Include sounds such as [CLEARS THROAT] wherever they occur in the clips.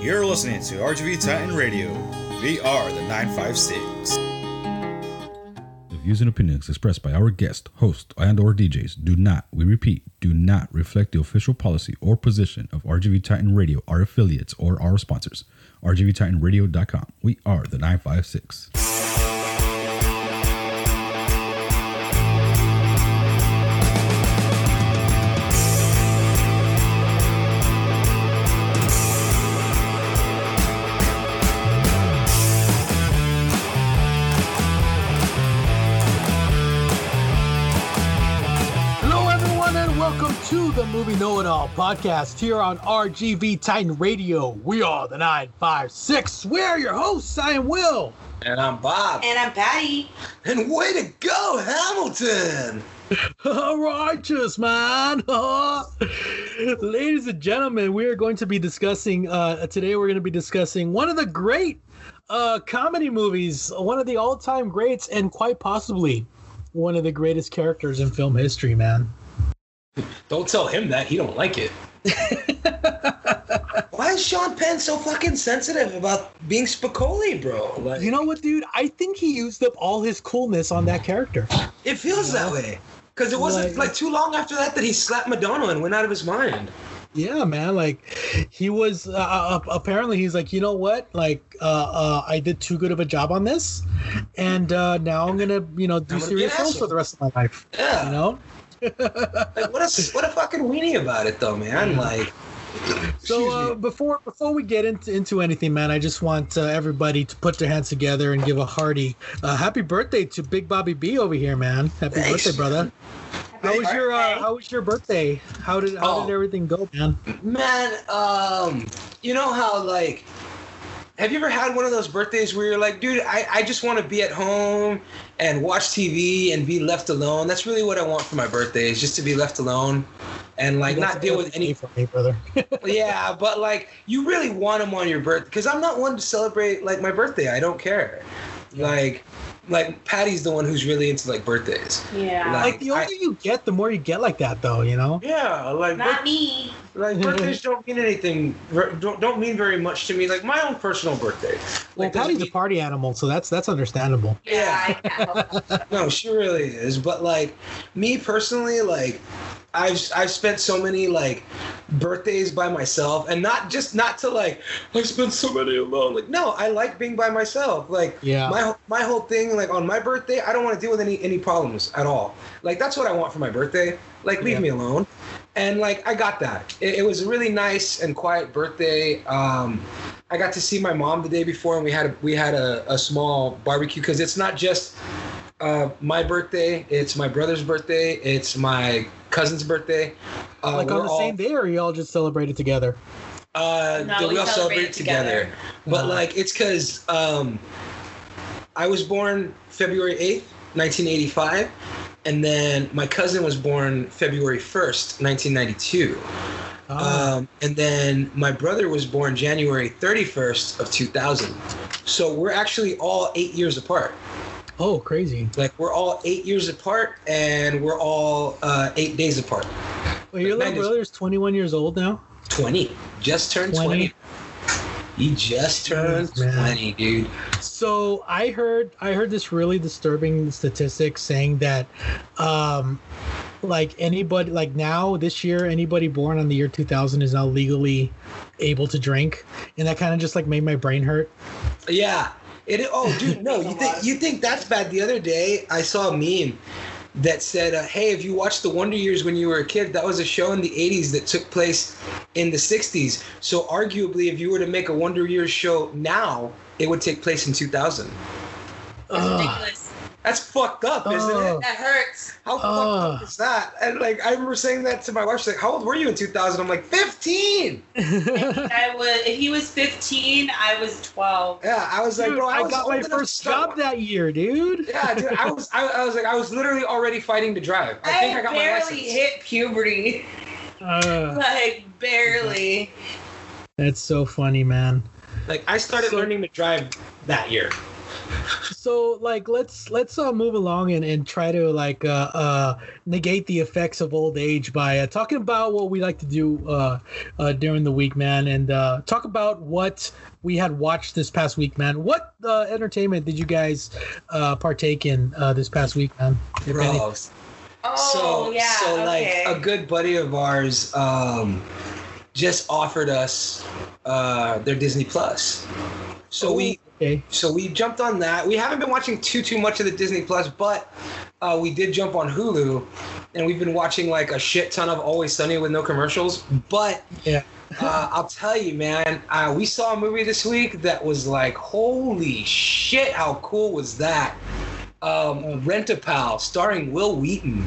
You're listening to RGV Titan Radio. We are the 956. The views and opinions expressed by our guest, host, and or DJs do not, we repeat, do not reflect the official policy or position of RGV Titan Radio, our affiliates, or our sponsors. RGVTitanRadio.com. We are the 956. Podcast here on RGV Titan Radio. We are the 956. We are your hosts. I am Will. And I'm Bob. And I'm Patty. And way to go, Hamilton! [LAUGHS] Righteous, man. [LAUGHS] Ladies and gentlemen, we are going to be discussing, uh, today we're going to be discussing one of the great uh, comedy movies, one of the all time greats, and quite possibly one of the greatest characters in film history, man. Don't tell him that. He don't like it. [LAUGHS] Why is Sean Penn so fucking sensitive about being Spicoli, bro? Like, You know what, dude? I think he used up all his coolness on that character. it feels that way. Because it wasn't Like- like too long after that that he slapped Madonna and went out of his mind. Yeah, man. Like, he was uh, uh, apparently he's like, you know what? Like, uh, uh, I did too good of a job on this, and uh, now I'm gonna, you know, do I'm gonna be serious an roles for the rest of my life. Yeah. You know. Like, what a what a fucking weenie about it, though, man. Like, So uh, before before we get into into anything, man, I just want uh, everybody to put their hands together and give a hearty uh, happy birthday to Big Bobby B over here, man. Happy Thanks, birthday, brother. How was your uh. How was your birthday? How did how Oh. did everything go, man? Man, um, you know how like have you ever had one of those birthdays where you're like, dude, I, I just want to be at home and watch TV and be left alone? That's really what I want for my birthday is just to be left alone and like That's not deal with any for me, brother. [LAUGHS] yeah, but like you really want them on your birthday because I'm not one to celebrate like my birthday. I don't care. Like like Patty's the one who's really into like birthdays. Yeah. Like- like the older I- you get, the more you get like that, though. You know. Yeah, like Not me. Like [LAUGHS] birthdays don't mean anything. Don't don't mean very much to me. Like my own personal birthday. Well, Like, doesn't Patty's a party animal, so that's that's understandable. Yeah. I can't help it. no, she really is. But like me personally, like I've I've spent so many like birthdays by myself, and not just not to like I've spent so many alone. Like no, I like being by myself. Like Yeah. my my whole thing, like on my birthday, I don't want to deal with any any problems at all. Like that's what I want for my birthday. Like leave Yeah. me alone. And like I got that. It, it was a really nice and quiet birthday. Um, I got to see my mom the day before, and we had a, we had a, a small barbecue because it's not just uh, my birthday. It's my brother's birthday. It's my cousin's birthday. Uh, like on the all- same day, or you all just celebrated together? uh, No, we we all celebrate celebrated together. together. But Uh, like, it's because um, I was born February 8th, 1985. And then my cousin was born February 1st, 1992. Ah, Um, and then my brother was born January 31st of 2000. So we're actually all eight years apart. Oh, crazy! Like we're all eight years apart, and we're all uh, eight days apart. Well, your little brother's 21 years old now. 20. Just turned 20. 20. He just turned Jeez, 20, dude. So I heard I heard this really disturbing statistic saying that, um, like anybody like now this year anybody born on the year 2000 is now legally able to drink, and that kind of just like made my brain hurt. Yeah. It. Oh, dude, no. [LAUGHS] You think you think that's bad? The other day, I saw a meme that said, uh, "Hey, if you watched the Wonder Years when you were a kid, that was a show in the '80s that took place in the '60s. So arguably, if you were to make a Wonder Years show now, it would take place in 2000. That's ridiculous. That's fucked up, isn't Oh. it? That hurts. How fucked up is that? And like, I remember saying that to my wife. She's like, "How old were you in 2000?" I'm like, "15." [LAUGHS] I was. If he was 15, I was 12. Yeah, I was like, Dude, "Bro, I, I was got my first job that year, dude. Yeah, dude, I was, I, I was like, I was literally already fighting to drive. I, I, think I got my barely license. hit puberty. Uh, [LAUGHS] Like barely. that's so funny, man. Like I started So- learning to drive that year. So like let's let's uh, move along and, and try to like uh, uh, negate the effects of old age by uh, talking about what we like to do uh, uh, during the week, man, and uh, talk about what we had watched this past week, man. What uh, entertainment did you guys uh, partake in uh, this past week, man? If any? Bro, Oh, so yeah. so okay. like a good buddy of ours um just offered us uh their disney plus so we Okay. so we jumped on that we haven't been watching too too much of the disney plus but uh, we did jump on hulu and we've been watching like a shit ton of always sunny with no commercials but Yeah. [LAUGHS] uh, I'll tell you, man. Uh, we saw a movie this week that was like, holy shit! How cool was that? Um, Rent a Pal, starring Wil Wheaton.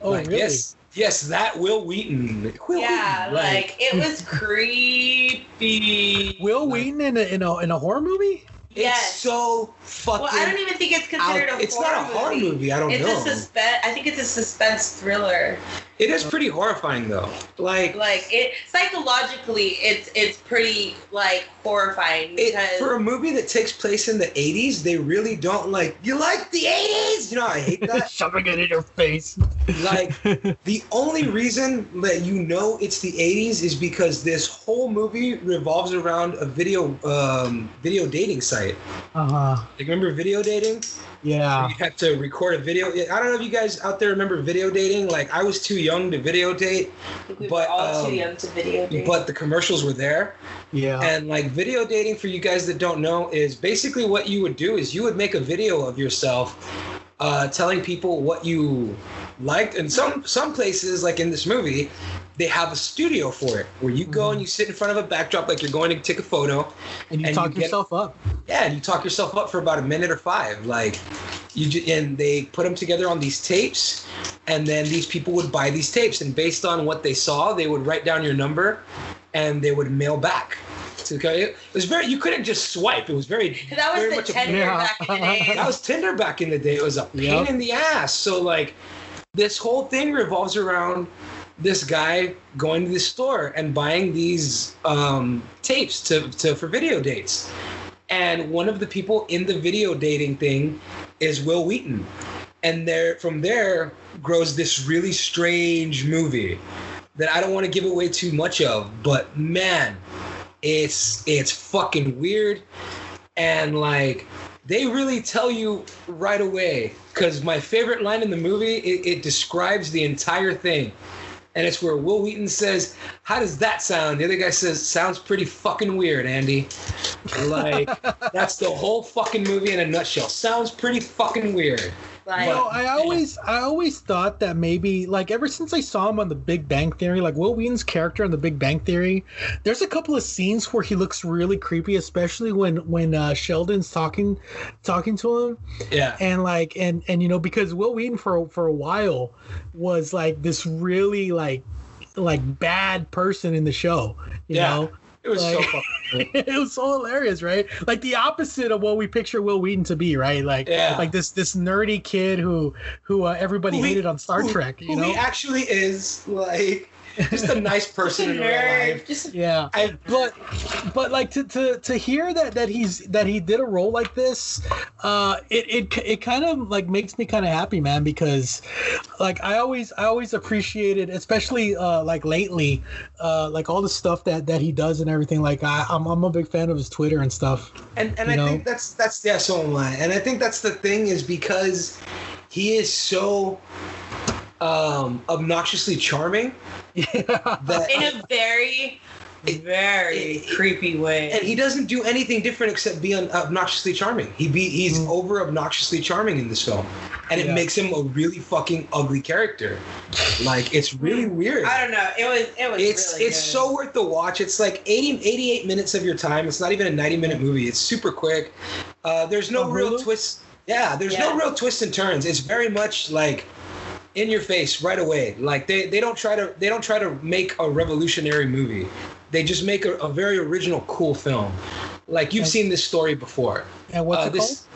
Oh, Like, really? Yes, yes, that Wil Wheaton. Will yeah, Wheaton, like it was [LAUGHS] creepy. Wil Wheaton in a, in a in a horror movie? it's yes. so fucking. Well, I don't even think it's considered out- a it's horror not a horror movie. I don't it's know. a suspense. I think it's a suspense thriller. it is pretty horrifying though. Like, Like it psychologically, it's it's pretty like horrifying it, because for a movie that takes place in the '80s, they really don't like. You like the '80s? You know, I hate that. [LAUGHS] Shoving it in your face. like [LAUGHS] the only reason that you know it's the 80s is because this whole movie revolves around a video um, video dating site Uh huh. Like remember video dating Yeah. you had to record a video i don't know if you guys out there remember video dating like i was too young to video date I we but, were all um, too young to video date. but the commercials were there Yeah. and like video dating for you guys that don't know is basically what you would do is you would make a video of yourself uh, telling people what you liked and some some places like in this movie they have a studio for it where you go mm-hmm. and you sit in front of a backdrop like you're going to take a photo and you and talk you get- yourself up. yeah and you talk yourself up for about a minute or five like you ju- and they put them together on these tapes and then these people would buy these tapes and based on what they saw they would write down your number and they would mail back to it was very you couldn't just swipe it was very that was very the much a- Tinder Yeah. back in the day. that was Tinder back in the day. It was a pain Yep. in the ass. So like, this whole thing revolves around this guy going to the store and buying these um, tapes to, to for video dates. And one of the people in the video dating thing is Wil Wheaton. And there from there grows this really strange movie that I don't want to give away too much of, but man, it's it's fucking weird and like they really tell you right away because my favorite line in the movie it, it describes the entire thing and it's where wil wheaton says how does that sound? The other guy says sounds pretty fucking weird andy. Like [LAUGHS] that's the whole fucking movie in a nutshell. Sounds pretty fucking weird Like, No, I always I always thought that maybe like ever since I saw him on The Big Bang Theory, like Wil Wheaton's character on The Big Bang Theory, there's a couple of scenes where he looks really creepy, especially when when uh, Sheldon's talking talking to him, yeah and like and and you know because Wil Wheaton for for a while was like this really like like bad person in the show, you Yeah. know. It was so like- fucking [LAUGHS] it was so hilarious, right? Like the opposite of what we picture Wil Wheaton to be, right? Like, Yeah. like this this nerdy kid who who uh, everybody Who he- hated on Star who- Trek, you know? he actually is like just a nice just a person in real life Just yeah, I, but but like to, to to hear that that he's that he did a role like this, uh, it it it kind of like makes me kind of happy, man, because like I always I always appreciated, especially uh like lately, uh like all the stuff that that he does and everything. Like I I'm I'm a big fan of his Twitter and stuff. and and I know? think that's that's yeah, so am I. And I think that's the thing is because he is so um obnoxiously charming Yeah. that in a very, very it- creepy way. and he doesn't do anything different except be un- obnoxiously charming. He be he's Mm. over obnoxiously charming in this film, and it Yeah. makes him a really fucking ugly character. Like it's really weird. I don't know. It was. It was. It's really it's good. so worth the watch. It's like 80, 88 minutes of your time. It's not even a 90 minute movie. It's super quick. Uh, there's no On real Hulu? twists. Yeah, there's no real twists and turns. It's very much like in your face right away. Like they, they don't try to they don't try to make a revolutionary movie. They just make a, a very original, cool film. Like you've And- seen this story before. And what's Uh, it this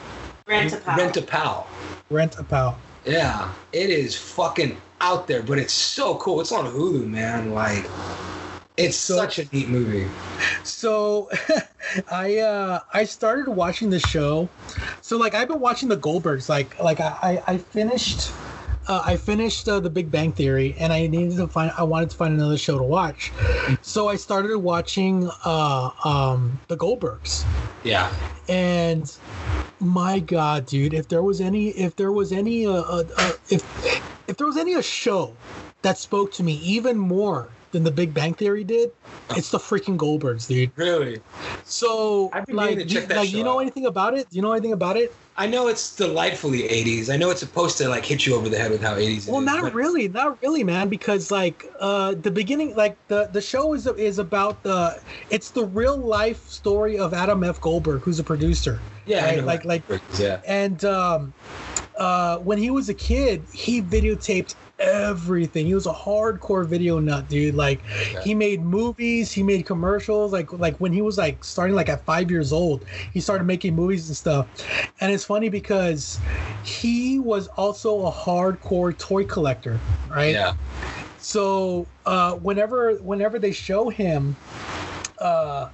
Rent a pal. Rent a Pal. Rent a pal. Yeah, it is fucking out there, but it's so cool. It's on Hulu, man. Like, it's So- such a neat movie. So, [LAUGHS] I uh I started watching the show. So like I've been watching the Goldbergs. Like like I I, I finished uh, I finished uh, the Big Bang Theory, and I needed to find. I wanted to find another show to watch, so I started watching uh, um, the Goldbergs. Yeah. And my God, dude, if there was any, if there was any, uh, uh, uh, if if there was any a show that spoke to me even more than the Big Bang Theory did, it's the freaking Goldbergs, dude. Really? So, I've been like, to you, check that like, you know out. anything about it? Do you know anything about it? I know it's delightfully 80s. I know it's supposed to like hit you over the head with how 80s. it Well, is, not but- really, not really, man. Because like uh, the beginning, like the the show is is about the it's the real life story of Adam F. Goldberg, who's a producer. Yeah, right? like like yeah. and um, uh, when he was a kid, he videotaped everything. He was a hardcore video nut, dude. Like he made movies, he made commercials. Like like when he was like starting like at five years old, he started making movies and stuff. And it's funny because he was also a hardcore toy collector, right? Yeah. So uh, whenever whenever they show him, uh,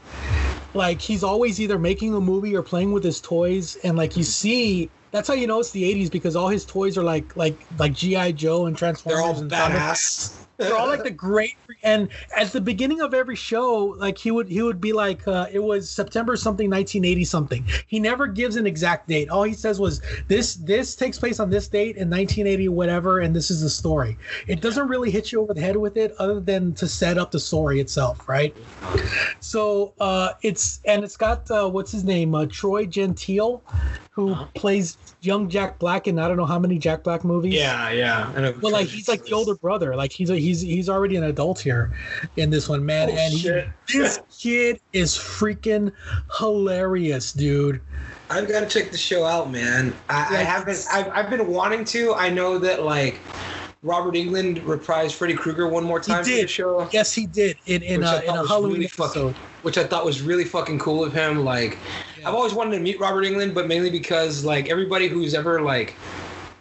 like he's always either making a movie or playing with his toys, and like you see. That's how you know it's the '80s because all his toys are like like like GI Joe and Transformers. They're all and badass. they're all like the great and at the beginning of every show like he would he would be like uh, it was september something 1980 something. He never gives an exact date. All he says was this this takes place on this date in 1980 whatever and this is the story. It doesn't really hit you over the head with it other than to set up the story itself right? So uh it's and it's got uh what's his name? Uh, troy gentile who plays young jack black in i don't know how many jack black movies Yeah, yeah. Well, like he's like the older brother. Like he's a, he's he's already an adult here in this one, man. Oh, and he, this kid is freaking hilarious, dude. I've got to check the show out, man. I, I haven't. I've, I've been wanting to. I know that like Robert Englund reprised Freddy Krueger one more time for the did. show, Yes, he did in in a, in a Halloween really episode. which I thought was really fucking cool of him. Like, I've always wanted to meet Robert Englund, but mainly because like everybody who's ever like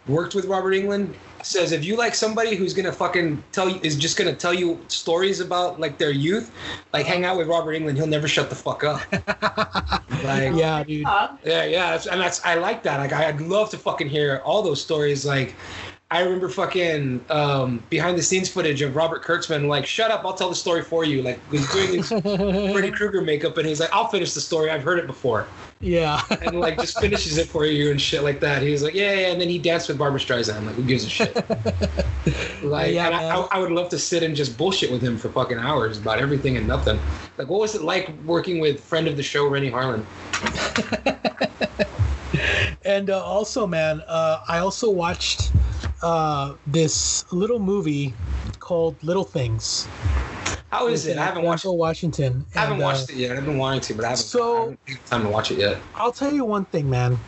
worked with Robert Englund says if you like somebody who's gonna fucking tell you is just gonna tell you stories about like their youth, like hang out with Robert Englund, he'll never shut the fuck up. [LAUGHS] like, Yeah, dude. Yeah, yeah, that's, and that's I like that. Like I'd love to fucking hear all those stories. Like I remember fucking um, behind the scenes footage of Robert Kurtzman. Like, shut up, I'll tell the story for you. Like was doing his [LAUGHS] Freddy Krueger makeup, and he's like, I'll finish the story. I've heard it before, Yeah. and like just finishes it for you and shit like that. He's like, yeah, yeah, and then he danced with Barbra Streisand. Like, who gives a shit? [LAUGHS] like, Yeah, and I. I, I would love to sit and just bullshit with him for fucking hours about everything and nothing. Like, what was it like working with friend of the show Renny Harlin? [LAUGHS] And uh, also, man, uh, I also watched uh, this little movie called Little Things. How is it? I haven't watched. Denzel Washington. I haven't And, uh, watched it yet. I've been wanting to, but I haven't. So- I haven't time to watch it yet. I'll tell you one thing, man.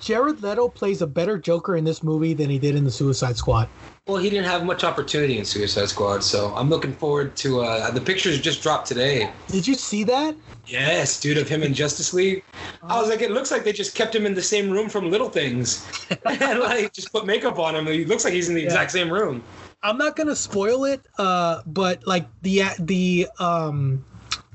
Jared Leto plays a better Joker in this movie than he did in the Suicide Squad. Well, he didn't have much opportunity in Suicide Squad, so I'm looking forward to. Uh, the pictures just dropped today. Did you see that? Yes, dude, of him in Justice League. I was like, it looks like they just kept him in the same room from Little Things, [LAUGHS] and like just put makeup on him. He looks like he's in the Yeah. exact same room. I'm not gonna spoil it, uh, but like the the um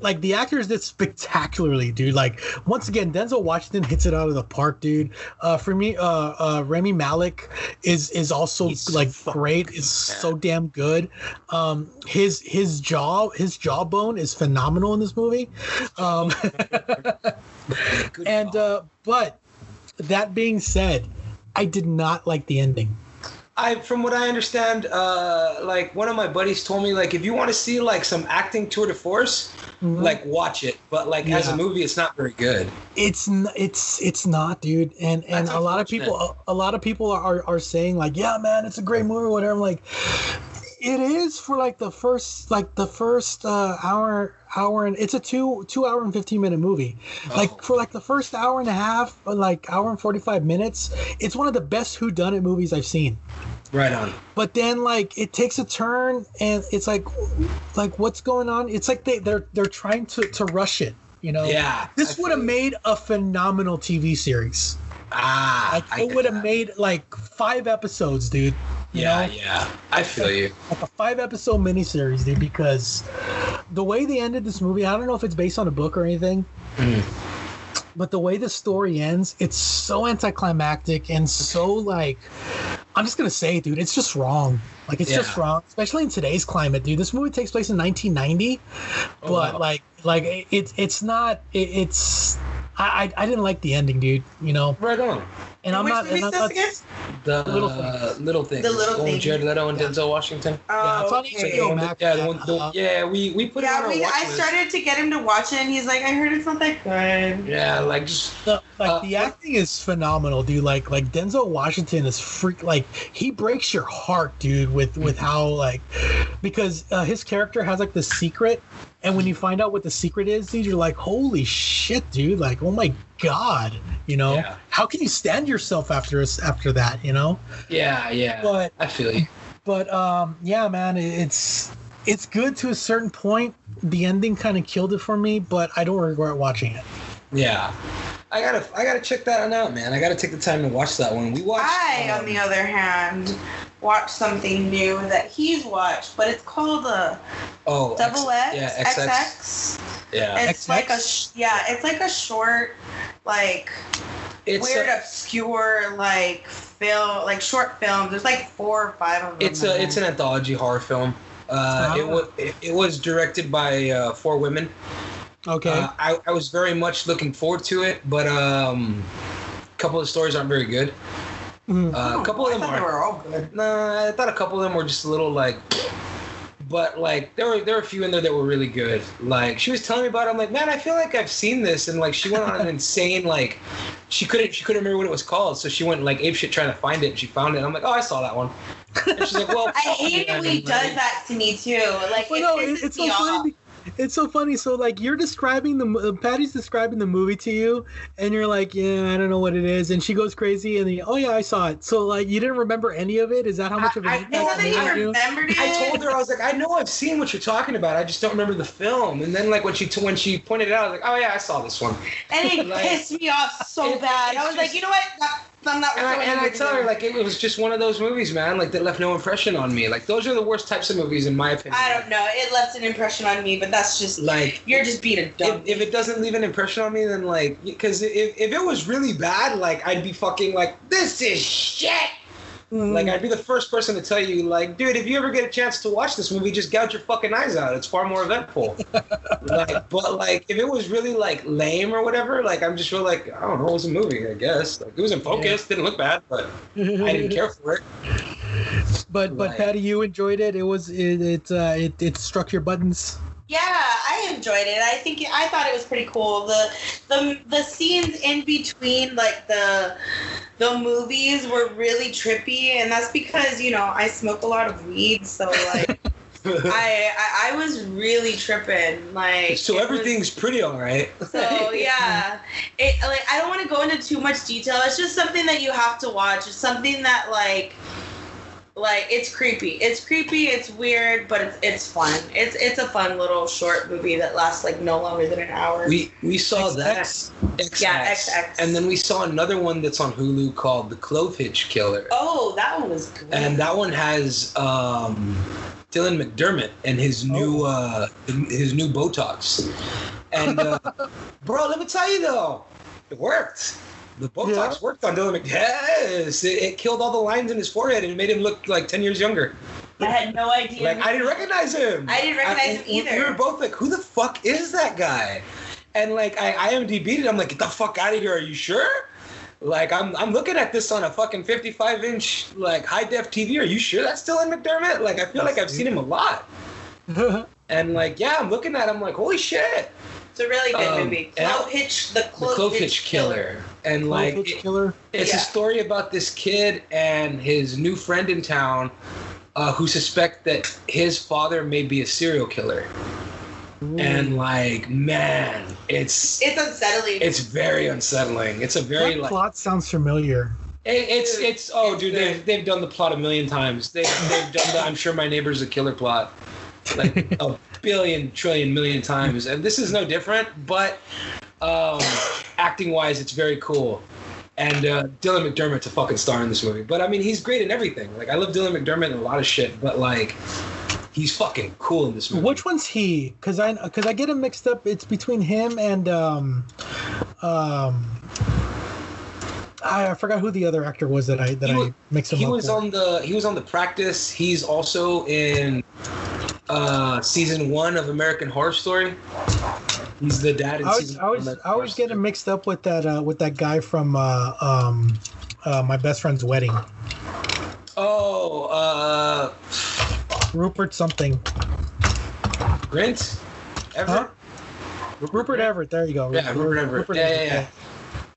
like the actors did spectacularly, dude. Like once again, Denzel Washington hits it out of the park, dude. Uh, for me, uh, uh, Rami Malek is is also He's like great. Is so damn good. Um, his his jaw his jawbone is phenomenal in this movie. Um, [LAUGHS] [LAUGHS] and uh, but that being said, I did not like the ending. I, from what I understand, uh, like one of my buddies told me, like if you want to see like some acting tour de force, Mhm. like watch it. But like as a movie, it's not very good. it's n- it's it's not dude and and That's a lot of people a, a lot of people are, are saying like yeah man it's a great movie whatever i'm like it is for like the first like the first uh hour hour and it's a two two hour and 15 minute movie Oh. like for like the first hour and a half like hour and 45 minutes it's one of the best who done it movies i've seen Right on. but then like it takes a turn and it's like like what's going on it's like they they're they're trying to to rush it you know Yeah. this would have made a phenomenal TV series. Ah, Like it would have made like five episodes, dude. Yeah, know? yeah. I feel you. like a five episode miniseries, dude, because the way they ended this movie, I don't know if it's based on a book or anything, Mhm. but the way the story ends, it's so anticlimactic and so like I'm just gonna say, dude, it's just wrong. Like it's just wrong, especially in today's climate, dude. This movie takes place in 1990, Oh, but wow. like, like it's it's not. It, it's I I didn't like the ending, dude. You know, Right on. And I'm Which not. movie And I'm not again? The Little little Things. things. little things. The Little one with Things. Jared Leto and Yeah. Denzel Washington. Yeah, it's on okay. HBO The one that- Max. Yeah, the one. The, Uh, yeah, we we put it on Yeah, our we, watch I list. started to get him to watch it, and he's like, "I heard it's not that good." Yeah, like just the, like Uh, the acting is phenomenal, dude. Like like Denzel Washington is freak. Like he breaks your heart, dude. With with how like because uh, his character has like the secret, and when you find out what the secret is, dude, you're like, holy shit, dude. Like oh my god, you know. Yeah. How can you stand yourself after us after that, you know? yeah, yeah. But I feel you. but um yeah man it's it's good to a certain point the ending kind of killed it for me but i don't regret watching it Yeah. I gotta I gotta check that one out, man. I gotta take the time to watch that one. We watched. I, um, on the other hand, watched something new that he's watched, but it's called a oh Double X. Yeah, XX. XX. Yeah. It's like a yeah, it's like a short, like It's weird, a, obscure, like film, like short films. There's like four or five of them. it's a it's an anthology horror film. Uh, it Ah. was it, it was directed by uh, four women. Okay Uh, I, I was very much looking forward to it, but um, a couple of the stories aren't very good. Mhm. Uh, a couple of them Oh, I thought they are. were all good. Nah, I thought a couple of them were just a little like. But like there were there were a few in there that were really good. Like she was telling me about it. I'm like, man, I feel like I've seen this. And like she went on an [LAUGHS] insane like she couldn't she couldn't remember what it was called. So she went like ape shit trying to find it and she found it. And I'm like, oh, I saw that one. [LAUGHS] And she's like, well, I hate it when he does that to me too. Like Well, it no, pisses it, it's me so off. funny. It's so funny. So like you're describing the uh, Patty's describing the movie to you, and you're like, yeah, I don't know what it is, and she goes crazy, and then, oh yeah, I saw it. So like you didn't remember any of it? Is that how much of an I- I- It's impact not that it he made remembered it. I told her I was like, I know I've seen what you're talking about. I just don't remember the film. And then like when she t- when she pointed it out, I was like, oh yeah, I saw this one. and it [LAUGHS] like- pissed me off so It- bad. I was like, you know what? I'm not. And I, and I tell her like it was just one of those movies, man. Like that left no impression on me. Like those are the worst types of movies, in my opinion. I don't know. It left an impression on me, but that's just like. you're just being a dumb. If, if it doesn't leave an impression on me, then like, because if, if it was really bad, like I'd be fucking like, this is shit. Mm. Like I'd be the first person to tell you, like, dude, if you ever get a chance to watch this movie, just gouge your fucking eyes out. It's far more eventful. [LAUGHS] like, but like, if it was really like lame or whatever, like I'm just real like, I don't know, it was a movie, I guess. Like it was in focus, didn't look bad, but I didn't care for it. [LAUGHS] but but Patty, you enjoyed it. It was it it uh, it, it struck your buttons. Yeah, I enjoyed it. I think I thought it was pretty cool. The the the scenes in between, like the the movies, were really trippy, and that's because you know I smoke a lot of weed, so like. [LAUGHS] I, I I was really tripping like so it was- everything's pretty all right. So yeah, it like I don't want to go into too much detail. It's just something that you have to watch. It's something that like, like it's creepy. It's creepy. It's weird, but it's it's fun. It's it's a fun little short movie that lasts like no longer than an hour. We we saw that XX. XX, Yeah, XX. and then we saw another one that's on Hulu called The Clove Hitch Killer. oh, that one was good. and that one has um, Dylan McDermott and his new uh, his new Botox. And uh, [LAUGHS] bro, let me tell you though, it worked. The Botox Yeah. worked on Dylan McDermott. Yes, it, it killed all the lines in his forehead and it made him look like ten years younger. I had no idea. Like I didn't recognize him. I didn't recognize him either. We were both like, "Who the fuck is that guy?" And like I IMDb'd it. I'm like, "Get the fuck out of here! Are you sure?" Like I'm I'm looking at this on a fucking 55 inch like high def TV. Are you sure that's still in McDermott? Like I feel like I've seen him a lot. [LAUGHS] And like yeah, I'm looking at him like, holy shit, It's a really good Um, movie. and I- Hitch, the the Clove, Clove Hitch, Hitch Killer. And like it- killer. it's Yeah. a story about this kid and his new friend in town uh, who suspect that his father may be a serial killer. And like, man, it's It's unsettling. it's very unsettling. It's a very that like plot sounds familiar. it, it's it's oh dude they've they've done the plot a million times. They they've done the I'm sure my neighbor's a killer plot like a [LAUGHS] billion trillion million times, and this is no different. But um, acting wise, it's very cool. And uh, Dylan McDermott's a fucking star in this movie. But I mean, he's great in everything. Like I love Dylan McDermott in a lot of shit, but like he's fucking cool in this movie. Which one's he? Because I because I get him mixed up. It's between him and um, um. I, I forgot who the other actor was that I that He I mixed him he up. was with. on the he was on the practice. He's also in uh season one of American Horror Story. He's the dad in I season I one was of American I Horror was getting mixed up with that uh, with that guy from uh, um, uh, my best friend's wedding, Oh, uh Rupert something. Grint? Everett? Huh? Rupert Everett. There you go. Yeah, Rupert Everett. Rupert yeah, yeah,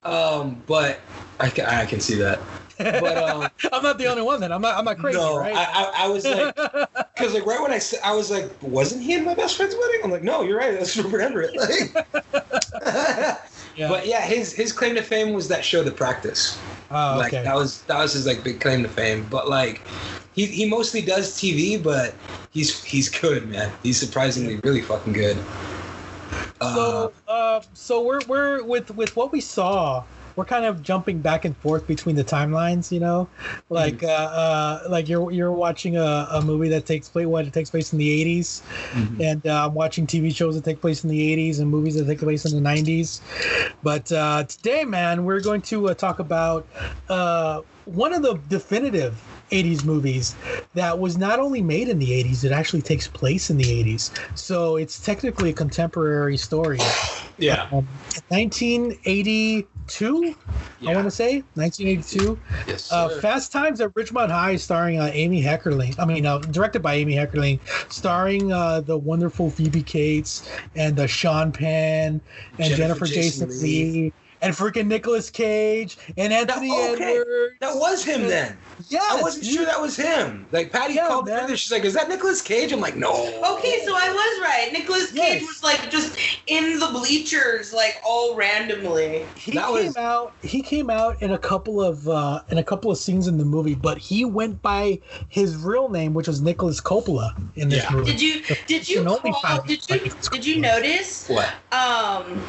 yeah. Um, but I I can see that. But um, [LAUGHS] I'm not the only one. Then I'm not. I'm not crazy, no, right? I, I, I was like, [LAUGHS] because like right when I said, I was like, wasn't he in my best friend's wedding? I'm like, no, you're right, that's Rupert Everett. Like, yeah. [LAUGHS] But yeah, his his claim to fame was that show, The Practice. oh, Like okay. that was that was his like big claim to fame. But like, he he mostly does TV, but he's he's good, man. He's surprisingly really fucking good. Uh, so uh, so we're we're with with what we saw we're kind of jumping back and forth between the timelines you know? Like Mm-hmm. uh, uh like you're you're watching a, a movie that takes place what it takes place in the 80s mhm. and uh, i'm watching tv shows that take place in the 80s and movies that take place in the 90s but uh today man we're going to uh, talk about uh one of the definitive 80s movies that was not only made in the 80s it actually takes place in the 80s so it's technically a contemporary story. Yeah, um, 1982 i want to say 1982 yes, uh, fast times at ridgemont high starring uh, amy heckerling i mean uh, directed by amy heckerling starring uh, the wonderful phoebe cates and uh, sean penn and jennifer, Jennifer jason, Jason lee. Leigh. And freaking Nicolas Cage and Anthony okay. Edwards. that was him then. Yeah, I wasn't sure that was him. Like Patty Yeah, called me man. earlier. She's like, "Is that Nicolas Cage?" I'm like, "No." Okay, so I was right. Nicolas Cage Yes. was like just in the bleachers, like all randomly. he That came was- out he came out in a couple of uh in a couple of scenes in the movie but he went by his real name which was Nicolas Coppola in this Yeah. movie Did you did you can only call, did you did you notice What? um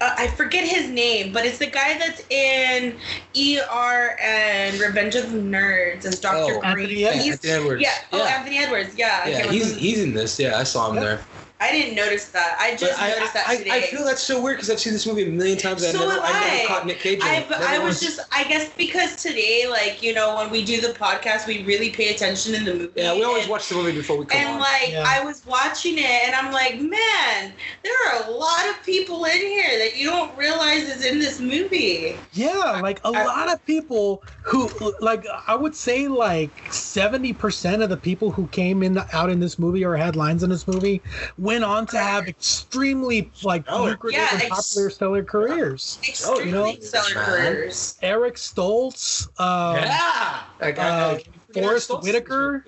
uh, I forget his name, but it's the guy that's in ER and Revenge of the Nerds as Dr. Oh, Greene. Anthony Edwards. He's- Anthony Edwards. Yeah. Oh, Anthony Edwards. Yeah. Yeah, he's he's in this. Yeah, I saw him Yeah. there. I didn't notice that. I just I, noticed that I, today. I feel that's so weird because I've seen this movie a million times. and So I never, have I never caught Nick Cage. I, it. but Never I was just, I guess because today, like, you know, when we do the podcast, we really pay attention in the movie. Yeah, we always and, watch the movie before we come And, on. And like, Yeah. I was watching it and I'm like, man, there are a lot of people in here that you don't realize is in this movie. yeah like a I- lot of people who like i would say like 70% of the people who came in out in this movie or had lines in this movie went on to have extremely like Oh, lucrative yeah, and ex- popular stellar careers. Extremely you know, stellar careers. eric stoltz um, yeah, like, I- uh, I- I- Forest Stoltz- Whitaker,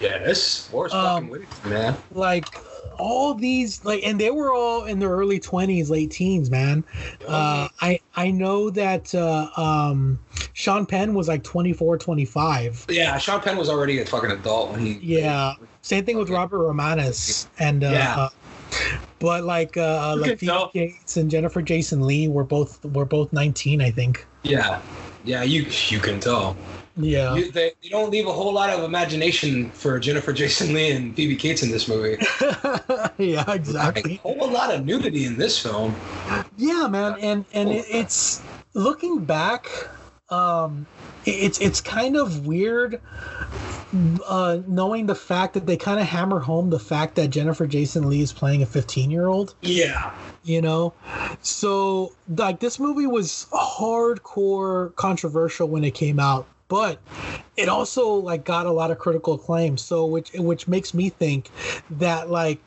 Yes, Forest Um, fucking Whitaker, man. like all these like and they were all in their early 20s late teens man. Uh i i know that uh um sean penn was like 24 25 Yeah, Sean Penn was already a fucking adult when he. yeah [LAUGHS] same thing with robert romanus and uh, Yeah. uh but like uh You like can Phoebe tell. And jennifer jason leigh were both were both 19 i think Yeah, yeah, you you can tell. yeah You, they, don't leave a whole lot of imagination for Jennifer [LAUGHS] Jason Leigh and Phoebe Cates in this movie. [LAUGHS] yeah Like, exactly a whole lot of nudity in this film. yeah man and and it, it's looking back um it's it's kind of weird uh knowing the fact that they kind of hammer home the fact that jennifer jason leigh is playing a 15 year old Yeah, you know? So like this movie was hardcore controversial when it came out but it also like got a lot of critical acclaim so which which makes me think that like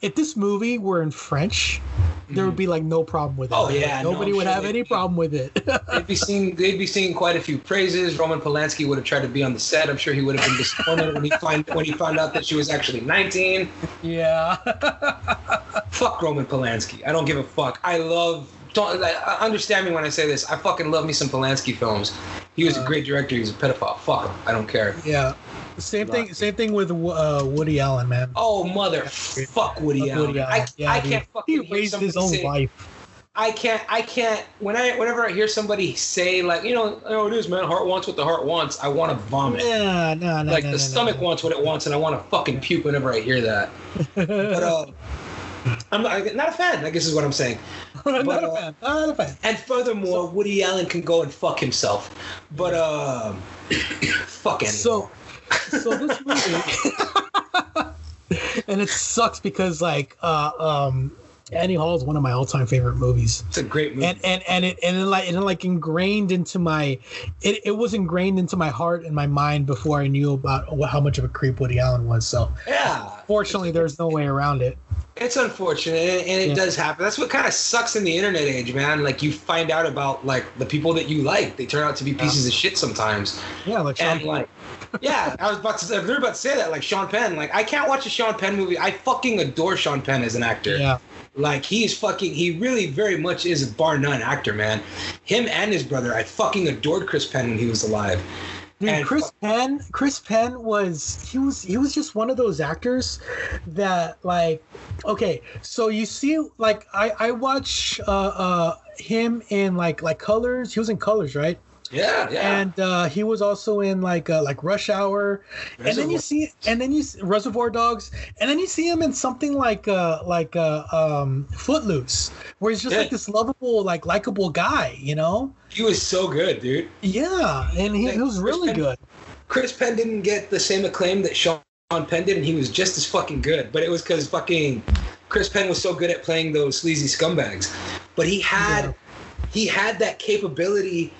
if this movie were in french there would be like no problem with it Oh, yeah, no, nobody I'm would sure have any problem with it [LAUGHS] they'd be seeing they'd be seeing quite a few praises. Roman Polanski would have tried to be on the set. I'm sure he would have been disappointed when he find when he found out that she was actually 19. yeah [LAUGHS] Fuck Roman Polanski. I don't give a fuck. I love. Don't like, uh, understand me when I say this. I fucking love me some Polanski films. He was a Uh, great director. He was a pedophile. Fuck him. I don't care. yeah same thing same thing with uh, woody allen man Oh mother, fuck Woody Fuck Allen. Woody I, Yeah, I dude. can't fucking he hear raised his own say- wife I can't. I can't. When I whenever I hear somebody say like, you know, oh, it is man. Heart wants what the heart wants. I want to vomit. Yeah, no, no, like no, the no, stomach no. wants what it wants, and I want to fucking puke whenever I hear that. [LAUGHS] But uh, I'm not, not a fan. I guess is what I'm saying. [LAUGHS] Not but, a uh, fan. I'm not a fan. And furthermore, Woody Allen can go and fuck himself. But um, [COUGHS] fuck anyone. So, so this [LAUGHS] movie, [LAUGHS] and it sucks because like uh, um, Annie Hall is one of my all-time favorite movies. it's a great movie. and and and it and it like and it like ingrained into my it, it was ingrained into my heart and my mind before I knew about what, how much of a creep Woody Allen was. So yeah, fortunately, there's no way around it. It's unfortunate, and, it Yeah. does happen. That's what kind of sucks in the internet age, man. Like you find out about like the people that you like, they turn out to be pieces of shit sometimes. Yeah, like Sean And like, yeah, [LAUGHS] I was about to, was about to say that. Like Sean Penn, like I can't watch a Sean Penn movie. I fucking adore Sean Penn as an actor. Yeah, Like he's fucking, he really very much is a bar none actor, man. Him and his brother, I fucking adored Chris Penn when he was alive. Dude, And Chris Penn. Chris Penn was he was he was just one of those actors that like, okay, so you see, like I I watch uh uh him in like like Colors. He was in Colors, right? Yeah, yeah. and uh, he was also in like uh, like Rush Hour, and then you see and then you see Reservoir Dogs, and then you see him in something like uh like uh um Footloose, where he's just Yeah. like this lovable like likable guy, you know? he was so good, dude. Yeah, and he, he was really Chris Penn- good. Chris Penn didn't get the same acclaim that Sean Penn did, and he was just as fucking good. But it was because fucking Chris Penn was so good at playing those sleazy scumbags. But he had Yeah. he had that capability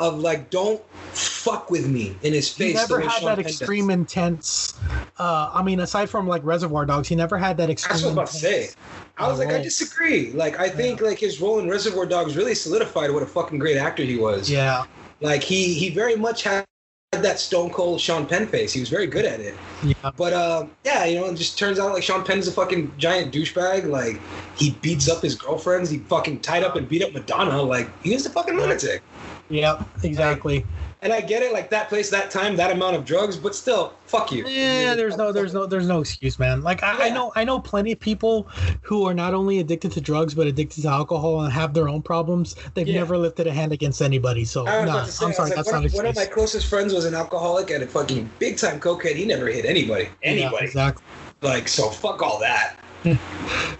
of like, don't fuck with me in his face. the never had Sean that Penn does. extreme intense. Uh, I mean, aside from like Reservoir Dogs, he never had that extreme. That's what I was about to say. I was like, I disagree. Like, I think like his role in Reservoir Dogs really solidified what a fucking great actor he was. Yeah, Like he he very much had that stone cold Sean Penn face. He was very good at it. yeah. But uh, yeah, you know, it just turns out like Sean Penn's a fucking giant douchebag. Like he beats up his girlfriends. He fucking tied up and beat up Madonna. Like he is a fucking lunatic. Yep, exactly. And I get it, like that place, that time, that amount of drugs, but still, fuck you. Yeah, there's no, there's no, there's no excuse, man. Like I, I know, I know plenty of people who are not only addicted to drugs but addicted to alcohol and have their own problems. They've Yeah. never lifted a hand against anybody. So no, about to say, I'm sorry, like, that's one, not of- one of my closest friends was an alcoholic and a fucking big time cokehead. He never hit anybody. Yeah, Anybody. exactly. Like so, fuck all that.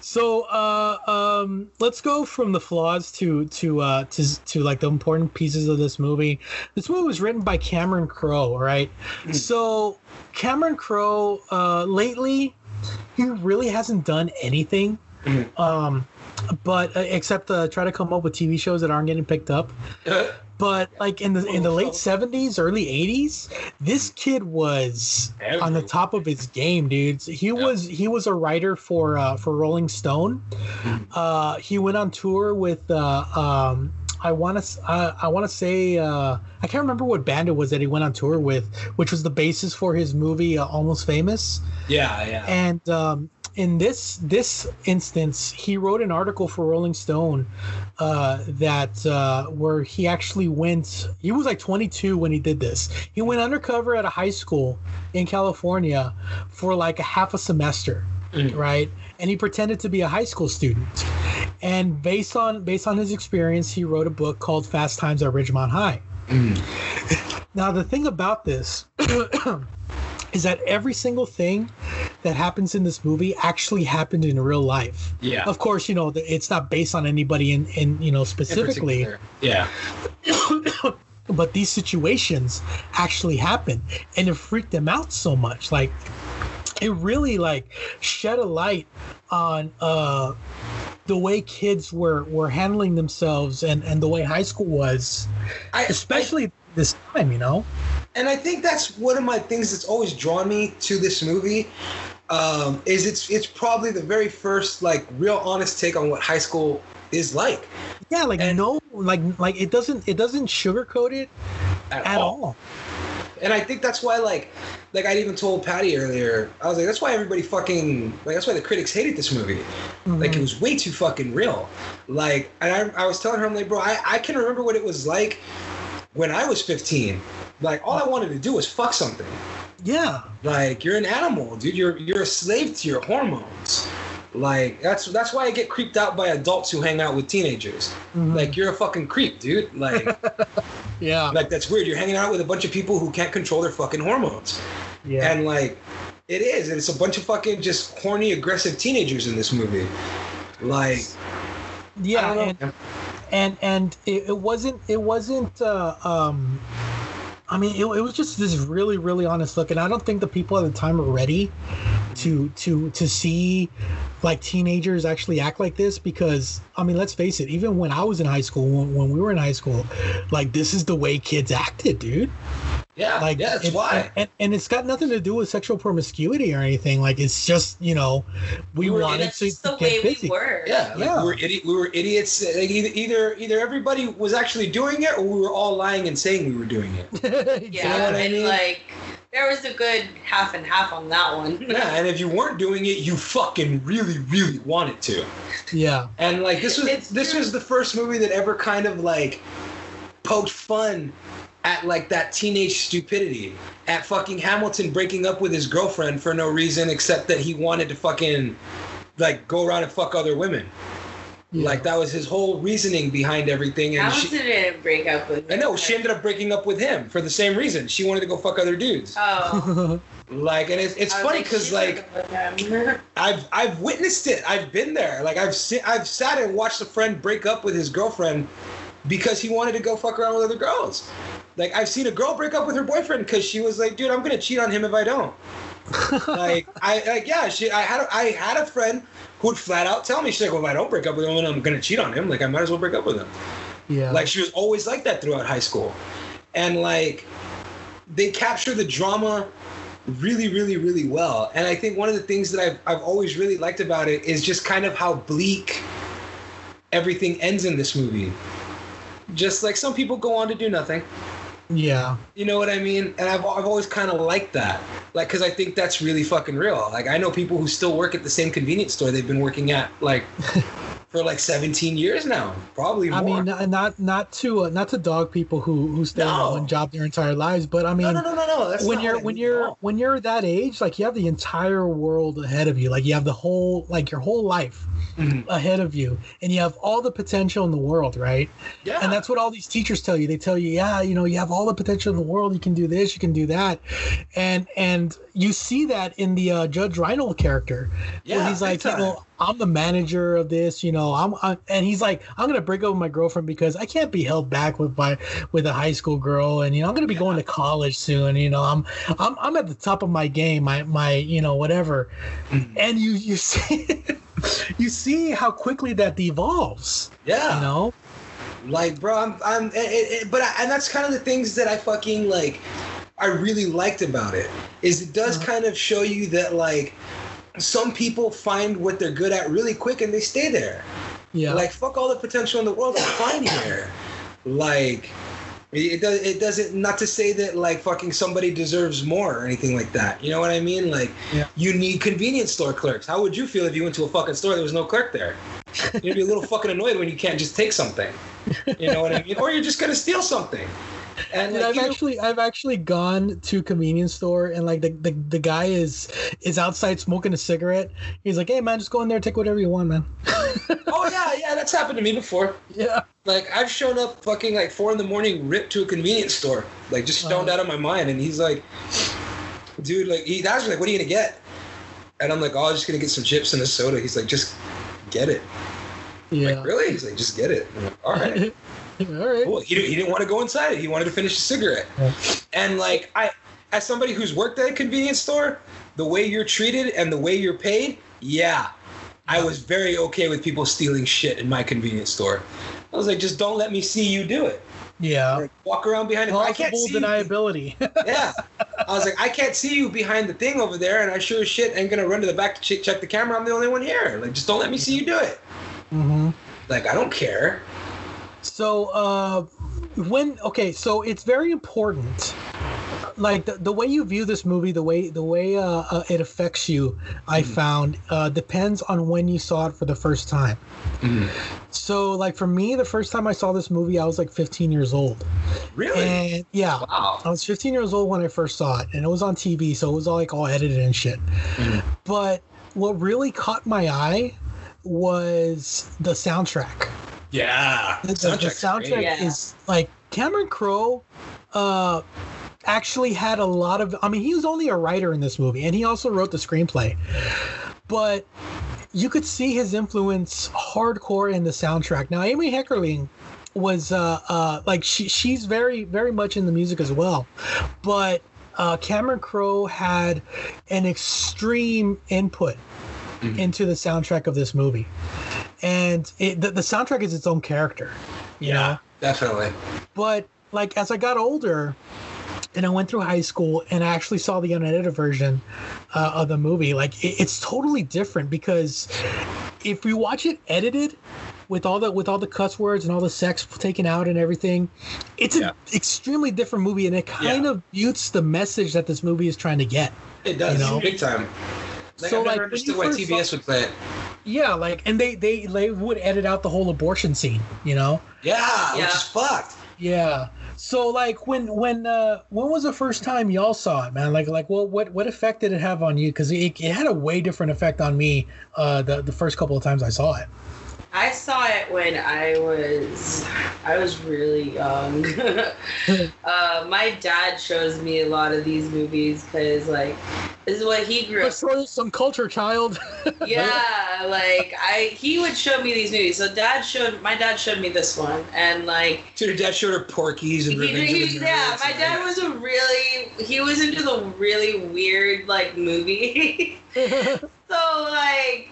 So uh, um, let's go from the flaws to to uh, to to like the important pieces of this movie. This movie was written by Cameron Crowe, right? Mm. So Cameron Crowe, uh, lately, he really hasn't done anything. Mhm. Um, but uh, except uh, try to come up with TV shows that aren't getting picked up. [LAUGHS] But like in the in the late seventies, early eighties, this kid was on the top of his game, dude. He was he was a writer for uh, for Rolling Stone. Uh, he went on tour with uh, um, I want to uh, I want to say uh, I can't remember what band it was that he went on tour with, which was the basis for his movie uh, Almost Famous. yeah, yeah. And um, in this this instance, he wrote an article for Rolling Stone uh, that uh, where he actually went. He was like 22 when he did this. He went undercover at a high school in California for like a half a semester, Mm. right? And he pretended to be a high school student. And based on based on his experience, he wrote a book called Fast Times at Ridgemont High. Mm. Now the thing about this [CLEARS THROAT] [COUGHS] is that every single thing that happens in this movie actually happened in real life. Yeah. Of course, you know it's not based on anybody in, in you know specifically. Yeah. [COUGHS] but these situations actually happen, and it freaked them out so much. Like it really like shed a light on uh the way kids were were handling themselves and and the way high school was I, especially this time you know and I think that's one of my things that's always drawn me to this movie. Um, is it's it's probably the very first like real honest take on what high school is like yeah like And- no like like it doesn't it doesn't sugarcoat it at all And I think that's why like like I even told Patty earlier, I was like, that's why everybody fucking like that's why the critics hated this movie. Like it was way too fucking real. Like and I, I was telling her, I'm like, bro, I, I can remember what it was like when I was 15. Like all I wanted to do was fuck something. yeah Like you're an animal, dude. You're you're a slave to your hormones. Like that's that's why I get creeped out by adults who hang out with teenagers. Mhm. Like you're a fucking creep, dude. Like [LAUGHS] yeah, like that's weird. You're hanging out with a bunch of people who can't control their fucking hormones. yeah. And like it is, and it's a bunch of fucking just horny, aggressive teenagers in this movie. Like yeah, And and it, it wasn't it wasn't uh, um i mean it, it was just this really really honest look and i don't think the people at the time were ready to to to see like teenagers actually act like this because i mean let's face it even when i was in high school when, when we were in high school like this is the way kids acted dude yeah, like yeah, that's and, why. and, and it's got nothing to do with sexual promiscuity or anything like it's just you know we We were- wanted That's to, just the to way get we busy were. Yeah, like Yeah. we were idi- we were idiots. Like either, either either everybody was actually doing it, or we were all lying and saying we were doing it. [LAUGHS] Yeah, know what I and mean? like there was a good half and half on that one. [LAUGHS] Yeah, and if you weren't doing it, you fucking really, really wanted to. yeah And like this was It's this true. was the first movie that ever kind of like poked fun at like that teenage stupidity. At fucking Hamilton breaking up with his girlfriend for no reason except that he wanted to fucking like go around and fuck other women. Yeah. Like that was his whole reasoning behind everything. And she, didn't break up with. I know she ended up breaking up with him for the same reason. She wanted to go fuck other dudes. Oh, [LAUGHS] Like, and it's, it's funny because like broke up with him. [LAUGHS] I've I've witnessed it. I've been there. Like I've si- I've sat and watched a friend break up with his girlfriend because he wanted to go fuck around with other girls. Like I've seen a girl break up with her boyfriend because she was like, dude, I'm gonna cheat on him if I don't. [LAUGHS] like I like yeah, she I had a, I had a friend who would flat out tell me she's like, well, if I don't break up with him, I'm gonna cheat on him. Like I might as well break up with him. yeah Like she was always like that throughout high school. And like they capture the drama really, really, really well. And I think one of the things that I've I've always really liked about it is just kind of how bleak everything ends in this movie. Just like some people go on to do nothing. Yeah You know what I mean? And I've, I've always kind of liked that. Like, because I think that's really fucking real. Like, I know people who still work at the same convenience store they've been working at, like, [LAUGHS] for like 17 years now. Probably more. I mean, not not to uh, not to dog people who who stay No. in one job their entire lives, but I mean, no, no, no, no, no. That's when you're when you're when you're that age, like you have the entire world ahead of you. Like you have the whole like your whole life. Ahead of you, and you have all the potential in the world, right? Yeah. And that's what all these teachers tell you. They tell you, yeah, you know, you have all the potential in the world. You can do this, you can do that, and and you see that in the uh, Judge Reinhold character. Yeah, he's like, you know, I'm the manager of this. You know, I'm, i and he's like, I'm gonna break up with my girlfriend because I can't be held back with my with a high school girl, and you know, I'm gonna be going to college soon. You know, I'm I'm I'm at the top of my game. My my you know whatever, Mhm. and you you [LAUGHS] see. [LAUGHS] You see how quickly that devolves, yeah. you know. Like, bro, I'm, I'm, it, it, but I, and that's kind of the things that I fucking like. I really liked about it is it does Uh-huh. kind of show you that like some people find what they're good at really quick and they stay there. Yeah, Like, fuck all the potential in the world. I'm fine here. Like, it, does. It doesn't. Not to say that like fucking somebody deserves more or anything like that. You know what I mean? Like, Yeah. you need convenience store clerks. How would you feel if you went to a fucking store there was no clerk there? You'd be a little [LAUGHS] fucking annoyed when you can't just take something. You know what I mean? Or you're just gonna steal something. And like, I've you know- actually I've actually gone to a convenience store and like the, the, the guy is is outside smoking a cigarette. He's like, Hey man, just go in there, take whatever you want, man. [LAUGHS] oh yeah, yeah, that's happened to me before. Yeah. Like I've shown up fucking like four in the morning, ripped to a convenience store, like just stoned Uh-huh. out of my mind, and he's like, "Dude, like he asked me like, what are you gonna get?" And I'm like, "Oh, I'm just gonna get some chips and a soda." He's like, "Just get it." Yeah. Like really? He's like, "Just get it." Like, All right, [LAUGHS] [LAUGHS] All right. cool. He didn't, he didn't want to go inside it. He wanted to finish a cigarette. Yeah. And like I, as somebody who's worked at a convenience store, the way you're treated and the way you're paid, yeah, I was very okay with people stealing shit in my convenience store. I was like, just don't let me see you do it. Yeah. Like, walk around behind it. I can't see deniability. [LAUGHS] Yeah. I was like, I can't see you behind the thing over there, and I sure as shit ain't gonna run to the back to check, check the camera. I'm the only one here. Like, just don't let me see you do it. Mm-hmm. Like, I don't care. So, uh, when okay, so it's very important. Like the, the way you view this movie, the way the way uh, uh, it affects you, I found uh, depends on when you saw it for the first time. So, like for me, the first time I saw this movie, I was like 15 years old, Really? and yeah, wow. I was 15 years old when I first saw it, and it was on TV, so it was all like all edited and shit. Mhm. But what really caught my eye was the soundtrack. Yeah. The, the- the soundtrack great. Yeah. is like Cameron Crowe uh actually had a lot of I mean he was only a writer in this movie and he also wrote the screenplay. But you could see his influence hardcore in the soundtrack. Now Amy Heckerling was uh uh like she she's very very much in the music as well. But uh Cameron Crowe had an extreme input into the soundtrack of this movie. And it, the, the soundtrack is its own character. You know? Yeah, definitely. but like as I got older and I went through high school and I actually saw the unedited version uh, of the movie, like it, it's totally different because if you watch it edited with all the with all the cuss words and all the sex taken out and everything, it's an Yeah. extremely different movie and it kind Yeah. of mutes the message that this movie is trying to get. It does, You know? big time. Like, So, I've like, never when understood why TBS saw- would play it. Yeah, like and they they they would edit out the whole abortion scene, you know. Yeah, which Yeah. is fucked. Yeah. So like when when uh when was the first time y'all saw it, man? Like like what what what effect did it have on you? Because it, it had a way different effect on me uh the the first couple of times I saw it. I saw it when I was I was really young. [LAUGHS] uh, my dad shows me a lot of these movies because like this is what he grew up. Let's throw some culture, child. [LAUGHS] Yeah, like I he would show me these movies. So dad showed my dad showed me this one and like So your dad showed her Porky's and he, Revenge he- of the yeah, Nerds my dad like- was a really he was into the really weird like movie. [LAUGHS] So like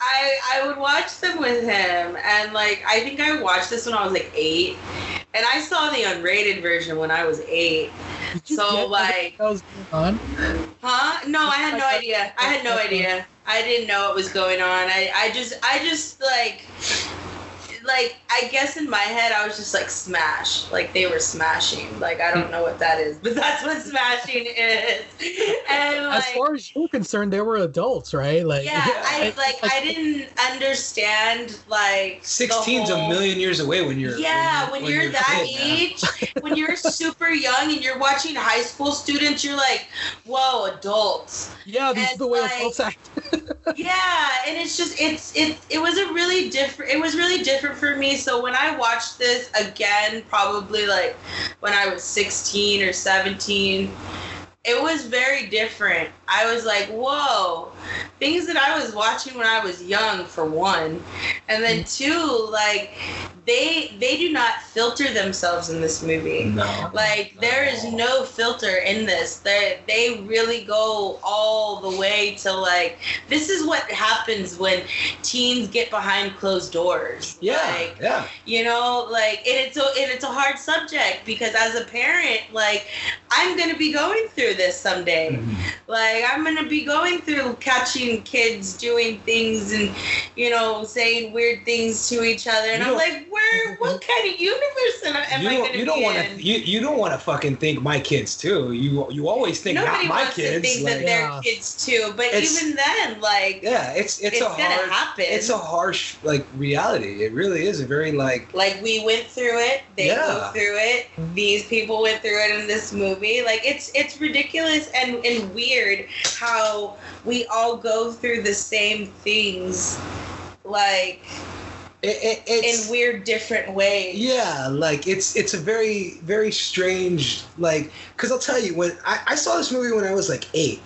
I I would watch them with him and like I think I watched this when I was like eight. And I saw the unrated version when I was eight. So, like- was going on? Huh? No, I had no idea. I had no idea. I didn't know what was going on. I, I just I just like like I guess in my head I was just like smash. Like they were smashing. Like I don't know what that is, but [LAUGHS] that's what smashing is. And As far as you're concerned, they were adults, right? Like yeah, [LAUGHS] I like I didn't understand like the 16's a million years away when you're yeah, when, you're, a that kid, man. age, when you're super young and you're watching high school students, you're like, whoa, adults. yeah, this is the way like, adults act. [LAUGHS] Yeah, and it's just it's it it was a really different it was really different for me. So when I watched this again, probably like when I was 16 or 17, it was very different. I was like, whoa, things that I was watching when I was young, for one, and then two, like they they do not filter themselves in this movie. No. Like there is no filter in this. They they really go all the way to like this is what happens when teens get behind closed doors. Yeah, Like, yeah. you know, like and it's a and it's a hard subject because as a parent, like I'm gonna be going through this someday. Mm-hmm. Like I'm gonna be going through catching kids doing things and you know saying weird things to each other, and You I'm like, where? [LAUGHS] What kind of universe am, am I don't, gonna you don't want in? to you, you don't want to fucking think my kids too. You you always think Nobody not my wants kids. to think like- that they're Yeah. kids too, but It's- even then, like yeah, it's it's, it's, a gonna hard happen. it's a harsh like reality. It really is a very like like we went through it, they Yeah. go through it. These people went through it in this movie. Like it's it's ridiculous and and weird how we all go through the same things, like it, it, in weird different ways. Yeah, like it's it's a very very strange like because I'll tell you when I, I saw this movie when I was like 8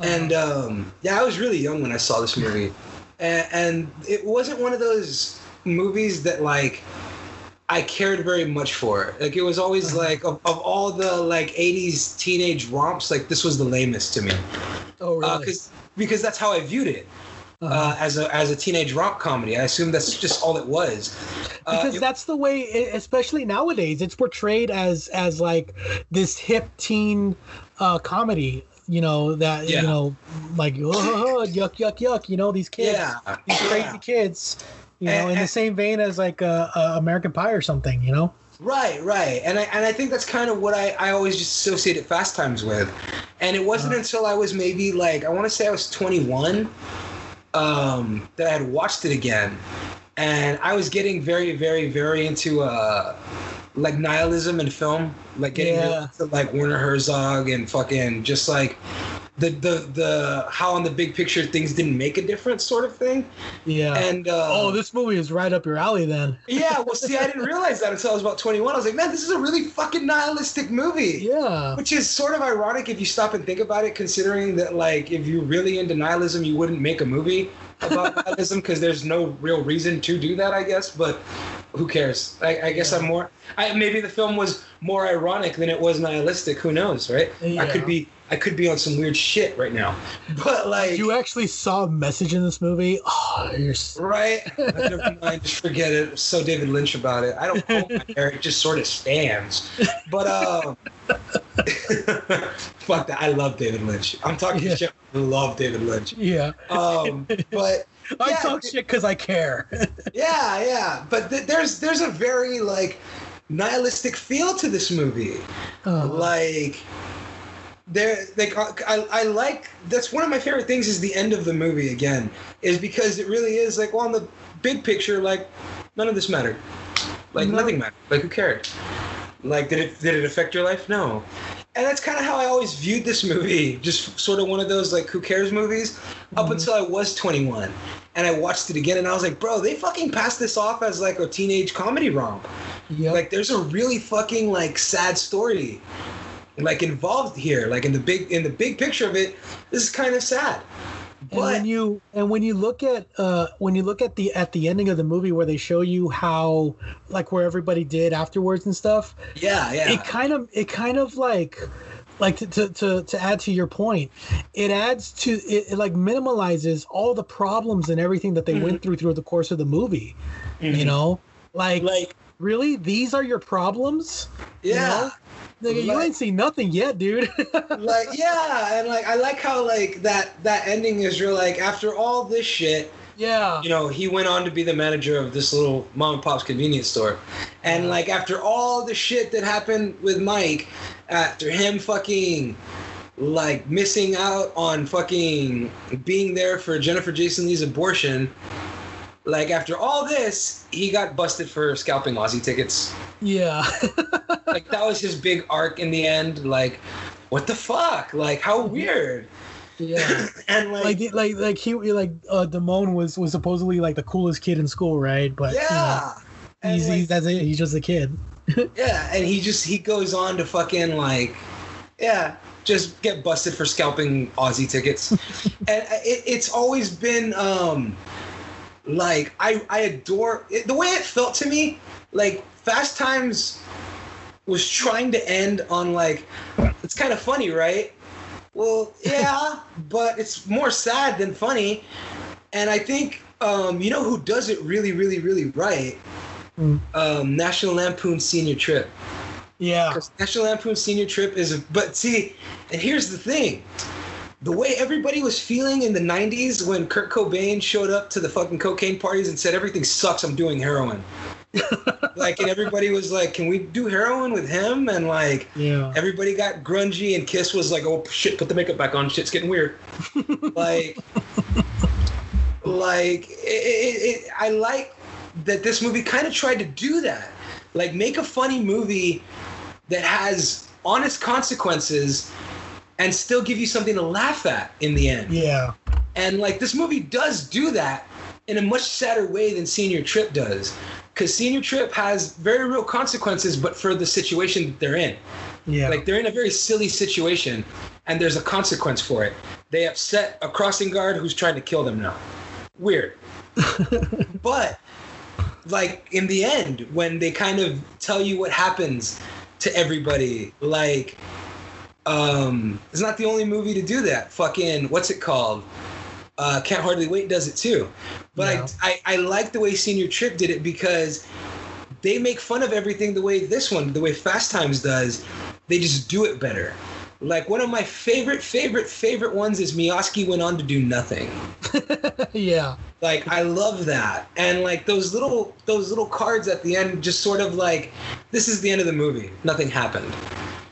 and um, yeah I was really young when I saw this movie. And, and it wasn't one of those movies that like I cared very much for It. like it was always Uh-huh. like of, of all the like 80s teenage romps like this was the lamest to me oh, uh, really? 'cause- because that's how I viewed it Uh-huh. uh, as a as a teenage romp comedy I assume that's just all it was Uh, because it- that's the way especially nowadays it's portrayed as as like this hip teen uh comedy you know that Yeah. you know like oh, [LAUGHS] yuck yuck yuck you know these kids yeah these crazy yeah. kids you know And- in the same vein as like uh, uh, american pie or something you know? Right, right, and I and I think that's kind of what I, I always just associated Fast Times with, and it wasn't Uh-huh. until I was maybe like I want to say I was 21, um, that I had watched it again, and I was getting very, very, very into uh, like nihilism in film, like getting Yeah. into, like Werner Herzog and fucking just like the the the how on the big picture things didn't make a difference sort of thing. Yeah. And uh, oh, this movie is right up your alley then. [LAUGHS] yeah, well, see, I didn't realize that until I was about 21. I was like, man, this is a really fucking nihilistic movie. Yeah. Which is sort of ironic if you stop and think about it, considering that, like, if you're really into nihilism, you wouldn't make a movie about [LAUGHS] nihilism because there's no real reason to do that, I guess. But who cares? I, I guess Yeah. I'm more. I, maybe the film was more ironic than it was nihilistic. Who knows, right? I could be. I could be on some weird shit right now. [LAUGHS] But like, You actually saw a message in this movie. Oh, you're s- Right? [LAUGHS] Never mind, just forget it. So David Lynch about it. I don't comb my [LAUGHS] hair; it just sort of stands. But um, fuck that. I love David Lynch. I'm talking Yeah. shit. I love David Lynch. yeah. Um, but I yeah, talk shit because I care. [LAUGHS] yeah, yeah. But th- there's there's a very like nihilistic feel to this movie. Uh, like there like I, I like that's one of my favorite things is the end of the movie again is because it really is like well in the big picture like none of this mattered like No. nothing mattered like who cared like did it did it affect your life no and that's kind of how i always viewed this movie just sort of one of those like who cares movies up Mhm. until i was 21 and i watched it again and i was like bro they fucking passed this off as like a teenage comedy romp yep. like there's a really fucking like sad story like involved here like in the big in the big picture of it this is kind of sad and when you and when you look at uh when you look at the at the ending of the movie where they show you how like where everybody did afterwards and stuff yeah yeah. it kind of it kind of like like to, to to to add to your point it adds to it, it like minimalizes all the problems and everything that they went through through the course of the movie you know? Like like really these are your problems? Yeah Nigga, you Like- ain't seen nothing yet dude. [LAUGHS] Like yeah and like i like how like that that ending is real like after all this shit yeah. you know he went on to be the manager of this little mom and pop's convenience store. And like after all the shit that happened with mike after him fucking like missing out on fucking being there for jennifer jason leigh's abortion like after all this he got busted for scalping Ozzy tickets. Yeah. [LAUGHS] Like that was his big arc in the end. Like what the fuck? Like how weird. Yeah. [CLEARS THROAT] And like, like like like he like uh Damone was was supposedly like the coolest kid in school right? But you know, yeah. He's, like, he's that's it. He's just a kid. [LAUGHS] Yeah, and he just he goes on to fucking like, yeah, just get busted for scalping Ozzy tickets, [LAUGHS] and it, it's always been um, like I I adore it, the way it felt to me. Like Fast Times was trying to end on like, it's kind of funny, right? Well, yeah, [LAUGHS] but it's more sad than funny, and I think um, you know who does it really, really, really right. Hmm. Um, National Lampoon Senior Trip. yeah National Lampoon Senior Trip is, a, but see, and here's the thing: the way everybody was feeling in the '90s when Kurt Cobain showed up to the fucking cocaine parties and said everything sucks, I'm doing heroin. [LAUGHS] like, and everybody was like, "Can we do heroin with him?" And like, yeah everybody got grungy, and Kiss was like, "Oh shit, put the makeup back on. Shit's getting weird." [LAUGHS] like, like it, it, it, I like that this movie kind of tried to do that, like make a funny movie that has honest consequences and still give you something to laugh at in the end. yeah And like this movie does do that in a much sadder way than Senior Trip does. Because Senior Trip has very real consequences, but for the situation that they're in. yeah Like they're in a very silly situation and there's a consequence for it. They upset a crossing guard who's trying to kill them now. Weird. [LAUGHS] but like in the end, when they kind of tell you what happens to everybody, like um it's not the only movie to do that. Fucking what's it called? Uh Can't Hardly Wait does it too. But Yeah. I, I I like the way Senior Trip did it because they make fun of everything the way this one, the way Fast Times does. They just do it better. Like one of my favorite, favorite, favorite ones is Miyoski went on to do nothing. [LAUGHS] yeah Like I love that, and like those little those little cards at the end, just sort of like, this is the end of the movie. Nothing happened,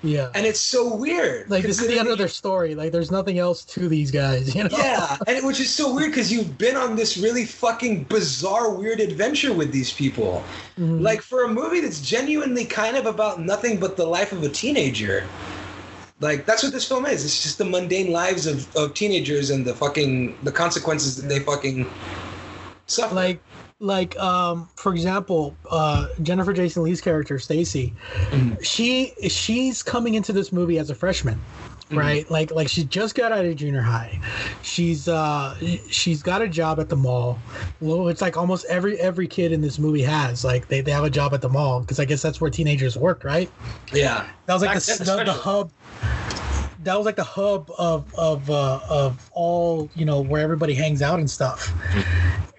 yeah and it's so weird. like this is the end of their story like there's nothing else to these guys you know Yeah, [LAUGHS] and it, which is so weird because you've been on this really fucking bizarre, weird adventure with these people. Mhm. Like for a movie that's genuinely kind of about nothing but the life of a teenager, Like that's what this film is. It's just the mundane lives of, of teenagers and the fucking the consequences that they fucking suffer. like like um for example uh jennifer jason leigh's character stacy Mhm. she she's coming into this movie as a freshman right? Like like she just got out of junior high. She's uh she's got a job at the mall. Well it's like almost every every kid in this movie has like they, they have a job at the mall because i guess that's where teenagers work right? Yeah. that was like Back the, the, the hub that was like the hub of of uh, of all you know where everybody hangs out and stuff.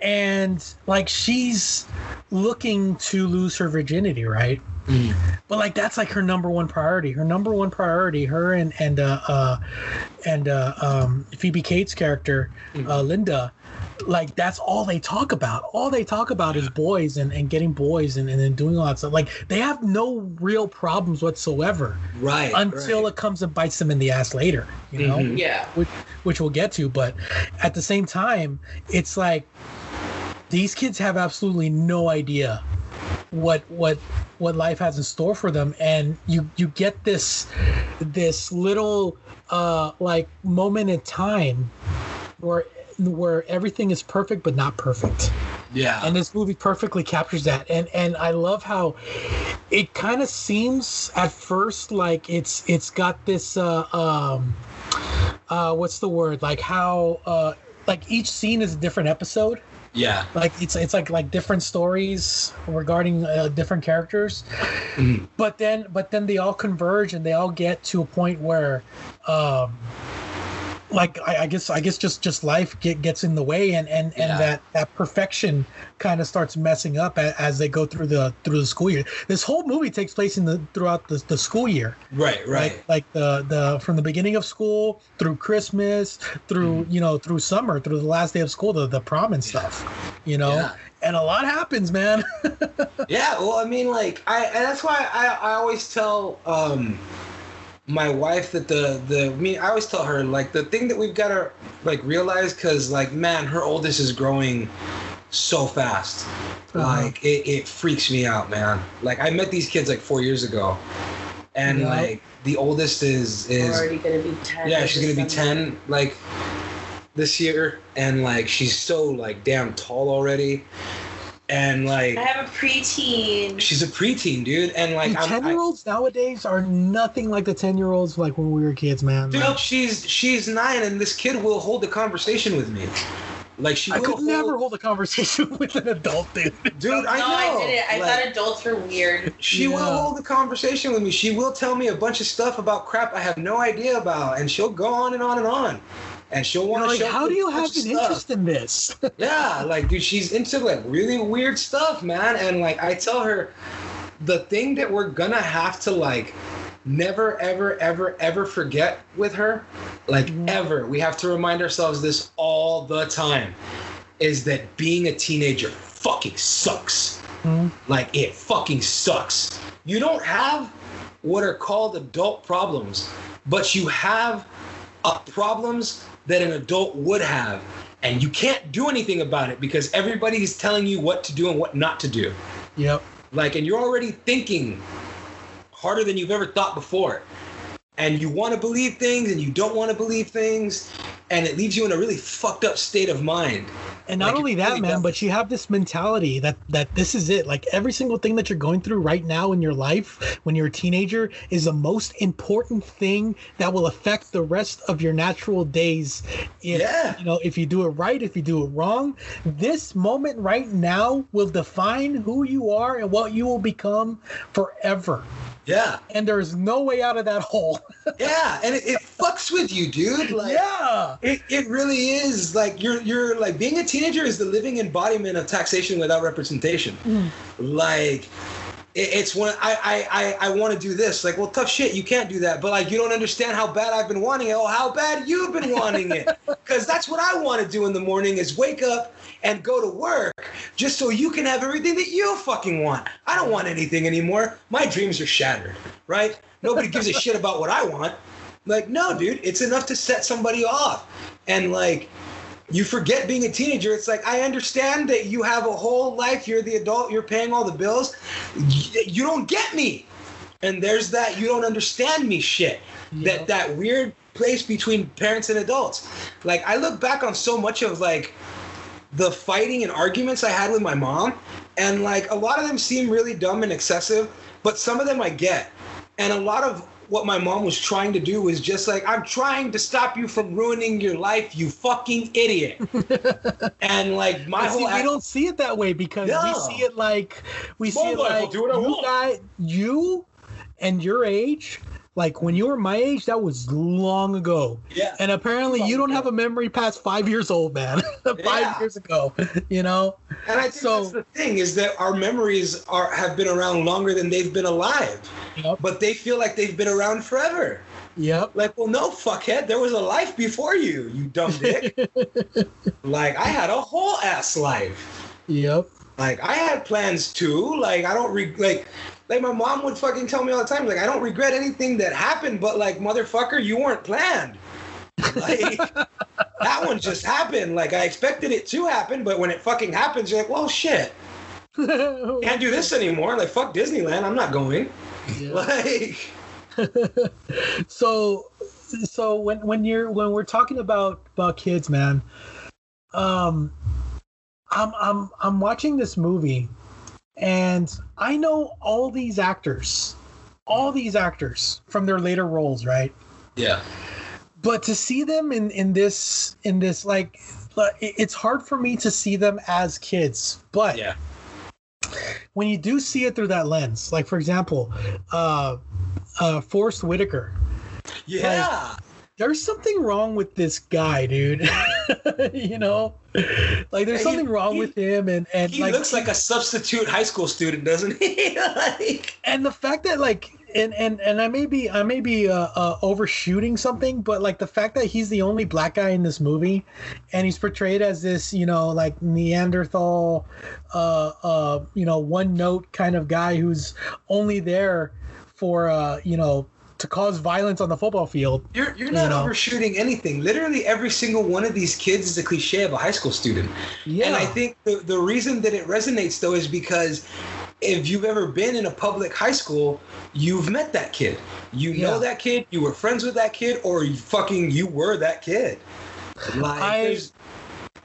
And like she's looking to lose her virginity right? Mhm. but like that's like her number one priority. Her number one priority her and and uh uh and uh um phoebe cates character uh linda like that's all they talk about all they talk about is boys and, and getting boys and, and then doing all that stuff like they have no real problems whatsoever Right. until right. it comes and bites them in the ass later you know Mhm. Yeah. which, which we'll get to but at the same time it's like these kids have absolutely no idea what what what life has in store for them and you you get this this little uh like moment in time where where everything is perfect but not perfect yeah. and this movie perfectly captures that and and i love how it kind of seems at first like it's it's got this uh um uh what's the word like how uh like each scene is a different episode yeah. like it's it's like like different stories regarding uh, different characters Mhm. but then but then they all converge and they all get to a point where um like I, I guess I guess just just life get, gets in the way and and and Yeah. that that perfection kind of starts messing up a, as they go through the through the school year. This whole movie takes place in the throughout the, the school year, Right. Right. Like, like the the from the beginning of school through Christmas through Mm-hmm. you know through summer through the last day of school the the prom and stuff, you know. Yeah. And a lot happens, man. [LAUGHS] Yeah, well, I mean, like, I and that's why I, I always tell um my wife that the the I mean I always tell her like the thing that we've got to like realize because like man her oldest is growing so fast Uh-huh. like it, it freaks me out man like I met these kids like four years ago and Yeah. like the oldest is is Already gonna be ten. yeah she's gonna be 10 like this year and like she's so like damn tall already and like I have a preteen. she's a preteen dude and like I'm- ten I- year olds nowadays are nothing like the ten year olds like when we were kids, man. Dude, Like, she's she's nine, and this kid will hold a conversation with me. Like she I will could never hold a conversation [LAUGHS] with an adult, dude. Dude, I no, know. I didn't. I Like, thought adults were weird. she will hold a conversation with me. She will tell me a bunch of stuff about crap I have no idea about, and she'll go on and on and on. And she'll want to like, show how do you have an stuff. interest in this? [LAUGHS] Yeah, like dude, she's into like really weird stuff, man. And like I tell her, the thing that we're gonna have to like never, ever, ever, ever forget with her, like Mhm. ever, we have to remind ourselves this all the time, is that being a teenager fucking sucks. Mhm. Like it fucking sucks. You don't have what are called adult problems, but you have uh, problems that an adult would have, and you can't do anything about it because everybody's telling you what to do and what not to do. yep. Like, and you're already thinking harder than you've ever thought before. And you want to believe things and you don't want to believe things, and it leaves you in a really fucked up state of mind. And not Like, only that, really man, does. but you have this mentality that that this is it. Like every single thing that you're going through right now in your life when you're a teenager is the most important thing that will affect the rest of your natural days. If, Yeah. You know, if you do it right, if you do it wrong, this moment right now will define who you are and what you will become forever. Yeah, And there's no way out of that hole. [LAUGHS] yeah, and it, it fucks with you, dude. Like, yeah. It, it really is like you're you're like being a teenager is the living embodiment of taxation without representation. Mm. Like it, it's when I I I, I want to do this. Like, well, tough shit, you can't do that. But like, you don't understand how bad I've been wanting it. Oh, how bad you've been wanting it. [LAUGHS] Because that's what I want to do in the morning is wake up and go to work just so you can have everything that you fucking want. I don't want anything anymore. My dreams are shattered. Right? Nobody gives a [LAUGHS] shit about what I want. Like, no, dude, it's enough to set somebody off. And like, you forget being a teenager. It's like, I understand that you have a whole life. You're the adult, you're paying all the bills. You don't get me. and there's that you don't understand me shit. Yeah. That that weird place between parents and adults. Like I look back on so much of like the fighting and arguments I had with my mom, and like a lot of them seem really dumb and excessive, but some of them I get. And a lot of what my mom was trying to do was just like, I'm trying to stop you from ruining your life, you fucking idiot. [LAUGHS] and like my But see, whole we don't see it that way because No. we see it like we see My it life, like do what I you want. guy, you and your age. Like when you were my age, that was long ago. yeah. And apparently, you don't have a memory past five years old, man. [LAUGHS] five Yeah. years ago, [LAUGHS] you know. And I think So- that's the thing is that our memories are have been around longer than they've been alive, Yep. but they feel like they've been around forever. Yep. Like, well, no, fuckhead, there was a life before you, you dumb dick. [LAUGHS] like, I had a whole ass life. Yep. Like, I had plans too. Like, I don't re- like, like my mom would fucking tell me all the time. Like, I don't regret anything that happened, but like, motherfucker, you weren't planned. Like, [LAUGHS] that one just happened. Like, I expected it to happen, but when it fucking happens, you're like, well, shit. [LAUGHS] can't do this anymore. Like fuck Disneyland, I'm not going. Yeah. [LAUGHS] Like so so when when you're when we're talking about about kids man um i'm i'm i'm watching this movie and i know all these actors all these actors from their later roles right? Yeah, but to see them in in this in this like like, it's hard for me to see them as kids but yeah, when you do see it through that lens like for example uh uh forest whitaker. Yeah. There's something wrong with this guy, dude. [LAUGHS] you know, like there's He- something wrong he- with him, and and he like looks like a substitute high school student, doesn't he? [LAUGHS] like and the fact that like and and and I may be I may be uh, uh, overshooting something, but like the fact that he's the only black guy in this movie, and he's portrayed as this you know like Neanderthal, uh, uh, you know one note kind of guy who's only there for uh, you know to cause violence on the football field. you're you're not You know. overshooting anything. Literally every single one of these kids is a cliche of a high school student. Yeah, And I think the, the reason that it resonates though is because if you've ever been in a public high school, you've met that kid. You know that kid, you were friends with that kid, or you fucking you were that kid. Like I-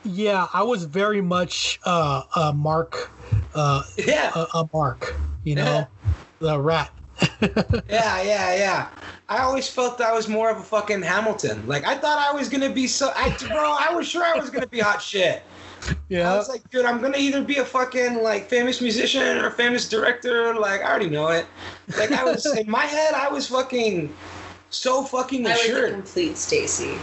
Yeah, I was very much uh, uh Mark, uh, yeah. a, a Mark. You know, the rat. [LAUGHS] Yeah, yeah, yeah. I always felt I was more of a fucking Hamilton. Like I thought I was gonna be so, I, bro. I was sure I was gonna be hot shit. Yeah. I was like, dude, I'm gonna either be a fucking like famous musician or famous director. Like I already know it. Like I was [LAUGHS] in my head, I was fucking so fucking I was a complete Stacy.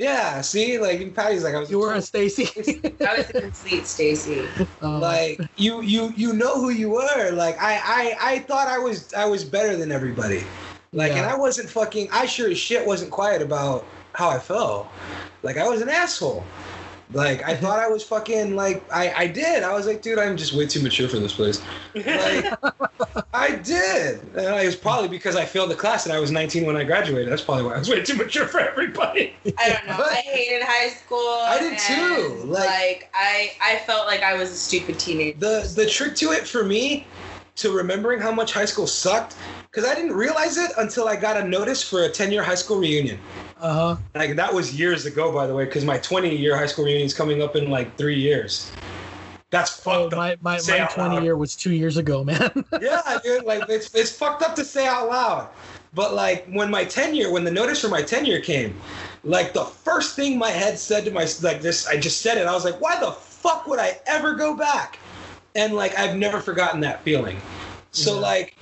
Yeah, see, like Patty's like I was. you were a Stacy. [LAUGHS] I was a complete Stacy. Uh, [LAUGHS] like you you you know who you were like I, I i thought i was i was better than everybody like and i wasn't fucking i sure as shit wasn't quiet about how i felt like i was an asshole like i thought i was fucking like i i did i was like dude i'm just way too mature for this place like [LAUGHS] i did and it was probably because i failed the class and i was 19 when i graduated that's probably why i was way too mature for everybody I don't know. I hated high school. I did too, like- Like, I, I felt like I was a stupid teenager. the the trick to it for me to remembering how much high school sucked because i didn't realize it until i got a notice for a 10 year high school reunion uh huh. like that was years ago by the way because my 20 year high school reunion is coming up in like three years that's Oh, fucked up my my, Say my twenty loud. year was two years ago, [LAUGHS] man. yeah dude like it's, it's fucked up to say out loud but like when my 10 year when the notice for my 10 year came like the first thing my head said to my like this i just said it i was like why the fuck would i ever go back and like i've never forgotten that feeling. So Yeah. like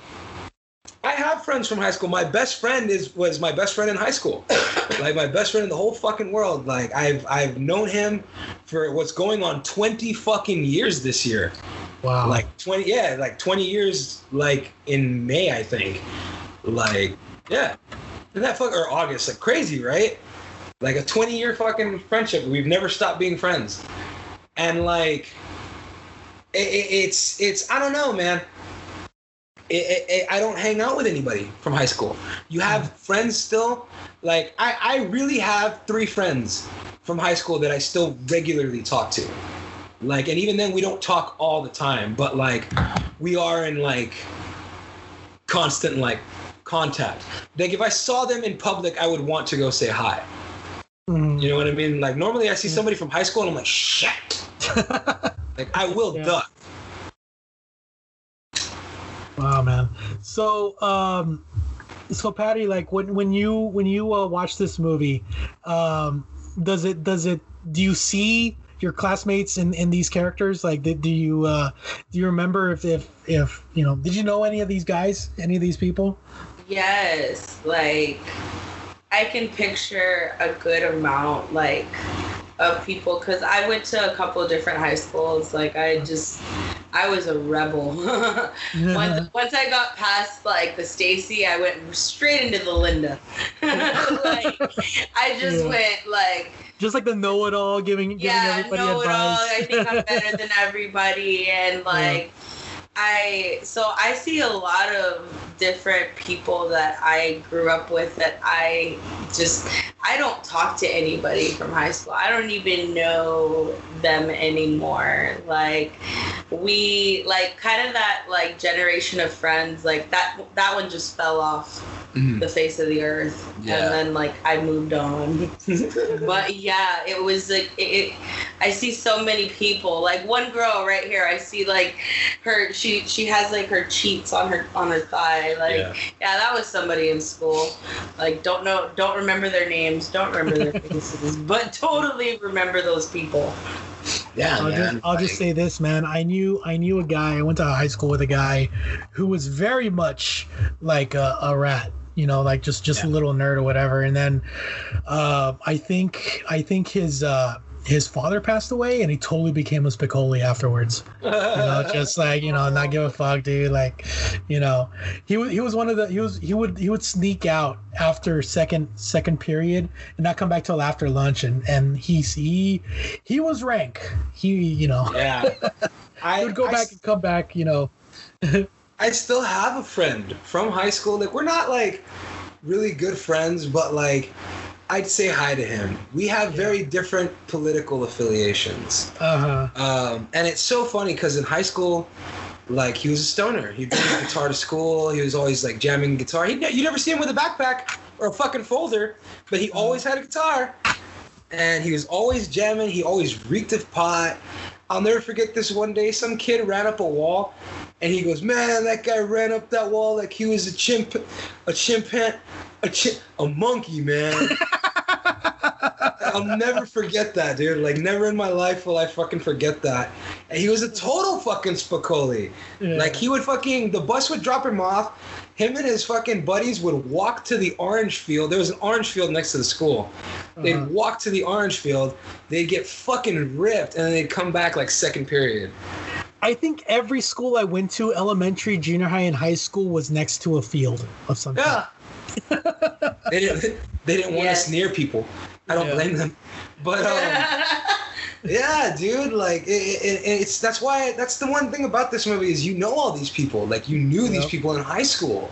i have friends from high school. My best friend is was my best friend in high school. [COUGHS] Like my best friend in the whole fucking world. Like i've i've known him for what's going on 20 fucking years this year. Wow. like 20 yeah like 20 years like in may i think. Like yeah. Isn't that fuck or august like crazy right? Like a 20 year fucking friendship. We've never stopped being friends. And like it, it, it's it's i don't know man it, i don't hang out with anybody from high school you have friends still like I, I really have three friends from high school that i still regularly talk to like and even then we don't talk all the time but like we are in like constant like contact. Like if I saw them in public, I would want to go say hi. Mhm. You know what I mean? Like normally I see somebody from high school and I'm like, shit. [LAUGHS] Like I will Yeah. duck. Wow, man. So, um, so Patty, like when when you when you uh, watch this movie, um, does it does it do you see your classmates in, in these characters? Like, did, do you uh, do you remember if, if if you know? Did you know any of these guys? Any of these people? Yes, like I can picture a good amount like of people because I went to a couple of different high schools. Like I just I was a rebel. [LAUGHS] once, [LAUGHS] once I got past like the Stacy, I went straight into the Linda. [LAUGHS] like I just Yeah. went like Just like the know-it-all, giving giving yeah, everybody know it all. advice. I think I'm better than everybody, and like, I so I see a lot of different people that I grew up with that I just I don't talk to anybody from high school. I don't even know them anymore. Like we like kind of that like generation of friends like that that one just fell off Mhm. the face of the earth Yeah. and then like I moved on [LAUGHS] but yeah it was like it, it i see so many people like one girl right here i see like her she she has like her cheeks on her on her thigh like Yeah. yeah, that was somebody in school like don't know don't remember their names don't remember their [LAUGHS] faces but totally remember those people Yeah, I'll man. just I'll just say this, man. I knew I knew a guy. I went to high school with a guy who was very much like a, a rat. You know, like just just a little nerd or whatever. And then uh, I think I think his uh, his father passed away, and he totally became a Spicoli afterwards. You know, [LAUGHS] just like you know, not give a fuck, dude. Like, you know, he was he was one of the he was he would he would sneak out after second second period and not come back till after lunch, and and he he he was rank. He you know yeah. I [LAUGHS] he would go I back and come back. You know, [LAUGHS] I still have a friend from high school. Like we're not like really good friends, but like I'd say hi to him. We have very different political affiliations. uh huh. Um, and it's so funny because in high school, like he was a stoner. He'd bring his guitar to school. He was always like jamming guitar. He you never see him with a backpack or a fucking folder, but he always had a guitar. And he was always jamming. He always reeked of pot. I'll never forget this one day. Some kid ran up a wall, and he goes, "Man, that guy ran up that wall like he was a chimp, a chimpan, a chimp, a monkey, man." I'll never forget that, dude. Like, never in my life will I fucking forget that. And he was a total fucking Spicoli. Yeah. Like, he would fucking, the bus would drop him off. Him and his fucking buddies would walk to the orange field. There was an orange field next to the school. They'd Uh-huh. walk to the orange field. They'd get fucking ripped, and then they'd come back like second period. I think every school I went to, elementary, junior high, and high school, was next to a field of some kind. Yeah. they didn't. They didn't want Yes. us near people. I don't Yeah. blame them. But um, [LAUGHS] Yeah, dude. Like it, it, it's that's why that's the one thing about this movie is you know all these people. Like you knew these people in high school.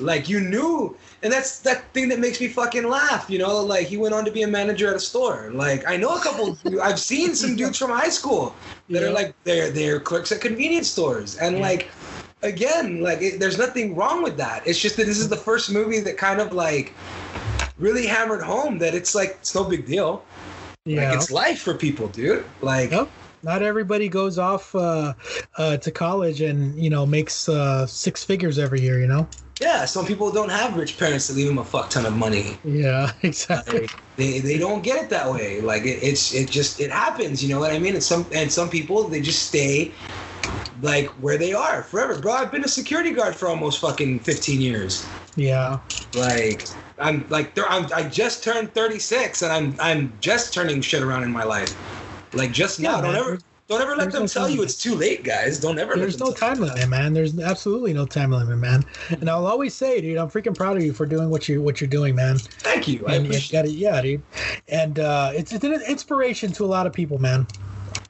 Like you knew, and that's that thing that makes me fucking laugh. You know, like he went on to be a manager at a store. Like I know a couple. I've seen some [LAUGHS] dudes from high school that Yeah. are like they're they're clerks at convenience stores, and Yeah. like again, like it, there's nothing wrong with that. It's just that this is the first movie that kind of like really hammered home that it's like it's no big deal. Yeah. Like it's life for people, dude. Like Yep. Not everybody goes off uh, uh, to college and you know makes uh, six figures every year. You know. yeah, some people don't have rich parents that leave them a fuck ton of money. Yeah. [LAUGHS] Exactly. Like, they, they don't get it that way. Like it, it's it just it happens. You know what I mean? And some and some people they just stay like where they are forever. Bro, I've been a security guard for almost fucking 15 years. Yeah. Like I'm like I'm, I just turned 36 and I'm I'm just turning shit around in my life. Like just Yeah, now. don't ever don't ever let there's them no tell you it's too late, guys. Don't ever. There's let no time you that. limit, man. There's absolutely no time limit, man. And I'll always say, dude, I'm freaking proud of you for doing what you what you're doing, man. Thank you. I And you appreciate. got it, yeah, dude. And uh, it's it's an inspiration to a lot of people, man.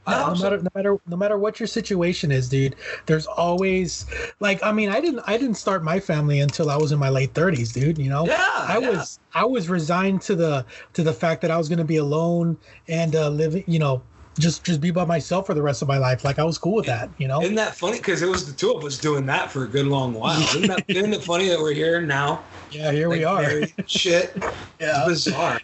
I no hope matter no matter no matter what your situation is, dude. There's always like I mean I didn't I didn't start my family until I was in my late 30s, dude. You know. Yeah, I yeah. was I was resigned to the to the fact that I was going to be alone and uh, living, you know, just just be by myself for the rest of my life. Like I was cool with that, you know. Isn't that funny? Because it was the two of us doing that for a good long while. [LAUGHS] Isn't that isn't it funny that we're here now? Yeah, here we are. Shit. [LAUGHS] Yeah. It's bizarre.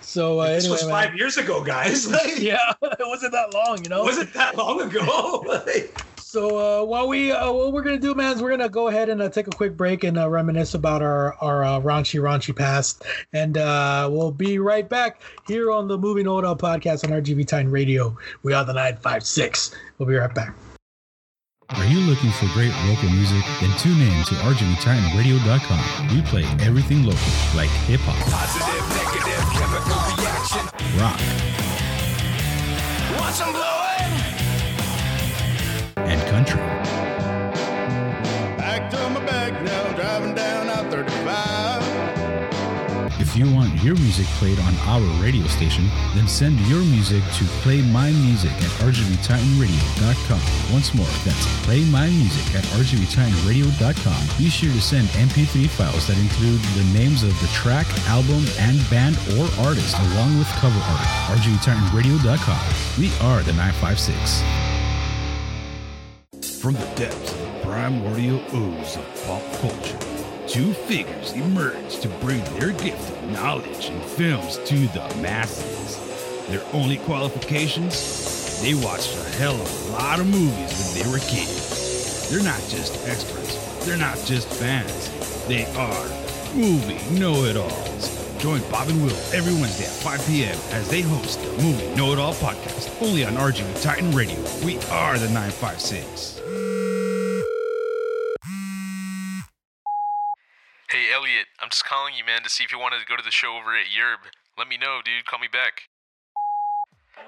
So uh, this anyway, was man. five years ago, guys. Like, [LAUGHS] [LAUGHS] Yeah, it wasn't that long, you know. Was it that long ago? [LAUGHS] Like, So uh, while we uh, what we're gonna do, man, is we're gonna go ahead and uh, take a quick break and uh, reminisce about our our uh, raunchy raunchy past, and uh, we'll be right back here on the Moving Know It All podcast on RGV Titan Radio. We are the nine five six. We'll be right back. Are you looking for great local music? Then tune in to RGVTitanRadio.com. We play everything local, like hip hop, rock, Watch 'em blowing. and country. Back to my bag now, driving down I 35. If you want your music played on our radio station, then send your music to playmymusic at rgvtitanradio.com. Once more, that's playmymusic at rgvtitanradio.com. Be sure to send MP3 files that include the names of the track, album, and band or artist, along with cover art. rgvtitanradio.com. We are the 956. From the depths of the primordial ooze of pop culture, two figures emerge to bring their gift of knowledge and films to the masses. Their only qualifications? They watched a hell of a lot of movies when they were kids. They're not just experts, they're not just fans, they are movie know it alls. Join Bob and Will every Wednesday at 5 p.m. as they host the Movie Know It All podcast, only on RGV Titan Radio. We are the 956. Hey Elliot, I'm just calling you, man, to see if you wanted to go to the show over at Yerb. Let me know, dude. Call me back.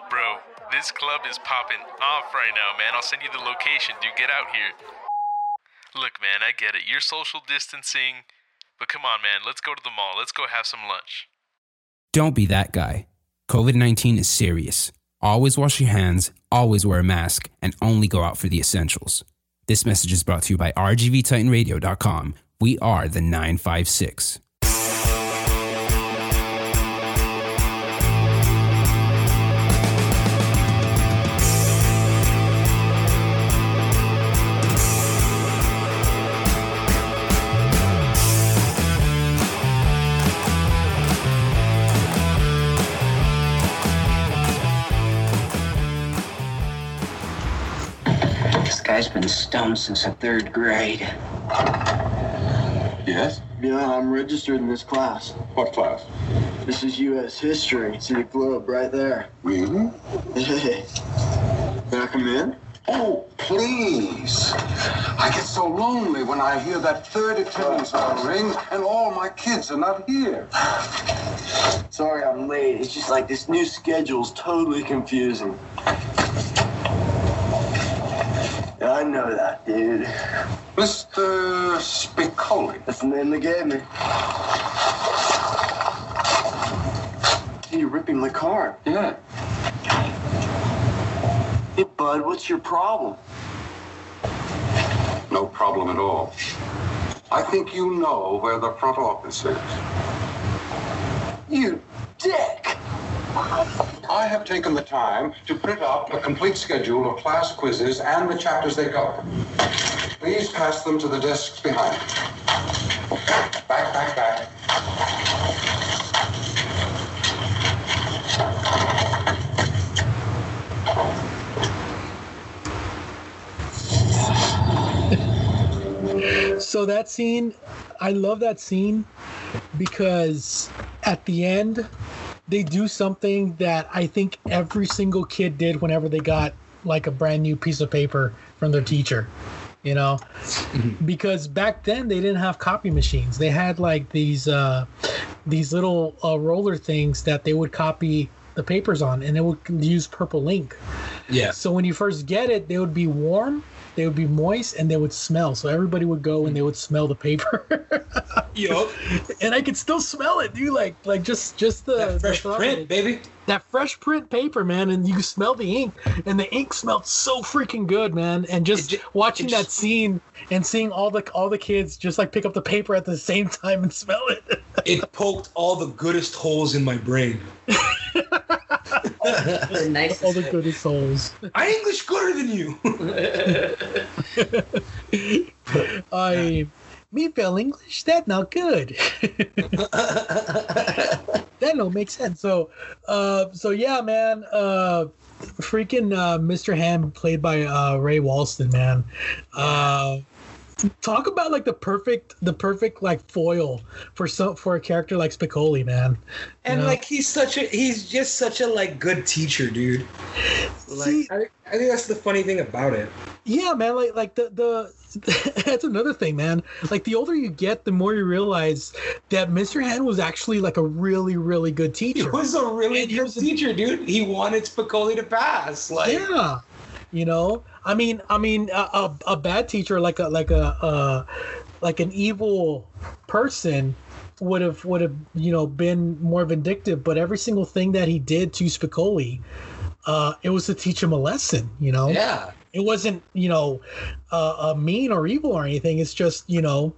Bro, this club is popping off right now, man. I'll send you the location, dude. Get out here. Look, man, I get it. You're social distancing, but come on, man. Let's go to the mall. Let's go have some lunch. Don't be that guy. COVID 19 is serious. Always wash your hands, always wear a mask, and only go out for the essentials. This message is brought to you by RGVTitanRadio.com. We are the 956. This guy's been stoned since the third grade. Yes? Yeah, I'm registered in this class. What class? This is U.S. history. See the globe right there. Really? Hey, [LAUGHS] can I come in? Oh, please. I get so lonely when I hear that third attendance bell ring and all my kids are not here. [SIGHS] Sorry I'm late. It's just like this new schedule's totally confusing. I know that, dude. Mr. Spicoli. That's the name they gave me. You're ripping my car. Yeah. Hey, bud, what's your problem? No problem at all. I think you know where the front office is. You dick! I have taken the time to print out a complete schedule of class quizzes and the chapters they cover. Please pass them to the desks behind. Back, back, back. So that scene, I love that scene because at the end, they do something that I think every single kid did whenever they got like a brand new piece of paper from their teacher. You know, because back then they didn't have copy machines. They had like these uh, these little uh, roller things that they would copy the papers on, and they would use purple ink. Yeah. So when you first get it, they would be warm, they would be moist, and they would smell. So everybody would go and they would smell the paper. Yup. [LAUGHS] and I could still smell it, dude. Like, like just, just the That fresh the print, baby. That fresh print paper, man, and you smell the ink, and the ink smelled so freaking good, man. And just It ju- watching it that scene and seeing all the all the kids just like pick up the paper at the same time and smell it. [LAUGHS] It poked all the goodest holes in my brain. The nicest. all the goodest holes. I English gooder than you. [LAUGHS] I me feel English. That not good. [LAUGHS] that don't make sense. So, uh, so yeah, man. Uh, freaking uh, Mr. Hand, played by uh, Ray Walston, man. Uh, talk about like the perfect, the perfect like foil for some for a character like Spicoli, man. And You know? like he's such a he's just such a like good teacher, dude. Like See- I, I think that's the funny thing about it. Yeah, man. Like, like the the [LAUGHS] that's another thing, man. Like the older you get, the more you realize that Mr. Hand was actually like a really, really good teacher. He was a really good teacher, dude. He wanted Spicoli to pass. Like yeah, you know. I mean, I mean, a, a, a bad teacher, like a like a uh, like an evil person, would have would have you know been more vindictive. But every single thing that he did to Spicoli, uh, it was to teach him a lesson. You know. Yeah. It wasn't you know uh, uh, mean or evil or anything. It's just you know.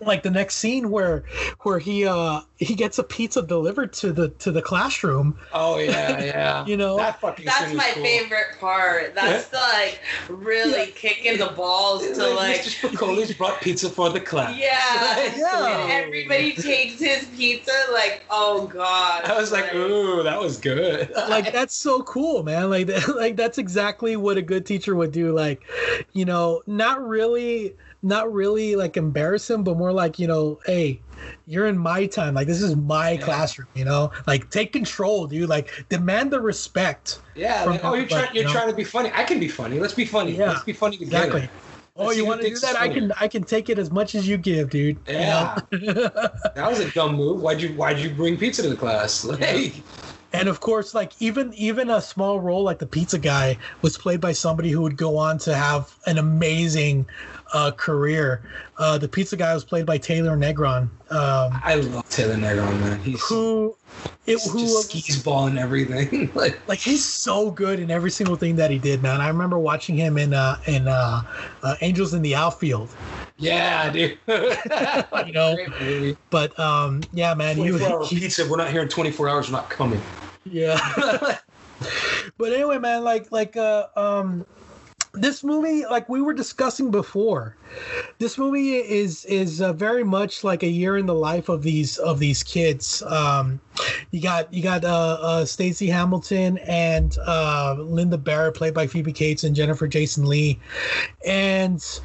Like the next scene where where he uh he gets a pizza delivered to the to the classroom. Oh yeah, yeah. [LAUGHS] You know that fucking That's scene was my cool. favorite part. That's like really kicking the balls to like. Mr. Spicoli's brought pizza for the class. Yeah, Yeah. and everybody takes his pizza. Like, oh god. I was like, ooh, that was good. [LAUGHS] like that's so cool man like that, [LAUGHS] like that's exactly what a good teacher would do like you know not really not really like embarrass him but more like you know hey you're in my time like this is my classroom you know like take control dude like demand the respect Yeah, like, oh, you're trying you're you know? trying to be funny. I can be funny. Let's be funny. Yeah, Let's be funny together. exactly oh Let's you want to do that i can i can take it as much as you give dude you Yeah. know? [LAUGHS] That was a dumb move. Why'd you Why'd you bring pizza to the class? Like, [LAUGHS] and of course like even even a small role like the pizza guy was played by somebody who would go on to have an amazing uh, career uh, the pizza guy was played by taylor negron um, I love Taylor Negron, man. He's who it who just skis ball and everything. [LAUGHS] like, like he's so good in every single thing that he did man i remember watching him in uh in uh, uh angels in the outfield yeah, dude. [LAUGHS] you know Great but um yeah man he, 24 hour he, pizza. We're not here in 24 hours. We're not coming. Yeah. [LAUGHS] but anyway, man, like like uh um this movie like we were discussing before this movie is is uh, very much like a year in the life of these of these kids. Um you got you got uh, uh stacy hamilton and uh linda barrett played by phoebe cates and jennifer jason leigh and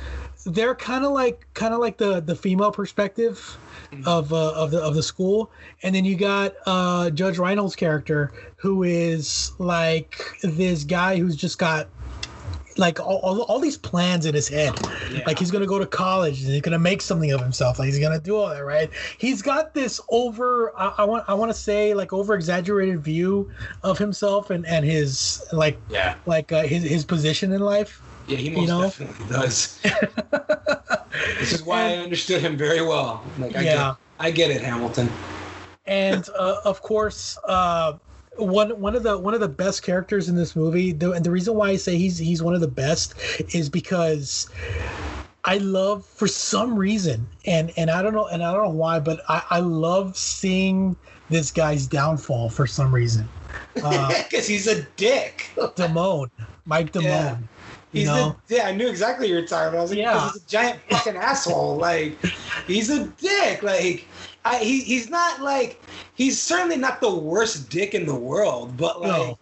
they're kind of like kind of like the the female perspective of uh, of the of the school, and then you got uh, Judge Reinhold's character, who is like this guy who's just got like all, all, all these plans in his head. Like he's gonna go to college and he's gonna make something of himself. Like he's gonna do all that, right? He's got this over. I, I want I want to say like over exaggerated view of himself and and his like Yeah. like uh, his his position in life. Yeah, he You most know? definitely does. [LAUGHS] this is why I understood him very well. Like, I Yeah. Get, I get it, Hamilton. and uh, of course uh, one one of the one of the best characters in this movie the, and the reason why i say he's he's one of the best is because i love for some reason and and i don't know and i don't know why but i i love seeing this guy's downfall for some reason [LAUGHS] uh, Because he's a dick. Damone, Mike Damone. Yeah. He's a, yeah, I knew exactly what you were talking about. I was like, yeah. he's a giant fucking asshole. Like, he's a dick. Like, I, he, he's not like, he's certainly not the worst dick in the world, but like, No.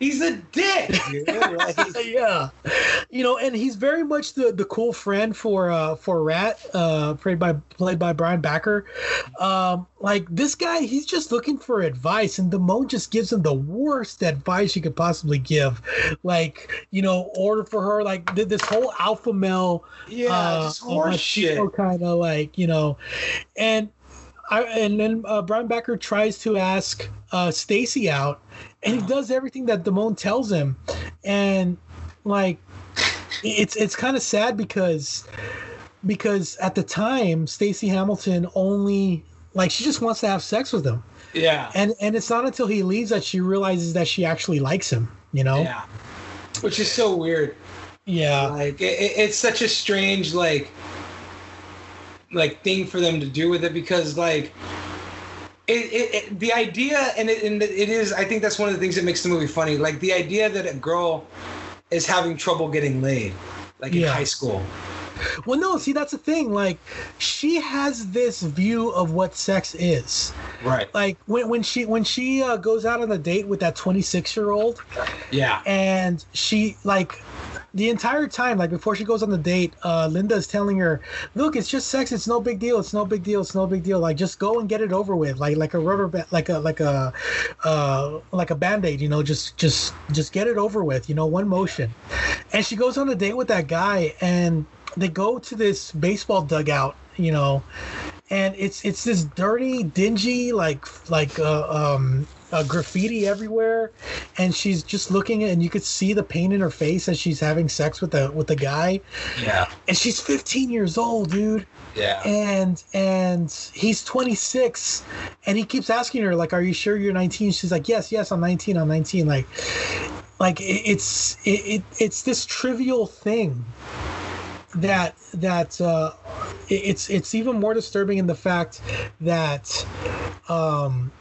he's a dick. Dude. [LAUGHS] Like, [LAUGHS] yeah, you know, and he's very much the the cool friend for uh for Rat, uh played by played by Brian Backer. Um, like this guy, he's just looking for advice, and the Damone just gives him the worst advice you could possibly give. Like, you know, order for her, like th- this whole alpha male, Yeah, uh, just horse shit. kind of like you know, and. I, and then uh, Brian Backer tries to ask uh, Stacy out, and he does everything that Damone tells him, and like it's it's kind of sad because because at the time Stacy Hamilton only like she just wants to have sex with him, yeah. and and it's not until he leaves that she realizes that she actually likes him. You know? Yeah. Which is so weird. Yeah. Like, it, it- it's such a strange, like, like thing for them to do with it because, like, it, it, it the idea and it, and it is I think that's one of the things that makes the movie funny. Like the idea that a girl is having trouble getting laid, like in high school. Well, no, see, that's the thing. Like, she has this view of what sex is. Right. Like when when she when she uh, goes out on a date with that 26 year old, Yeah. and she like the entire time like before she goes on the date uh linda's telling her look it's just sex. It's no big deal. It's no big deal. It's no big deal. Like just go and get it over with. Like like a rubber ba- like a like a uh like a band-aid you know just just just get it over with you know one motion. And she goes on a date with that guy and they go to this baseball dugout you know and it's it's this dirty dingy like like uh, um uh, graffiti everywhere and she's just looking at and you could see the pain in her face as she's having sex with the with the guy. Yeah. and she's 15 years old dude. Yeah. and and he's 26 and he keeps asking her like are you sure you're 19 she's like yes yes i'm 19 i'm 19 like like it, it's it, it it's this trivial thing that that uh it's it's even more disturbing in the fact that um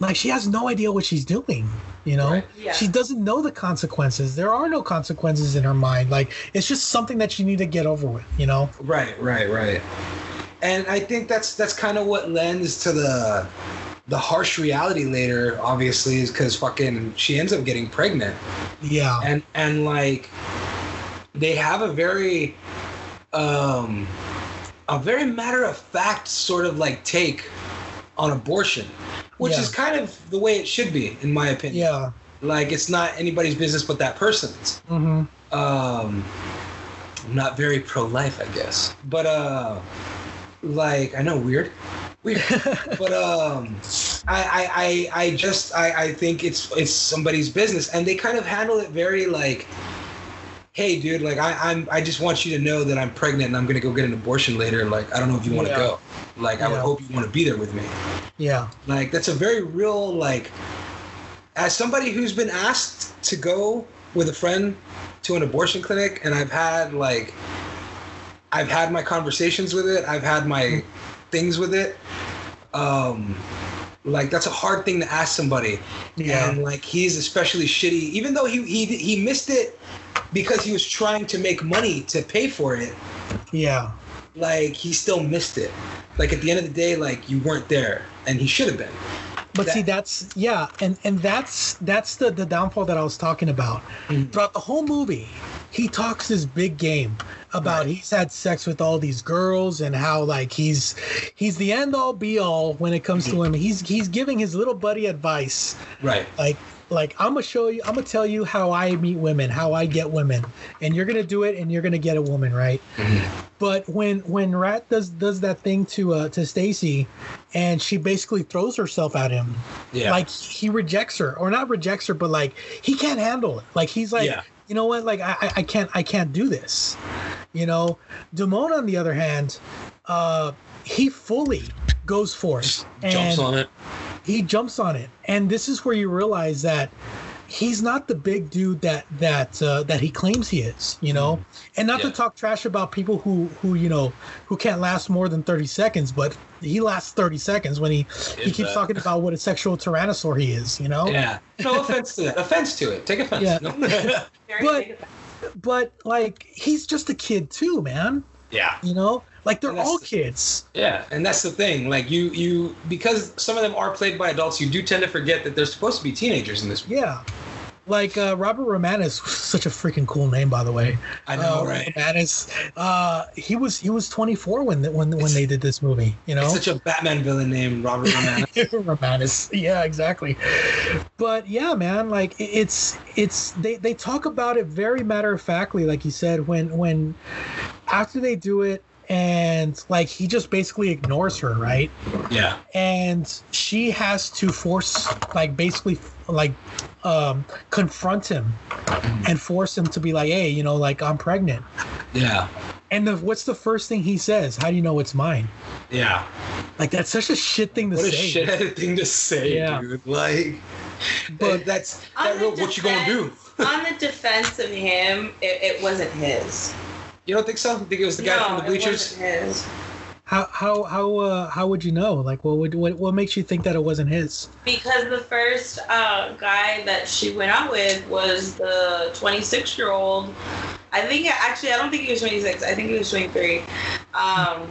like she has no idea what she's doing you know Yeah. she doesn't know the consequences there are no consequences in her mind like it's just something that you need to get over with you know Right, right, right. And I think that's that's kind of what lends to the the harsh reality later. Obviously, is because fucking she ends up getting pregnant, yeah and and like they have a very um a very matter of fact sort of like take on abortion, which Yeah. is kind of the way it should be, in my opinion. yeah Like it's not anybody's business but that person's. mm-hmm. um I'm not very pro life, I guess. But uh like I know weird. Weird. [LAUGHS] but um I I I, I just I, I think it's it's somebody's business and they kind of handle it very like Hey dude, like I, I'm I just want you to know that I'm pregnant and I'm gonna go get an abortion later. Like I don't know if you want to Yeah. go. Like I would hope you want to be there with me. yeah Like that's a very real like as somebody who's been asked to go with a friend to an abortion clinic and I've had like I've had my conversations with it, I've had my things with it. Um like that's a hard thing to ask somebody. Yeah. And like he's especially shitty even though he he he missed it because he was trying to make money to pay for it yeah. like he still missed it. Like at the end of the day, like you weren't there, and he should have been. but see that's yeah and and that's that's the the downfall that i was talking about. Mm-hmm. Throughout the whole movie he talks this big game about he's had sex with all these girls and how like he's he's the end all be all when it comes to mm-hmm. him he's he's giving his little buddy advice. Right. like like i'm gonna show you i'm gonna tell you how i meet women how i get women. And you're gonna do it and you're gonna get a woman right? But when when rat does does that thing to uh to stacy and she basically throws herself at him Yeah. like he rejects her. Or not rejects her but like he can't handle it. Like he's like Yeah. you know what? Like I, I- can't i can't do this. You know? Damone on the other hand uh he fully goes for it Jumps and on it. He jumps on it and this is where you realize that he's not the big dude that that uh, that he claims he is you know and not to talk trash about people who who you know who can't last more than 30 seconds but he lasts 30 seconds when he he keeps that- talking about what a sexual tyrannosaur he is you know Yeah. No offense to that. Offense to it. Take offense. Yeah. No? [LAUGHS] But- but like he's just a kid too man yeah. you know like they're all the- kids Yeah. And that's the thing. Like you, you, because some of them are played by adults, you do tend to forget that they're supposed to be teenagers in this. yeah like uh, Robert Romanus, [LAUGHS] such a freaking cool name, by the way. I know, uh, right? Romanus, uh, he was he was 24 when when when they did this movie. You know, It's such a Batman villain named Robert Romanus. [LAUGHS] Romanus. Yeah, exactly. But yeah, man, like it- it's it's they they talk about it very matter of factly, like you said, when when after they do it and like he just basically ignores her, right? yeah. And she has to force like basically like um confront him and force him to be like, hey, you know, like I'm pregnant. Yeah. And the, what's the first thing he says? How do you know it's mine? Yeah. Like that's such a shit thing to What a say. thing to say, Yeah. dude. Like, but that's that the real, what you gonna do? On the defense of him, it, it wasn't his. You don't think so? You think it was the guy no, from the bleachers? it bleachers? wasn't his. How how how uh, how would you know? Like, what would what what makes you think that it wasn't his? Because the first uh, guy that she went out with was the 26 year old. I think actually I don't think he was 26. I think he was 23. Um,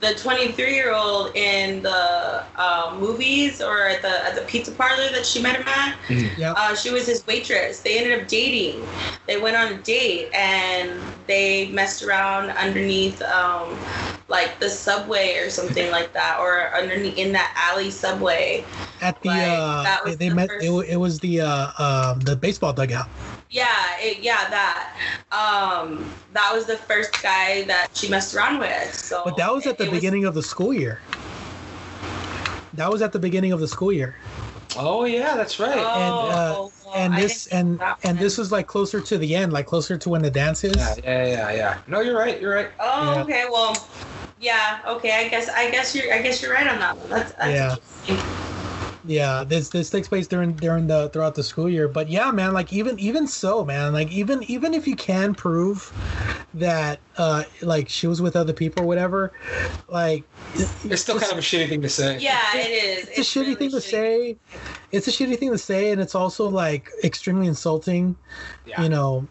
the 23 year old in the uh, movies or at the at the pizza parlor that she met him at. Yeah. Uh, she was his waitress. They ended up dating. They went on a date and they messed around underneath, um, like the subway or something [LAUGHS] like that, or underneath in that alley subway. At the Like, uh, that was they the met. first- It, it was the uh, um, the baseball dugout. Yeah, it, yeah, that. Um, that was the first guy that she messed around with. So, But that was at the it was- beginning of the school year. That was at the beginning of the school year. Oh yeah, that's right. and uh, Oh, well, and this and and this was like closer to the end, like closer to when the dance is. Yeah, yeah, yeah, yeah. No, you're right. You're right. Oh, Yeah. okay. Well, yeah. Okay. I guess. I guess you're. I guess you're right on that one. That's. that's Yeah. Interesting. Yeah, this this takes place during during the throughout the school year. But yeah, man, like even even so, man, like even even if you can prove that uh like she was with other people or whatever, like It's still kind of a shitty thing to say. Yeah, it is. it's, a shitty thing to say. It's a shitty thing to say, and it's also like extremely insulting. Yeah. You know,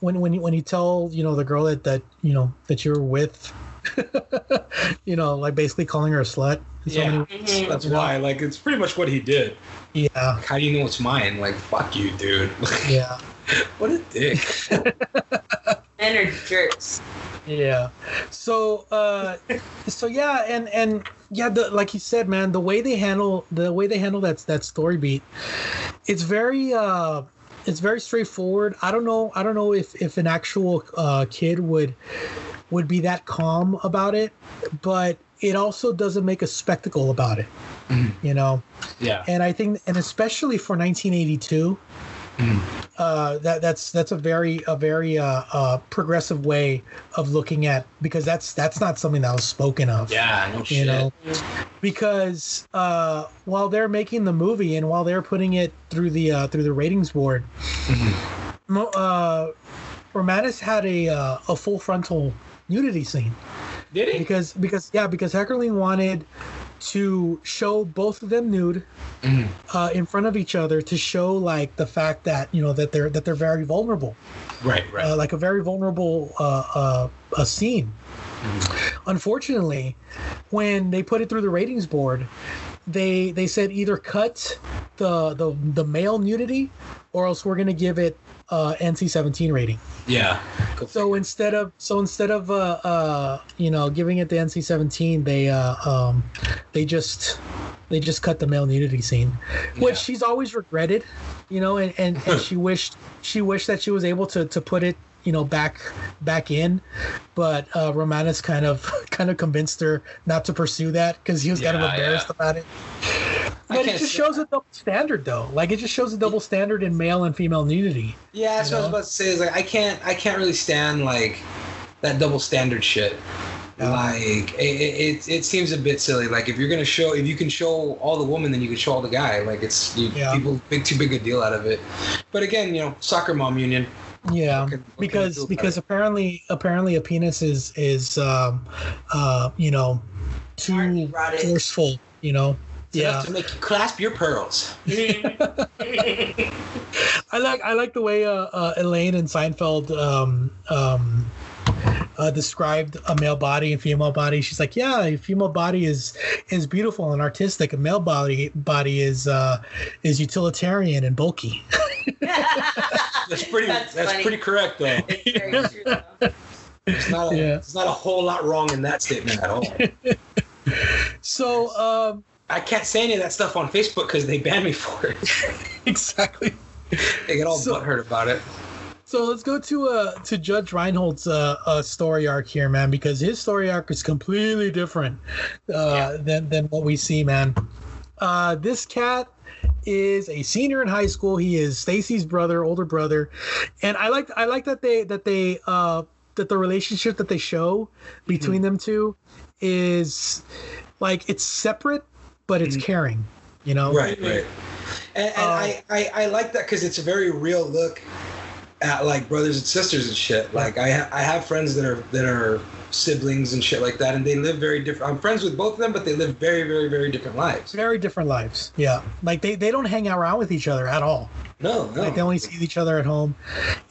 when when you, when you tell you know the girl that that you know that you're with, [LAUGHS] you know, like basically calling her a slut. in so Yeah, many Mm-hmm. that's you know? why. Like, it's pretty much what he did. Yeah, How do you know it's mine? Like, fuck you, dude. [LAUGHS] yeah. what a dick. [LAUGHS] Men are jerks. Yeah. So uh so yeah, and and yeah, the like you said, man, the way they handle the way they handle that that story beat, it's very uh it's very straightforward. I don't know I don't know if if an actual uh kid would would be that calm about it, but it also doesn't make a spectacle about it. You know? Yeah. And I think and especially for 1982 uh, that that's that's a very a very uh, uh, progressive way of looking at because that's that's not something that was spoken of. Yeah, no shit. You know, because uh, while they're making the movie and while they're putting it through the uh, through the ratings board, Mo- uh, Romanus had a uh, a full frontal nudity scene. Did he? Because because yeah because Heckerling wanted to show both of them nude uh, in front of each other to show like the fact that you know that they're that they're very vulnerable Right, right. uh, like a very vulnerable uh, uh, a scene. Unfortunately, when they put it through the ratings board, they they said either cut the the, the male nudity or else we're gonna give it uh, NC-17 rating. yeah. So instead of so instead of uh, uh, you know giving it the NC-17, they uh, um, they just they just cut the male nudity scene, which Yeah. she's always regretted, you know, and, and, and [LAUGHS] she wished she wished that she was able to to put it you know back back in, but uh, Romanus kind of [LAUGHS] kind of convinced her not to pursue that because he was kind of embarrassed yeah. about it. But it just say- shows a double standard, though. Like it just shows a double standard in male and female nudity. Yeah, that's You what I was about to say. Is like I can't, I can't really stand like that double standard shit. Like it, it, it seems a bit silly. Like if you're gonna show, if you can show all the woman, then you can show all the guy. Like it's you, Yeah. people make too big a deal out of it. But again, you know, soccer mom union. Yeah, What can- what because because it? apparently apparently a penis is is um uh you know too rotted. forceful. You know. It's yeah, to make you clasp your pearls. [LAUGHS] [LAUGHS] I like I like the way uh, uh, Elaine and Seinfeld um, um, uh, described a male body and female body. She's like, yeah, a female body is is beautiful and artistic. A male body body is uh, is utilitarian and bulky. [LAUGHS] That's pretty. That's That's, pretty correct, though. It's true. though. There's not, a, Yeah. there's not a whole lot wrong in that statement at all. [LAUGHS] So um, I can't say any of that stuff on Facebook because they banned me for it. [LAUGHS] exactly. They get all So- butthurt about it. So let's go to uh to Judge Reinhold's uh, uh story arc here, man, because his story arc is completely different uh than than what we see, man. Uh this cat is a senior in high school. He is Stacy's brother, older brother. And I like I like that they that they uh that the relationship that they show between them two is like it's separate but it's caring, you know? Right, right. And, and Uh, I, I, I like that because it's a very real look at like brothers and sisters and shit. Like I ha- I have friends that are that are siblings and shit like that, and they live very different. I'm friends with both of them, but they live very very very different lives. Very different lives. Yeah. Like they, they don't hang around with each other at all. No, no. Like they only see each other at home.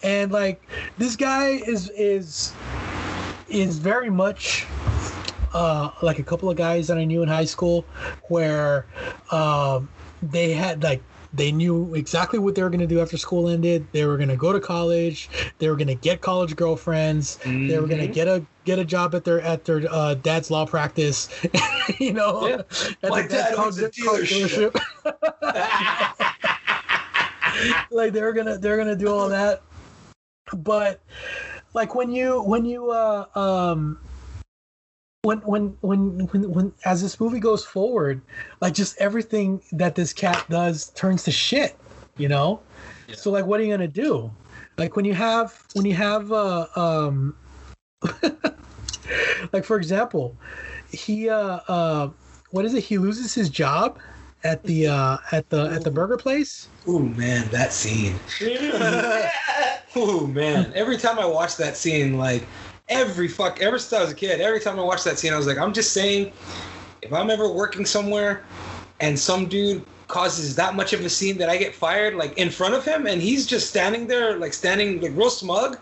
And like this guy is is is very much uh like a couple of guys that I knew in high school where um they had like they knew exactly what they were going to do after school ended. They were going to go to college. They were going to get college girlfriends. They were going to Mhm. get a get a job at their at their uh, dad's law practice. [LAUGHS] you know, Yeah. at My dad owns a car dealership. [LAUGHS] like they're gonna they're gonna do all that but like when you when you uh um when when when when when as this movie goes forward like just everything that this cat does turns to shit you know? So like what are you gonna do? Like when you have when you have uh um [LAUGHS] like for example he uh uh what is it? He loses his job at the uh at the at the burger place? Oh man, that scene. [LAUGHS] oh man, every time I watch that scene, like every fuck, ever since I was a kid, every time I watch that scene, I was like, I'm just saying, if I'm ever working somewhere and some dude causes that much of a scene that I get fired, like in front of him, and he's just standing there, like standing like real smug.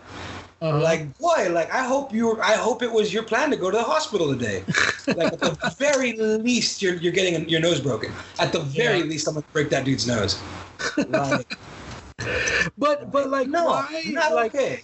Uh-huh. Like boy, like I hope you, I hope it was your plan to go to the hospital today. [LAUGHS] like at the very least, you're you're getting your nose broken. At the very Yeah. least, I'm gonna break that dude's nose. [LAUGHS] Like, but but like no, why not like okay.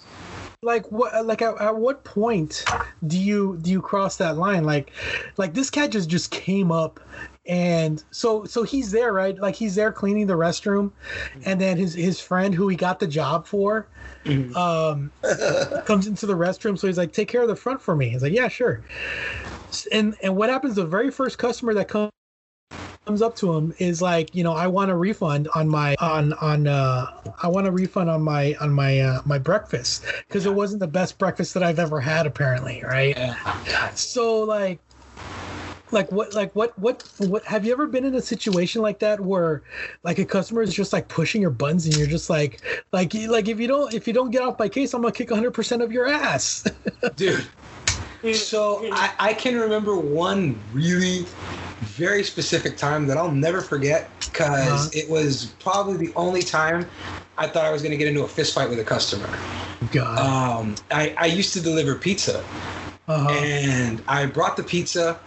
Like what uh, like at, at what point do you do you cross that line? Like like this cat just just came up and so so he's there right? Like he's there cleaning the restroom mm-hmm. and then his his friend who he got the job for mm-hmm. um [LAUGHS] comes into the restroom. So he's like take care of the front for me. He's like yeah sure. And and what happens the very first customer that comes comes up to him is like you know i want a refund on my on on uh i want a refund on my on my uh my breakfast. Because it wasn't the best breakfast that i've ever had apparently right? So like like what like what what what have you ever been in a situation like that where like a customer is just like pushing your buttons and you're just like like like if you don't if you don't get off my case i'm gonna kick 100% of your ass. [LAUGHS] Dude. So I, I can remember one really very specific time that I'll never forget because Uh-huh. it was probably the only time I thought I was going to get into a fist fight with a customer. God. Um, I, I used to deliver pizza Uh-huh. and I brought the pizza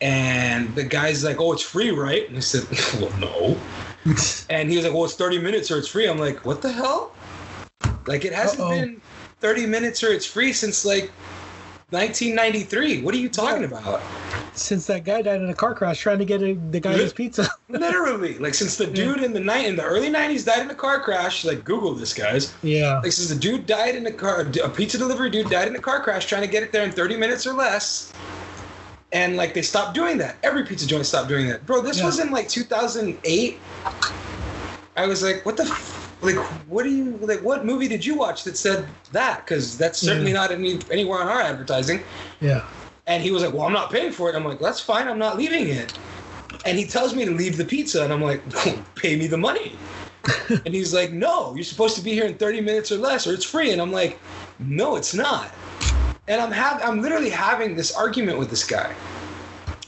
and the guy's like, oh, it's free, right? And I said, [LAUGHS] well, no. [LAUGHS] and he was like, well, it's 30 minutes or it's free. I'm like, what the hell? Like, it hasn't Uh-oh. been 30 minutes or it's free since like 1993. What are you talking about? since that guy died in a car crash trying to get a, the guy his pizza [LAUGHS] Literally, like since the dude in the night in the early 90s died in a car crash. Like, Google this, guys. yeah Like, since the dude died in a car, a pizza delivery dude died in a car crash trying to get it there in 30 minutes or less. And like, they stopped doing that. Every pizza joint stopped doing that. Bro, this Yeah. was in like 2008. I was like, what the, f- like, what do you, like, what movie did you watch that said that? Because that's certainly Yeah. not any, anywhere on our advertising. yeah And he was like, well, I'm not paying for it. I'm like, that's fine. I'm not leaving it. And he tells me to leave the pizza. And I'm like, pay me the money. [LAUGHS] and he's like, no, you're supposed to be here in 30 minutes or less, or it's free. And I'm like, no, it's not. And I'm have I'm literally having this argument with this guy.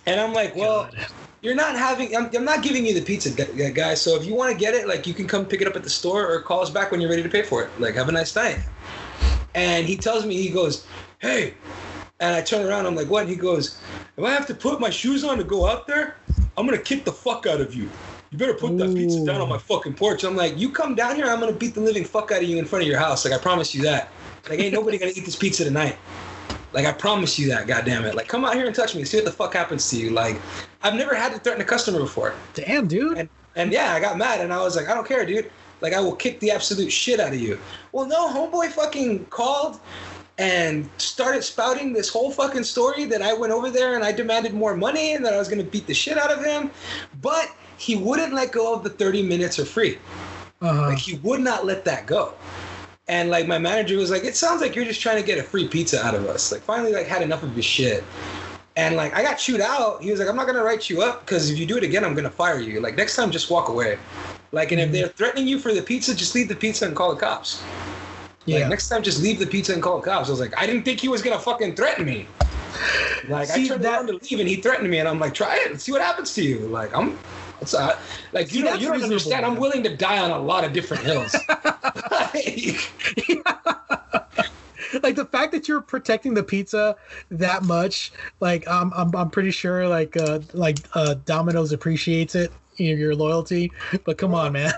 And I'm like, well, you're not having, I'm, I'm not giving you the pizza, gu- guy. So if you want to get it, like, you can come pick it up at the store or call us back when you're ready to pay for it. Like, have a nice night. And he tells me, he goes, hey, and I turn around, I'm like, what? And he goes, if I have to put my shoes on to go out there, I'm gonna kick the fuck out of you. You better put that pizza down on my fucking porch. I'm like, you come down here, I'm gonna beat the living fuck out of you in front of your house. Like I promise you that. Like ain't nobody gonna eat this pizza tonight. Like I promise you that, goddamn it. Like come out here and touch me, see what the fuck happens to you. Like I've never had to threaten a customer before. damn dude And and yeah, I got mad and I was like, I don't care, dude. Like I will kick the absolute shit out of you. Well, no, homeboy fucking called and started spouting this whole fucking story that I went over there and I demanded more money and that I was gonna beat the shit out of him. But he wouldn't let go of the 30 minutes or free. uh-huh. Like he would not let that go. And like my manager was like, it sounds like you're just trying to get a free pizza out of us. Like finally like had enough of your shit. And like I got chewed out. He was like, I'm not gonna write you up because if you do it again, I'm gonna fire you. Like next time, just walk away. Like, and if they're threatening you for the pizza, just leave the pizza and call the cops. Like Yeah. next time, just leave the pizza and call the cops. I was like, I didn't think he was gonna fucking threaten me. Like I See, turned that- around to leave and he threatened me, and I'm like, try it and see what happens to you. Like I'm, it's uh, like See, you know, that's you don't understand. I'm willing to die on a lot of different hills. [LAUGHS] [LAUGHS] like the fact that you're protecting the pizza that much, like I'm I'm, I'm pretty sure like uh like uh Domino's appreciates it. Your, your loyalty, but come on, man.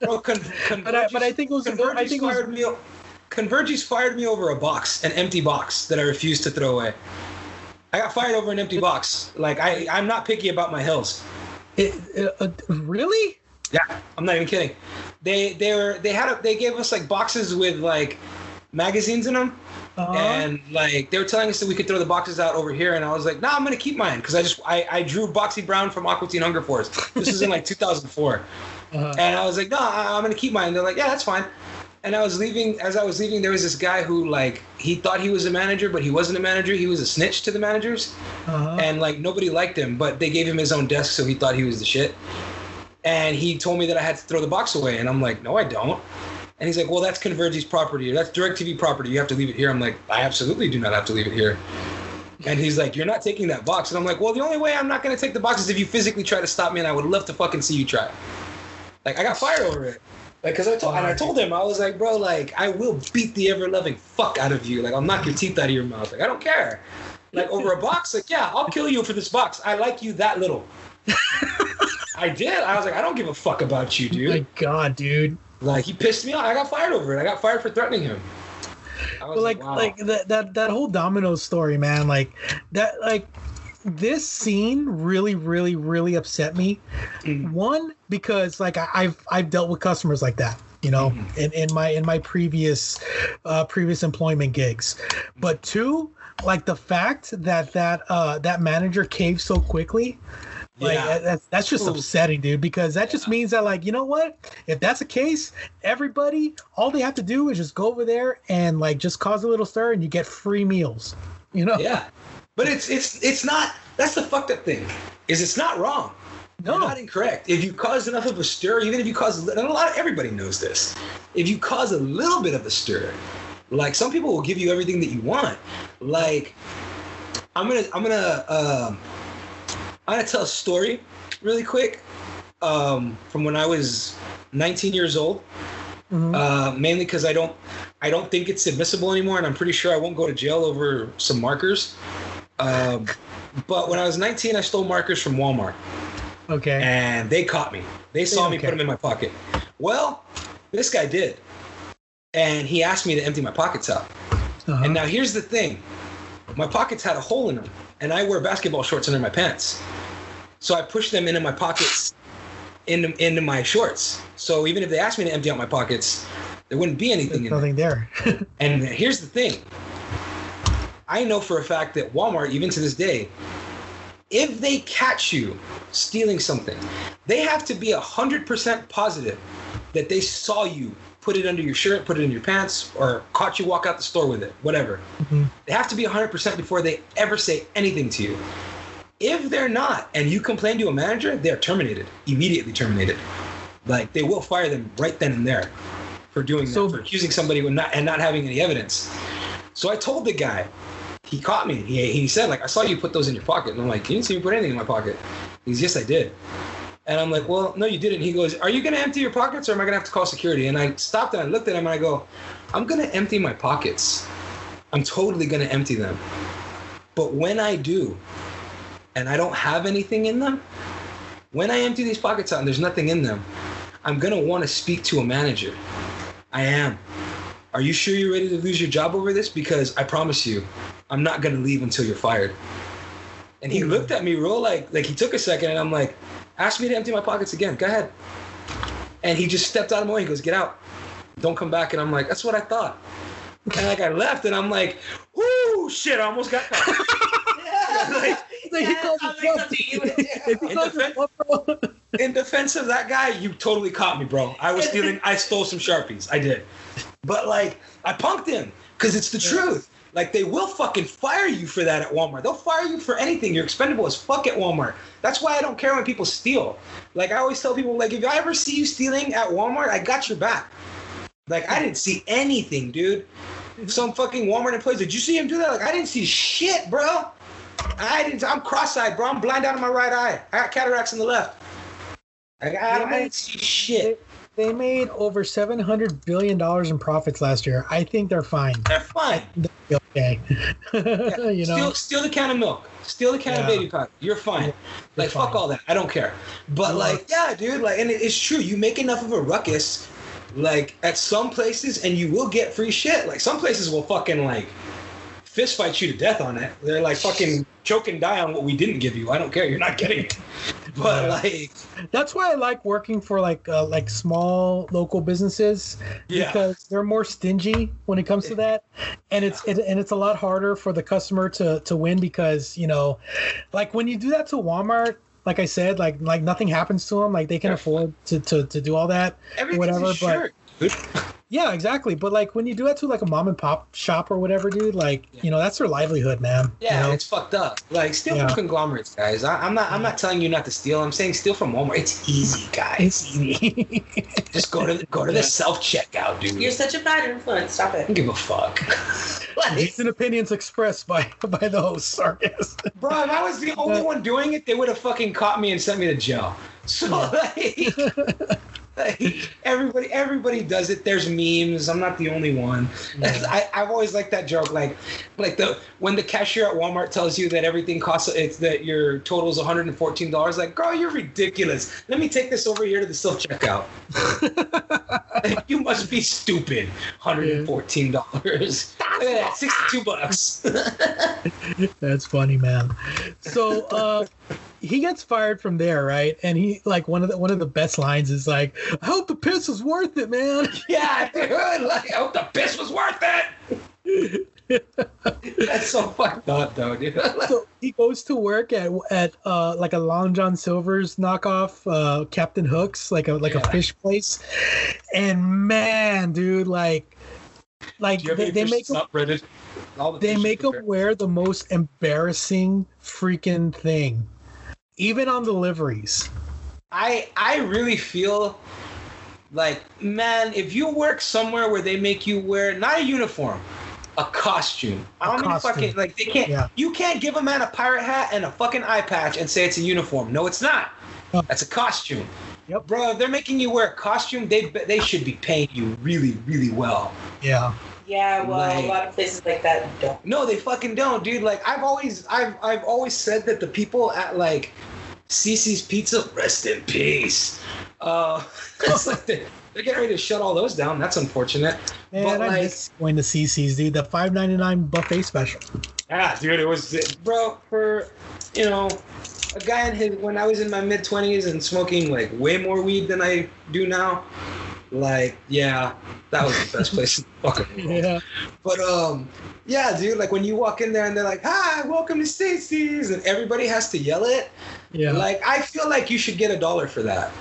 Bro, [LAUGHS] con- but I but I think it was I Convergys think it was fired me. Convergys fired me over a box, an empty box that I refused to throw away. I got fired over an empty box. Like I, I'm not picky about my hills. It, uh, really? Yeah, I'm not even kidding. They they were they had a, they gave us like boxes with like magazines in them, Uh-huh. and like they were telling us that we could throw the boxes out over here, and I was like, nah, I'm gonna keep mine because I just I, I drew Boxy Brown from Aqua Teen Hunger Force. This was in like [LAUGHS] 2004, Uh-huh. and I was like, no, I, I'm gonna keep mine. And they're like, yeah, that's fine. And I was leaving. As I was leaving, there was this guy who like he thought he was a manager, but he wasn't a manager. He was a snitch to the managers Uh-huh. and like nobody liked him, but they gave him his own desk, so he thought he was the shit. And he told me that I had to throw the box away, and I'm like, no, I don't. And he's like, well, that's Convergy's property, or that's DirecTV property. You have to leave it here. I'm like, I absolutely do not have to leave it here. And he's like, you're not taking that box. And I'm like, well, the only way I'm not gonna take the box is if you physically try to stop me, and I would love to fucking see you try. Like, I got fired over it. Like, cause I told, and I told him, I was like, bro, like, I will beat the ever loving fuck out of you. Like, I'll knock your teeth out of your mouth. Like, I don't care. Like, over a box, like, yeah, I'll kill you for this box. I like you that little. [LAUGHS] I did. I was like, I don't give a fuck about you, dude. My God, dude. Like, he pissed me off. I got fired over it. I got fired for threatening him. But like wow. like that that that whole Domino's story, man. Like that like this scene really really really upset me. Mm-hmm. One because like I, I've I've dealt with customers like that. You know, Mm-hmm. in, in my in my previous uh, previous employment gigs, but two, like the fact that that uh, that manager caved so quickly, like Yeah. that's that's just Ooh. upsetting, dude. Because that just means that like you know what, if that's the case, everybody all they have to do is just go over there and like just cause a little stir, and you get free meals. You know? Yeah, but it's it's it's not. That's the fucked up thing. Is it's not wrong. No. You're not incorrect. If you cause enough of a stir, even if you cause, and a lot of everybody knows this. If you cause a little bit of a stir, like some people will give you everything that you want. Like I'm gonna I'm gonna um, I'm gonna tell a story really quick um, from when I was 19 years old. Uh, mainly because I don't I don't think it's admissible anymore, and I'm pretty sure I won't go to jail over some markers. Um, but when I was 19, I stole markers from Walmart Okay. and they caught me. They saw me Okay. put them in my pocket. Well, this guy did, and he asked me to empty my pockets out. Uh-huh. And now here's the thing: my pockets had a hole in them, and I wear basketball shorts under my pants, so I pushed them into my pockets, into into my shorts. So even if they asked me to empty out my pockets, there wouldn't be anything in there. Nothing there. [LAUGHS] And here's the thing I know for a fact that Walmart, even to this day, if they catch you stealing something, they have to be 100% positive that they saw you put it under your shirt, put it in your pants, or caught you walk out the store with it, whatever. Mm-hmm. They have to be 100% before they ever say anything to you. If they're not, and you complain to a manager, they're terminated, immediately terminated. Like they will fire them right then and there for doing So- that, for accusing somebody not and not having any evidence. So I told the guy, he caught me. He, he said, like, I saw you put those in your pocket. And I'm like, you didn't see me put anything in my pocket. He's, yes, I did. And I'm like, well, no, you didn't. He goes, are you going to empty your pockets or am I going to have to call security? And I stopped and I looked at him and I go, I'm going to empty my pockets. I'm totally going to empty them. But when I do, and I don't have anything in them, when I empty these pockets out and there's nothing in them, I'm going to want to speak to a manager. I am. Are you sure you're ready to lose your job over this? Because I promise you, I'm not to leave until you're fired. And he looked at me real like, like he took a second and I'm like, ask me to empty my pockets again. Go ahead. And he just stepped out of my way. He goes, get out. Don't come back. And I'm like, that's what I thought. And like I left and I'm like, whoo, shit, I almost got caught. like, Like, he called [LAUGHS] himself. In, defense, bro. [LAUGHS] in defense of that guy, you totally caught me, bro. I was [LAUGHS] stealing, I stole some Sharpies. I did. But like, I punked him because it's the truth. Like, they will fucking fire you for that at Walmart. They'll fire you for anything. You're expendable as fuck at Walmart. That's why I don't care when people steal. Like, I always tell people, like, if I ever see you stealing at Walmart, I got your back. Like I didn't see anything, dude. Some fucking Walmart employees. Did you see him do that? Like I didn't see shit, bro. I didn't. I'm cross-eyed, bro. I'm blind out of my right eye. I got cataracts in the left. Like, I, I didn't see shit. They made over seven hundred billion dollars in profits last year. I think they're fine. They're fine. They're okay. [LAUGHS] you know. Steal, steal the can of milk. Steal the can of baby powder. You're fine. Like fuck fine. all that. I don't care. But No. like, yeah, dude. Like, and it's true. You make enough of a ruckus, like at some places, and you will get free shit. Like some places will fucking like fist fight you to death on it. They're like fucking choke and die on what we didn't give you. I don't care. You're not getting it. [LAUGHS] But like, That's why I like working for like uh, like small local businesses Yeah. because they're more stingy when it comes to that, and it's it, and it's a lot harder for the customer to to win because you know, like when you do that to Walmart. Like I said, like like nothing happens to them. Like they can afford to, to, to do all that, or whatever. a shirt. Yeah, exactly. But like when you do that to like a mom and pop shop or whatever, dude, like you know that's their livelihood, man. Yeah, you know? it's fucked up. Like steal Yeah. from conglomerates, guys. I, I'm not. I'm not telling you not to steal. I'm saying steal from Walmart. It's easy, [LAUGHS] guys. It's easy. Just go to the, go to the self checkout, dude. You're such a bad influence. Stop I it. don't give a fuck. like, Views and opinions expressed by [LAUGHS] by the host, Sarkis. bro, if I was the only one doing it, they would have fucking caught me and sent me to jail. So [LAUGHS] like, like, [LAUGHS] everybody, everybody does it. There's memes. I'm not the only one. [LAUGHS] I, I've always liked that joke. Like, like the when the cashier at Walmart tells you that everything costs, it's that your total is 114 dollars. Like, girl, you're ridiculous. Let me take this over here to the self checkout. Like, [LAUGHS] you must be stupid. 114 dollars. At 62 bucks. That's funny, man. So uh he gets fired from there, right? And he like one of the one of the best lines is like, "I hope the piss was worth it, man." [LAUGHS] yeah, dude. Like, I hope the piss was worth it. [LAUGHS] That's so fucked up, though, dude. [LAUGHS] so he goes to work at at uh like a Long John Silver's knockoff, uh Captain Hooks, like a like a fish place. And man, dude, like like Do you have they, they make that's not breaded? All the they make him wear the most embarrassing freaking thing. Even on deliveries. I I really feel like man, if you work somewhere where they make you wear not a uniform, a costume. I don't mean fucking like they can't. Yeah. You can't give a man a pirate hat and a fucking eye patch and say it's a uniform. No, it's not. Oh. That's a costume. Yep. Bro, if they're making you wear a costume, they they should be paying you really really well. Yeah. Yeah, well, Like- a lot of places like that don't. No, they fucking don't, dude. Like I've always I've I've always said that the people at like CiCi's Pizza, rest in peace. Uh [LAUGHS] it's like they, they're getting ready to shut all those down. That's unfortunate. Man, but I like miss going to CC's, dude. The five ninety nine buffet special. Ah, dude, it was bro for you know a guy in his when I was in my mid twenties and smoking like way more weed than I do now. Like, yeah, that was the best place in the fucking world. Yeah. But um, yeah, dude, like when you walk in there and they're like, "Hi, welcome to Stacy's," and everybody has to yell it. Yeah. Like, I feel like you should get a dollar for that.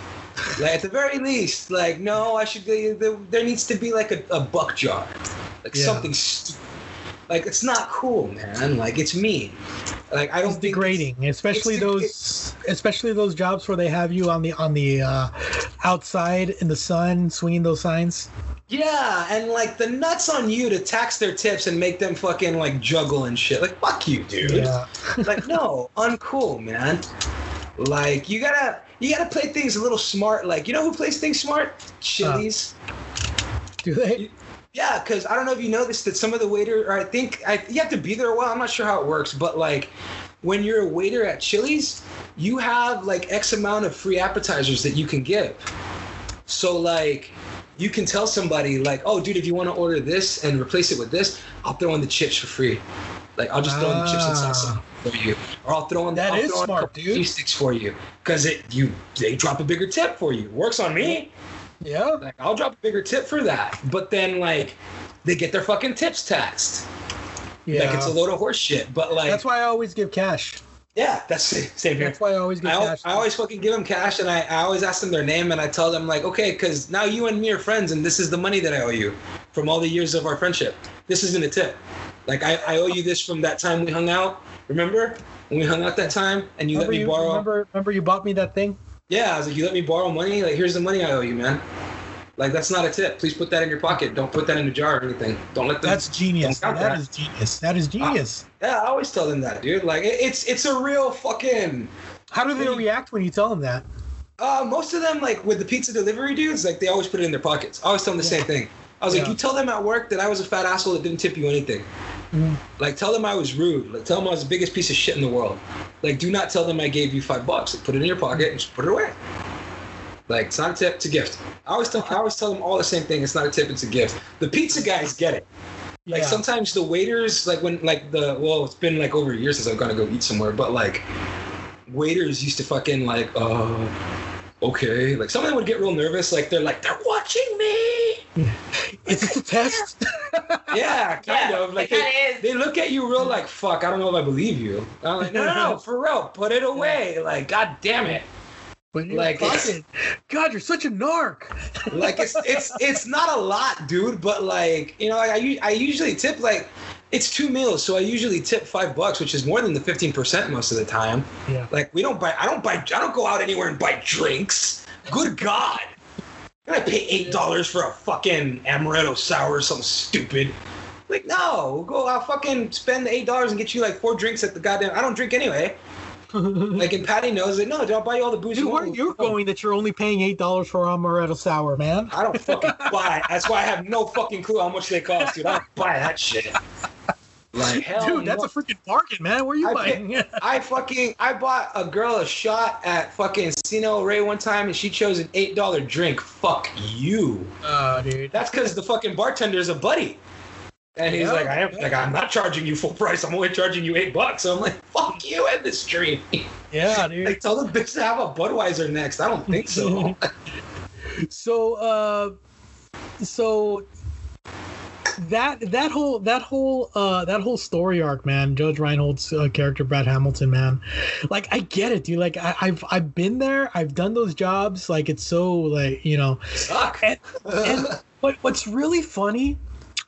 Like at the very least, like no, I should. There, there needs to be like a, a buck jar, like Yeah. something. Stu- like it's not cool, man. Like it's mean. Like I don't it's think degrading, especially it's those, especially those jobs where they have you on the on the uh, outside in the sun swinging those signs. Yeah, and like the nuts on you to tax their tips and make them fucking like juggle and shit. Like fuck you, dude. Yeah. [LAUGHS] like no, uncool, man. Like you gotta you gotta play things a little smart. Like you know who plays things smart? Chili's. Do they? Yeah, because I don't know if you noticed that some of the waiter, or I think I, you have to be there a while. I'm not sure how it works, but like when you're a waiter at Chili's, you have like X amount of free appetizers that you can give. So like you can tell somebody like, oh, dude, if you want to order this and replace it with this, I'll throw in the chips for free. Like I'll just throw in the chips and salsa ah. for you, or I'll throw in That I'll is smart, dude. sticks for you because it you they drop a bigger tip for you. Works on me. Yeah. Like I'll drop a bigger tip for that. But then like they get their fucking tips taxed. Yeah. Like it's a load of horse shit. But like That's why I always give cash. yeah, that's the same here. That's why I always give I, cash. I always fucking give them cash and I, I always ask them their name and I tell them like, okay, because now you and me are friends and this is the money that I owe you from all the years of our friendship. This isn't a tip. Like I, I owe you this from that time we hung out. Remember when we hung out that time and you remember let me you borrow? remember remember you bought me that thing? Yeah, I was like, you let me borrow money. Like here's the money I owe you, man. Like that's not a tip. Please put that in your pocket. Don't put that in a jar or anything. Don't let them. That's genius. don't That is genius. That is genius. Yeah, I always tell them that, dude. Like it, it's it's a real fucking. How do they react when you tell them that? Uh, most of them, like with the pizza delivery dudes, like they always put it in their pockets. I always tell them the same thing. I was like, you tell them at work that I was a fat asshole that didn't tip you anything. Mm. Like tell them I was rude. Like tell them I was the biggest piece of shit in the world. Like do not tell them I gave you five bucks. Like, put it in your pocket and just put it away. Like it's not a tip, it's a gift. I always tell I always tell them all the same thing. It's not a tip, it's a gift. The pizza guys get it. Like Yeah. sometimes the waiters, like when like the well, it's been like over a year since I've gonna go eat somewhere, but like waiters used to fucking like uh okay. Like some of them would get real nervous, like they're like, they're watching me. [LAUGHS] Is this a test? Yeah, kind Yeah, of. Like it they, is. they look at you real like fuck, I don't know if I believe you. I'm like, no, no, no, [LAUGHS] for real, put it away. Like, god damn it. But Like, fucking, God, you're such a narc. like it's it's it's not a lot, dude. But like you know, like I usually tip like it's two meals, so I usually tip five bucks, which is more than the fifteen percent most of the time. Yeah. Like we don't buy, I don't buy, I don't go out anywhere and buy drinks. Good God, Can I'm gonna pay eight dollars for a fucking amaretto sour or something stupid. Like no, we'll go out fucking spend the eight dollars and get you like four drinks at the goddamn. I don't drink anyway. [LAUGHS] Like and Patty knows it. No, dude, I'll buy you all the booze Dude, you where you're oh. going that you're only paying eight dollars for amaretto sour, man? I don't fucking [LAUGHS] buy. it. That's why I have no fucking clue how much they cost, dude. I don't buy that shit. Like hell, Dude, that's no. a freaking bargain, man. Where are you I buying? I fucking I bought a girl a shot at fucking Casino Ray one time and she chose an eight dollar drink. Fuck you. Oh, dude. That's because the fucking bartender is a buddy. And he's Yeah. like, I am like, I'm not charging you full price. I'm only charging you eight bucks. So I'm like, fuck you, industry. Yeah, [LAUGHS] dude. like, tell the bitch to have a Budweiser next. I don't think so. [LAUGHS] so uh so that that whole that whole uh that whole story arc man judge reinhold's uh, character brad hamilton man like i get it dude like I, i've i've been there i've done those jobs like it's so like you know Suck. and, and [LAUGHS] what what's really funny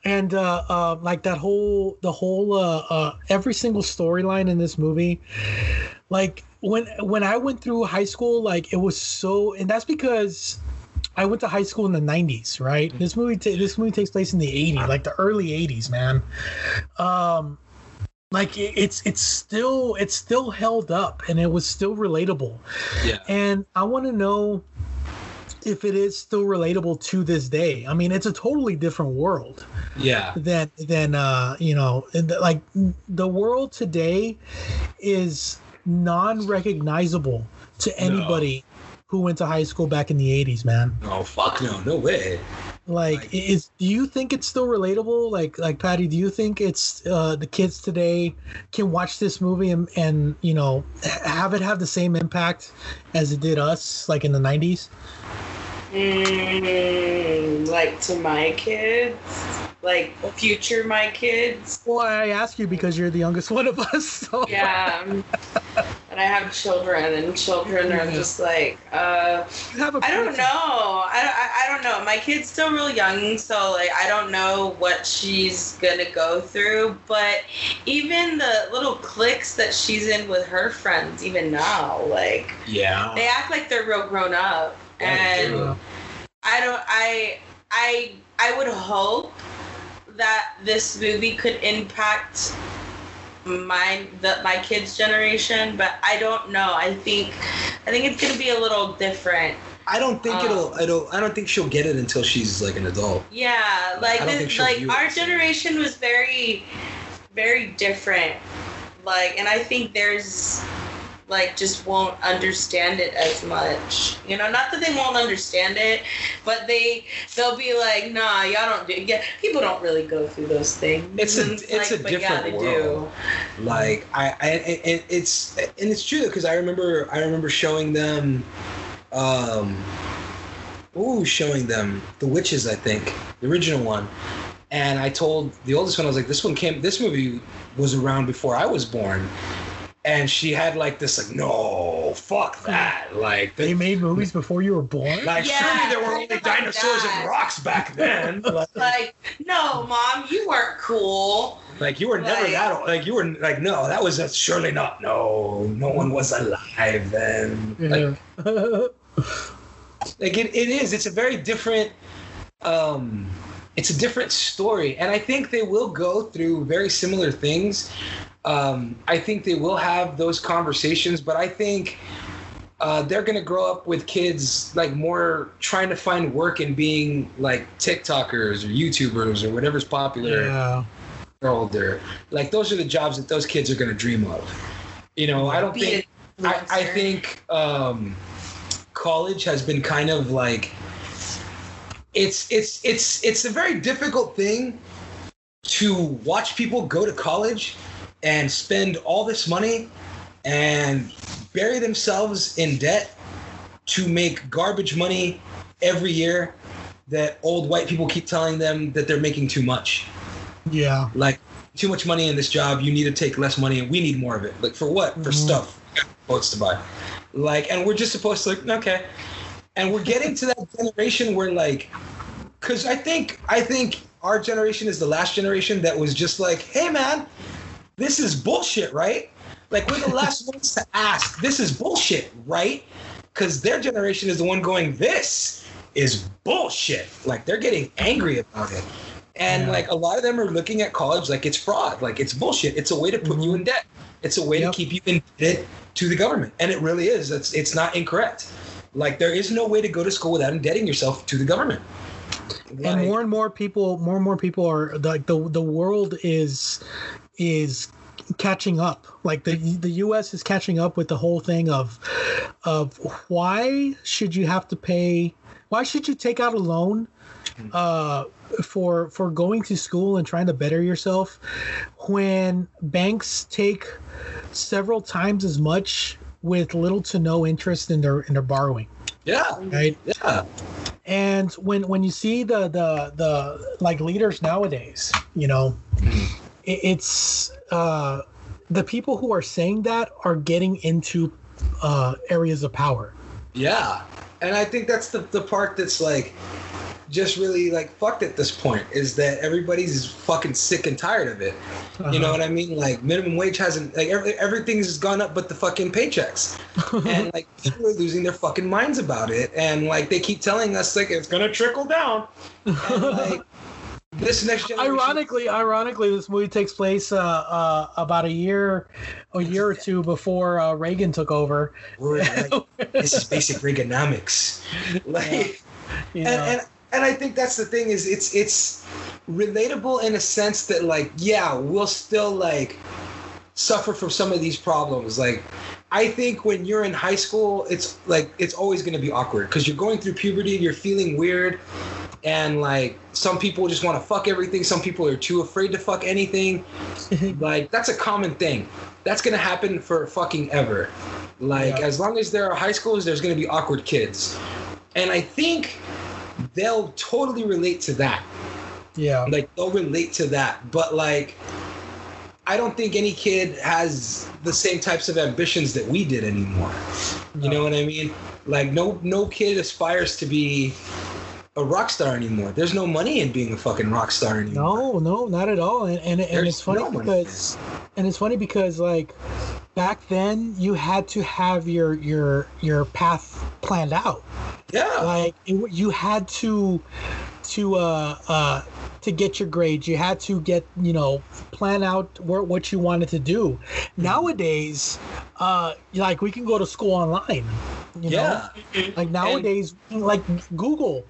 and uh, uh like that whole the whole uh, uh every single storyline in this movie like when when i went through high school like it was so and that's because I went to high school in the '90s, right? This movie, ta- this movie takes place in the '80s, like the early '80s, man. Um, like it's it's still it's still held up, and it was still relatable. Yeah. And I want to know if it is still relatable to this day. I mean, it's a totally different world yeah. than than uh you know like the world today is non-recognizable to anybody who went to high school back in the 80s man Oh fuck no, no way. like is do you think it's still relatable like like patty do you think it's uh the kids today can watch this movie and and you know have it have the same impact as it did us like in the 90s Mm, like to my kids, like future my kids. well i ask you because you're the youngest [LAUGHS] one of us so Yeah. um, and I have children, and children are just like, uh, have a I don't know. I, I, I don't know. My kid's still real young, so like I don't know what she's gonna go through. But even the little cliques that she's in with her friends, even now, like Yeah. they act like they're real grown up, and I don't. I I I would hope that this movie could impact my the my kids' generation, but I don't know. I think I think it's gonna be a little different. I don't think Um, it'll. I don't. I don't think she'll get it until she's like an adult. Yeah, like I don't think this, like our generation was very, very different. Like, and I think there's like just won't understand it as much. You know, not that they won't understand it, but they they'll be like, nah, y'all don't do. Yeah, people don't really go through those things. It's a. It's a like, yeah, different they world. Like I, I, and it's and it's true because I remember. I remember showing them. Um. Ooh, showing them the witches. I think the original one. And I told the oldest one, I was like, "This one came. This movie was around before I was born." And she had like this, like, "No, fuck that!" Like, they made movies before you were born like Yeah, surely there were only dinosaurs that. and rocks back then. [LAUGHS] like, Like, no, mom, you weren't cool. like, you were never that old. Like you were like, no, that was uh, surely not. No, no one was alive then. Like, Yeah. [LAUGHS] Like it, it is. It's a very different um it's a different story. And I think they will go through very similar things. Um, I think they will have those conversations, but I think uh, they're gonna grow up with kids like more trying to find work and being like TikTokers or YouTubers or whatever's popular. Yeah. Or older. Like those are the jobs that those kids are gonna dream of. You know, I don't Be think I, I think um, college has been kind of like it's it's it's it's a very difficult thing to watch people go to college and spend all this money and bury themselves in debt to make garbage money every year that old white people keep telling them that they're making too much. Yeah. like too much money in this job you need to take less money and we need more of it. Like for what? For mm-hmm. stuff. We got boats to buy. Like and we're just supposed to like okay. And we're getting to that generation where like because i think i think our generation is the last generation that was just like hey man this is bullshit right? Like we're the [LAUGHS] last ones to ask this is bullshit right? Because their generation is the one going this is bullshit. Like they're getting angry about it. And Yeah. like a lot of them are looking at college like it's fraud like it's bullshit. It's a way to put you mm-hmm. in debt. It's a way Yep. to keep you in debt to the government. And it really is. It's, it's not incorrect. Like there is no way to go to school without indebting yourself to the government. And more and more people more and more people are like the the world is is catching up. Like the the US is catching up with the whole thing of of why should you have to pay why should you take out a loan uh for for going to school and trying to better yourself when banks take several times as much with little to no interest in their in their borrowing. Yeah. Right? Yeah. And when when you see the the the like leaders nowadays you know it, it's uh the people who are saying that are getting into uh areas of power Yeah. And I think that's the, the part that's like just really like fucked at this point is that everybody's fucking sick and tired of it. You know Uh-huh. what I mean? Like minimum wage hasn't like every, everything's gone up but the fucking paychecks. [LAUGHS] and like people are losing their fucking minds about it. And like they keep telling us like it's gonna trickle down. And like this next generation ironically ironically this movie takes place uh uh about a year a year or two before uh, reagan took over. [LAUGHS] This is basic Reaganomics. Like you and, and and I think that's the thing is it's it's relatable in a sense that like yeah we'll still like suffer from some of these problems like I think when you're in high school it's like it's always going to be awkward because you're going through puberty and you're feeling weird and like some people just want to fuck everything some people are too afraid to fuck anything [LAUGHS] like that's a common thing that's going to happen for fucking ever like Yeah. as long as there are high schools there's going to be awkward kids and I think they'll totally relate to that. yeah Like they'll relate to that. But like I don't think any kid has the same types of ambitions that we did anymore. You know what I mean? Like no no kid aspires to be a rock star anymore. There's no money in being a fucking rock star anymore. No, no, not at all. And and, and There's it's funny no because and it's funny because like back then you had to have your your your path planned out. Yeah. Like it, you had to to uh uh to get your grades. You had to get you know plan out what you wanted to do. Nowadays, uh, like we can go to school online. You Yeah. know, like nowadays, like Google,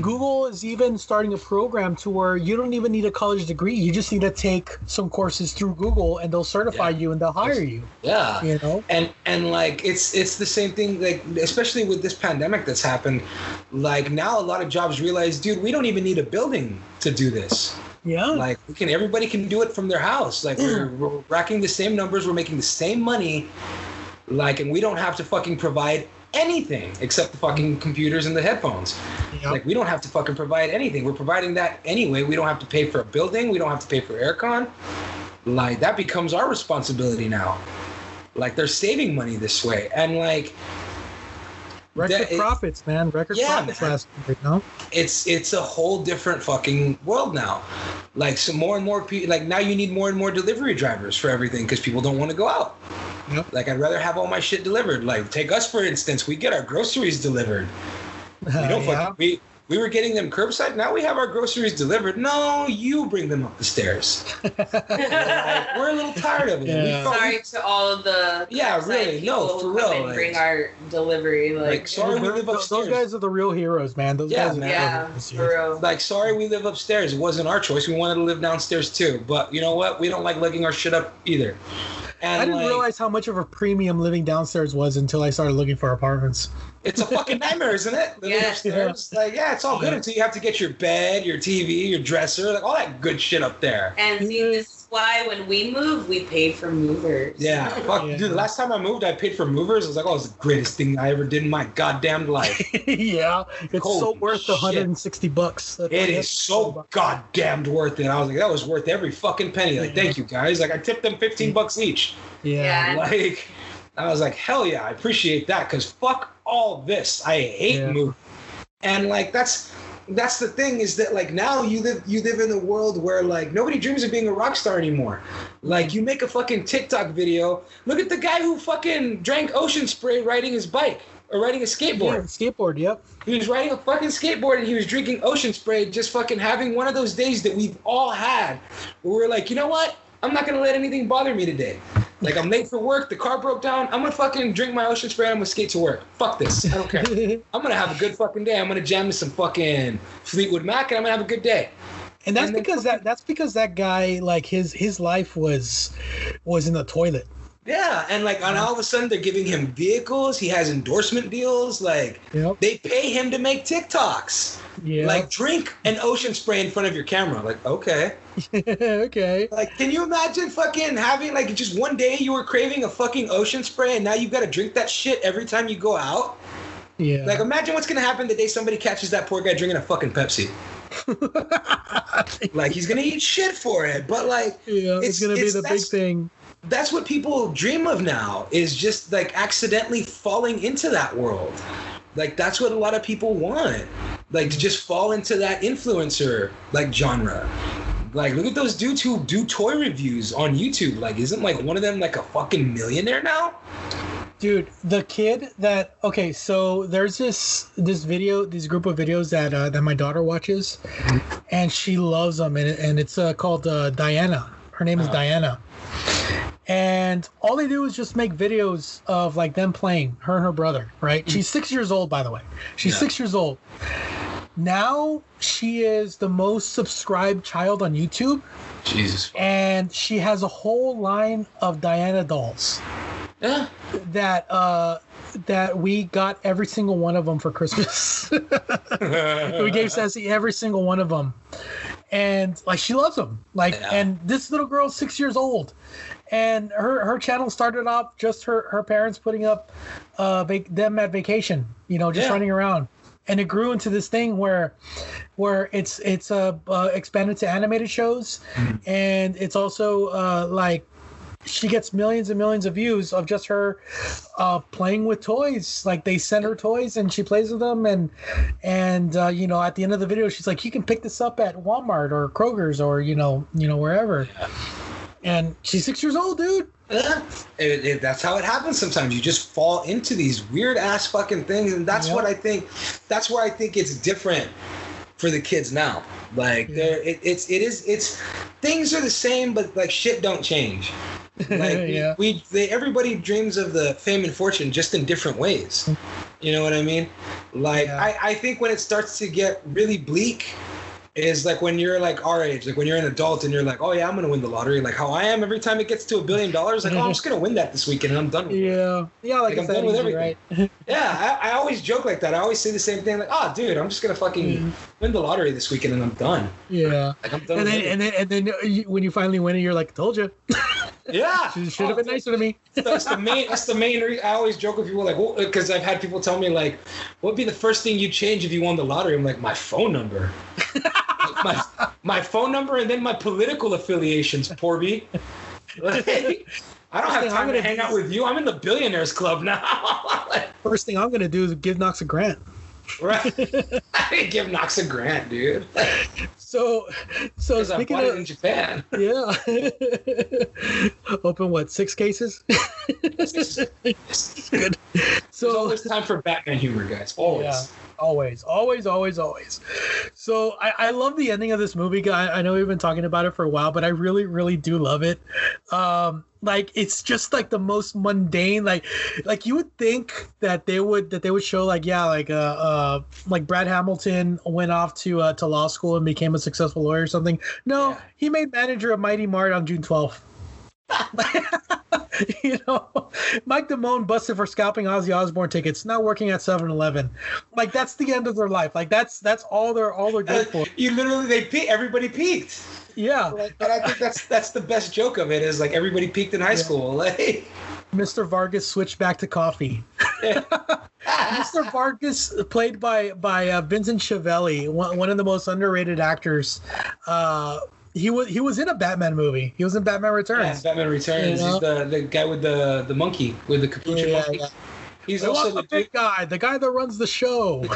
Google is even starting a program to where you don't even need a college degree. You just need to take some courses through Google, and they'll certify you and they'll hire you. Yeah. You know. And and like it's it's the same thing like especially with this pandemic that's happened. Like now a lot of jobs realize, dude, we don't even need a building to do this. Yeah. Like we can everybody can do it from their house. Like we're, we're racking the same numbers, we're making the same money. Like and we don't have to fucking provide anything except the fucking computers and the headphones. Like we don't have to fucking provide anything. We're providing that anyway. We don't have to pay for a building. We don't have to pay for aircon. Like that becomes our responsibility now. Like they're saving money this way, and like Record that- it- profits, man. Record Yeah, profits man. last year, you know? it's it's a whole different fucking world now. Like so more and more people like now you need more and more delivery drivers for everything because people don't want to go out. Yep. Like I'd rather have all my shit delivered. Like take us for instance, we get our groceries delivered. We don't [LAUGHS] yeah. fucking we we were getting them curbside. Now we have our groceries delivered. No, you bring them up the stairs. Like, [LAUGHS] we're a little tired of it. Yeah. felt- Sorry to all of the Yeah, curbside really, no, people for real, like- bring our delivery. Like, Like, sorry we Those- live those guys are the real heroes, man. Those Yeah, guys are the yeah, real heroes. for real. like sorry we live upstairs. It wasn't our choice. We wanted to live downstairs too. But you know what? We don't like lugging our shit up either. And I didn't like, realize how much of a premium living downstairs was until I started looking for apartments. It's a fucking [LAUGHS] nightmare, isn't it? Living Yeah. upstairs. Like, yeah, it's all good Yeah. until you have to get your bed, your TV, your dresser, like all that good shit up there. and see, this is why when we move, we pay for movers. Yeah, fuck, Yeah. dude. The last time I moved, I paid for movers. I was like, oh, it's the greatest thing I ever did in my goddamn life. [LAUGHS] yeah, it's so worth the shit. 160 bucks. That's It what is so goddamn worth it. I was like, that was worth every fucking penny. Like, thank you guys. Like, I tipped them 15 bucks each. Yeah. Yeah. Like, I was like, hell yeah, I appreciate that because fuck all this. I hate Yeah. moving. And like, that's that's the thing is that like now you live you live in a world where like nobody dreams of being a rock star anymore. Like you make a fucking TikTok video. Look at the guy who fucking drank ocean spray riding his bike or riding a Yeah, skateboard. skateboard. Yep. He was riding a fucking skateboard and he was drinking ocean spray, just fucking having one of those days that we've all had where we're like, you know what? I'm not gonna let anything bother me today. Like I'm late for work, the car broke down. I'm gonna fucking drink my ocean spray. I'm gonna skate to work. Fuck this. I don't care. [LAUGHS] I'm gonna have a good fucking day. I'm gonna jam to some fucking Fleetwood Mac and I'm gonna have a good day. And that's And because that that's because that guy like his his life was was in the toilet. Yeah, and like and all of a sudden they're giving him vehicles. He has endorsement deals. Like Yep. they pay him to make TikToks. Yeah. Like drink an ocean spray in front of your camera. Like okay. [LAUGHS] okay. Like, can you imagine fucking having like just one day you were craving a fucking ocean spray and now you've got to drink that shit every time you go out? Yeah. Like, imagine what's gonna happen the day somebody catches that poor guy drinking a fucking Pepsi. [LAUGHS] like, he's gonna eat shit for it. But like, yeah, it's, it's- gonna be it's- the big thing. That's what people dream of now is just like accidentally falling into that world. Like, that's what a lot of people want. Like, to just fall into that influencer like genre. Like, look at those dudes who do toy reviews on YouTube. Like, isn't like one of them like a fucking millionaire now? Dude, the kid that okay, so there's this this video, this group of videos that uh, that my daughter watches, and she loves them, and, it- and it's uh, called uh, Diana. Her name is Uh-huh. Diana, and all they do is just make videos of like them playing, her and her brother. Right? She's six years old, by the way. She's Yeah. six years old. Now she is the most subscribed child on YouTube, Jesus. and she has a whole line of Diana dolls Yeah. that uh that we got every single one of them for Christmas. [LAUGHS] we gave Sassy every single one of them, and like she loves them. Like, Yeah. and this little girl's six years old, and her her channel started off just her her parents putting up uh vac- them at vacation, you know, just Yeah. running around. And it grew into this thing where, where it's it's uh, uh expanded to animated shows, and it's also uh like she gets millions and millions of views of just her uh, playing with toys. Like they send her toys and she plays with them, and and uh, you know at the end of the video she's like, you can pick this up at Walmart or Kroger's or you know you know wherever. And she's six years old, dude. Yeah. [LAUGHS] It, it, that's how it happens sometimes. You just fall into these weird ass fucking things, and that's Yep. what I think. That's where I think it's different for the kids now. Like there, it, it's it is it's things are the same, but like shit don't change. Like we- [LAUGHS] Yeah. we, they, everybody dreams of the fame and fortune just in different ways. You know what I mean? Like Yeah. I, I think when it starts to get really bleak is like when you're like our age, like when you're an adult and you're like, oh yeah, I'm gonna win the lottery. Like how I am every time it gets to a billion dollars, like oh, I'm just gonna win that this weekend and I'm done with it. Yeah, yeah, like, Like, I'm done with everything. right? [LAUGHS] Yeah, I, I always joke like that. I always say the same thing, like, oh dude, I'm just gonna fucking win the lottery this weekend and I'm done. yeah. Like I'm done And then, and then, and then, when you finally win it, you're like, "Told you, [LAUGHS] Yeah. [LAUGHS] you should have been nicer to me." [LAUGHS] that's the main that's the main re- i always joke with people like because i've had people tell me like what would be the first thing you'd change if you won the lottery? I'm like my phone number. [LAUGHS] My, my phone number and then my political affiliations porby. Like, i don't have thing I'm time to gonna hang out with you. I'm in the billionaires club now. First thing I'm gonna do is give Knox a grant. right. I give knox a grant dude So, so speaking it in japan [LAUGHS] yeah, [LAUGHS] open what six cases? [LAUGHS] Good. So There's always time for Batman humor, guys. Always. Yeah, always, always, always, always. So I, I love the ending of this movie, guy. I know we've been talking about it for a while, but I really, really do love it. Um, like it's just like the most mundane. Like, like you would think that they would that they would show like yeah, like uh, uh like Brad Hamilton went off to uh, to law school and became a successful lawyer or something. No, he made manager of Mighty Mart on June twelfth. [LAUGHS] you know, Mike Damone busted for scalping Ozzy Osbourne tickets, now working at 7-Eleven. Like that's the end of their life. Like that's that's all they're all they're good for. You literally they pe- everybody peaked. Yeah. And I think that's that's the best joke of it is like everybody peaked in high school. [LAUGHS] Like Mr. Vargas switched back to coffee. [LAUGHS] Mr. Vargas, played by by uh, Vincent Schiavelli, one, one of the most underrated actors. Uh, he was he was in a Batman movie. He was in Batman yeah, Returns. Batman Returns. You know? He's the, the guy with the the monkey with the capuchin Yeah, monkey. yeah. He's I also the the big guy, the guy that runs the show. [LAUGHS]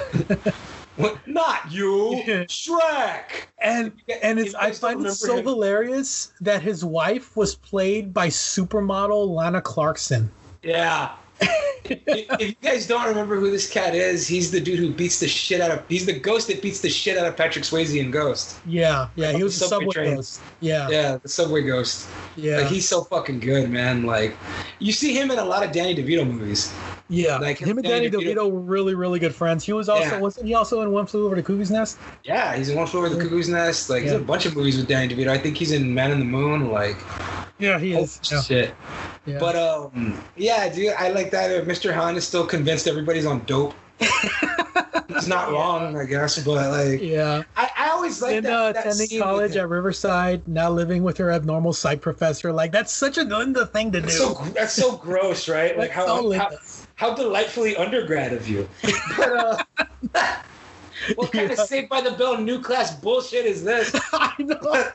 What? Not you, [LAUGHS] Shrek. And and it's I find it so him. hilarious that his wife was played by supermodel Lana Clarkson. Yeah. If you guys don't remember who this cat is, he's the dude who beats the shit out of. He's the ghost that beats the shit out of Patrick Swayze in Ghost. Yeah, yeah, he was the Subway subway ghost. Yeah, Yeah, the subway ghost. Yeah. Like he's so fucking good, man. Like you see him in a lot of Danny DeVito movies. Yeah. Like him and Danny DeVito were really, really good friends. He was also Yeah. wasn't he also in One Flew Over the Cuckoo's Nest? Yeah, he's in One Flew Over the Cuckoo's Nest. Like he's in a bunch of movies with Danny DeVito. I think he's in Man in the Moon. Like Yeah, he is. oh, shit. Yeah. But um, yeah, dude, I like that. Uh, Mr. Hand is still convinced everybody's on dope. [LAUGHS] He's not wrong, I guess, but like, Yeah. I, I always like that. uh, that attending college at Riverside, now living with her abnormal psych professor. Like that's such a Linda thing to do. That's so that's so gross, right? [LAUGHS] Like how, so how. How delightfully undergrad of you. [LAUGHS] But uh, what kind of Saved by the Bell new class bullshit is this? [LAUGHS] I know.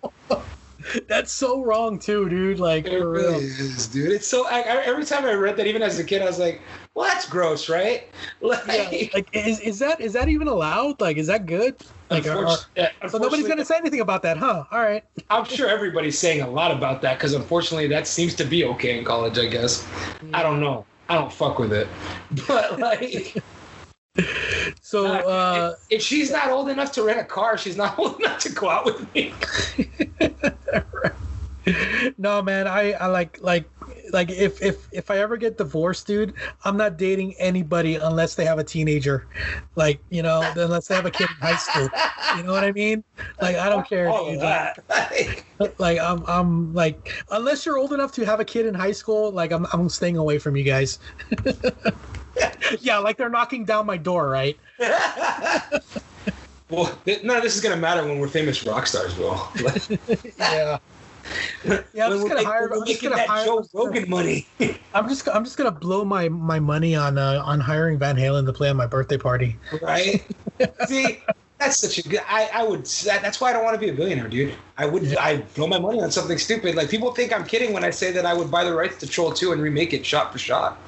That's so wrong too, dude. Like It really real. is, dude. It's so. I, I, every time I read that, even as a kid, I was like, "Well, that's gross, right?" [LAUGHS] Like, Yeah, like is, is that is that even allowed? Like is that good? Like are- yeah, so nobody's gonna say anything about that, huh? All right. I'm sure everybody's saying a lot about that because unfortunately, that seems to be okay in college. I guess. I don't know. I don't fuck with it, [LAUGHS] but like. So [LAUGHS] uh if, if she's not old enough to rent a car, she's not [LAUGHS] old enough to go out with me. no man, I, I like like like if if if I ever get divorced, dude, I'm not dating anybody unless they have a teenager. Like, you know, unless they have a kid in high school. You know what I mean? Like I don't care. All of dude. that. Like, like I'm I'm like unless you're old enough to have a kid in high school, like I'm I'm staying away from you guys. [LAUGHS] yeah, like they're knocking down my door, right? [LAUGHS] well, th- none of this is gonna matter when we're famous rock stars, Will. [LAUGHS] yeah. [LAUGHS] Yeah, I'm just gonna hire. I'm just gonna hire. Joe Rogan money. [LAUGHS] I'm just. I'm just gonna blow my my money on uh, on hiring Van Halen to play on my birthday party. right? See, that's such a good. I, I would. That, that's why I don't want to be a billionaire, dude. I would. I blow my money on something stupid. Like people think I'm kidding when I say that I would buy the rights to Troll 2 and remake it shot for shot.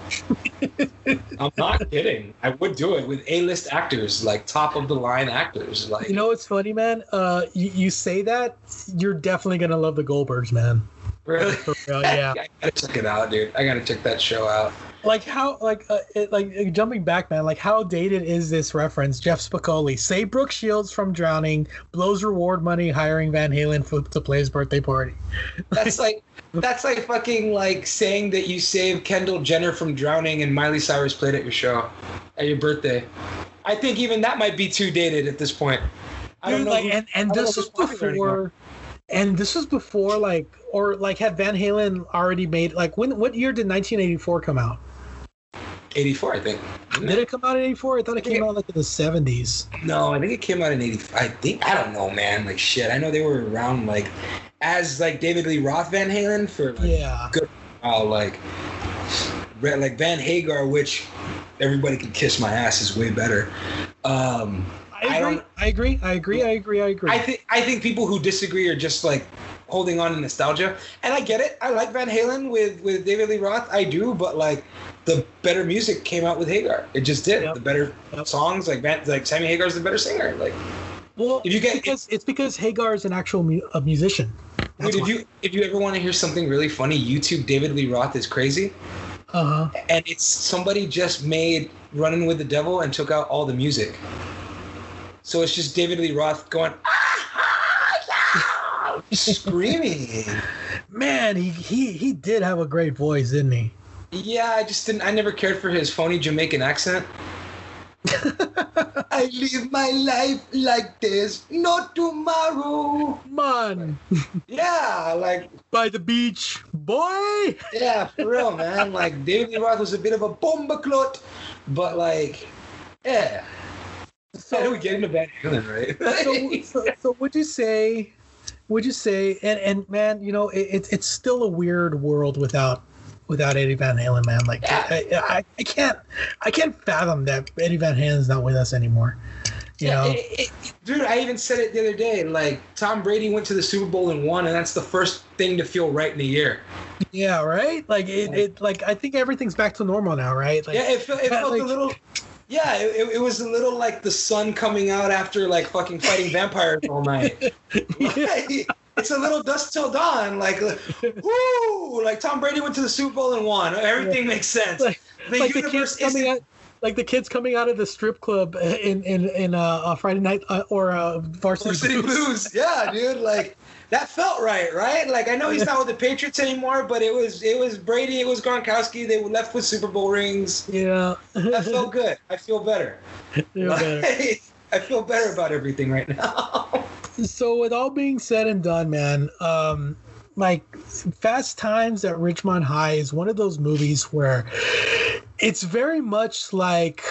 [LAUGHS] I'm not kidding. I would do it with A-list actors, like top of the line actors. Like You know what's funny, man? Uh, you, you say that you're definitely gonna love the Goldbergs, man. really. Real, yeah. [LAUGHS] I gotta check it out, dude. I gotta check that show out. Like how, like, uh, it, like uh, jumping back, man. Like how dated is this reference? Jeff Spicoli, say Brooke Shields from Drowning, blows reward money hiring Van Halen for, to play his birthday party. That's like that's like fucking like saying that you saved Kendall Jenner from drowning and Miley Cyrus played at your show at your birthday. I think even that might be too dated at this point. I don't Dude, know. like, who- and, and don't this was who's popular anymore. before, and this was before, like, or like, had Van Halen already made like when? What year did 1984 come out? 84, I think. Did it come out in 84? I thought it came out like in the 70s. No, I think it came out in 85. I think I don't know, man. Like shit. I know they were around like as like David Lee Roth Van Halen for like Yeah. good while like like Van Hagar, which everybody can kiss my ass is way better. Um I agree. don't- I, agree. I agree. I agree. I agree. I think I think people who disagree are just like holding on to nostalgia, and I get it. I like Van Halen with with David Lee Roth. I do, but like the better music came out with Hagar. It just did. The better songs, like like Sammy Hagar's the better singer. Like, well, if you get because it's because Hagar is an actual mu- a musician. dude, if you if you ever want to hear something really funny, YouTube David Lee Roth is crazy. Uh huh. and it's somebody just made Running with the Devil and took out all the music. So it's just David Lee Roth going "Ah, yeah," [LAUGHS] screaming. Man, he, he he did have a great voice, didn't he? Yeah, I just didn't. I never cared for his phony Jamaican accent. [LAUGHS] I live my life like there's no tomorrow. Man, Yeah, like by the beach, boy. yeah, for real, man. Like David Lee Roth was a bit of a bomba clot, but like, yeah. So How do we get into Van Halen, right? [LAUGHS] so, so, so would you say would you say and and man you know it, it's it's still a weird world without without eddie van halen man like I, I i can't i can't fathom that eddie van halen's not with us anymore you Yeah, know it- it- dude, I even said it the other day. Like Tom Brady went to the Super Bowl and won, and that's the first thing to feel right in a year. yeah right like it, it like i think everything's back to normal now right like yeah, it, felt, it felt like- a little. Yeah, it, it- it was a little like the sun coming out after like fucking fighting vampires all night. [LAUGHS] Like, it's a little dusk till dawn. Like, [LAUGHS] woo! Like Tom Brady went to the Super Bowl and won. Everything makes sense. like, the like universe kids coming isn't- out like the kids coming out of the strip club in in in uh, uh friday night uh, or uh varsity, Varsity Blues. Blues. Yeah, dude. Like that felt right, right? Like I know he's not with the Patriots anymore, but it was it was Brady, it was Gronkowski. They were left with Super Bowl rings. yeah That felt good. I feel better. [LAUGHS] Feel better. [LAUGHS] I feel better about everything right now. So with all being said and done man um like fast times at ridgemont high is one of those movies where it's very much like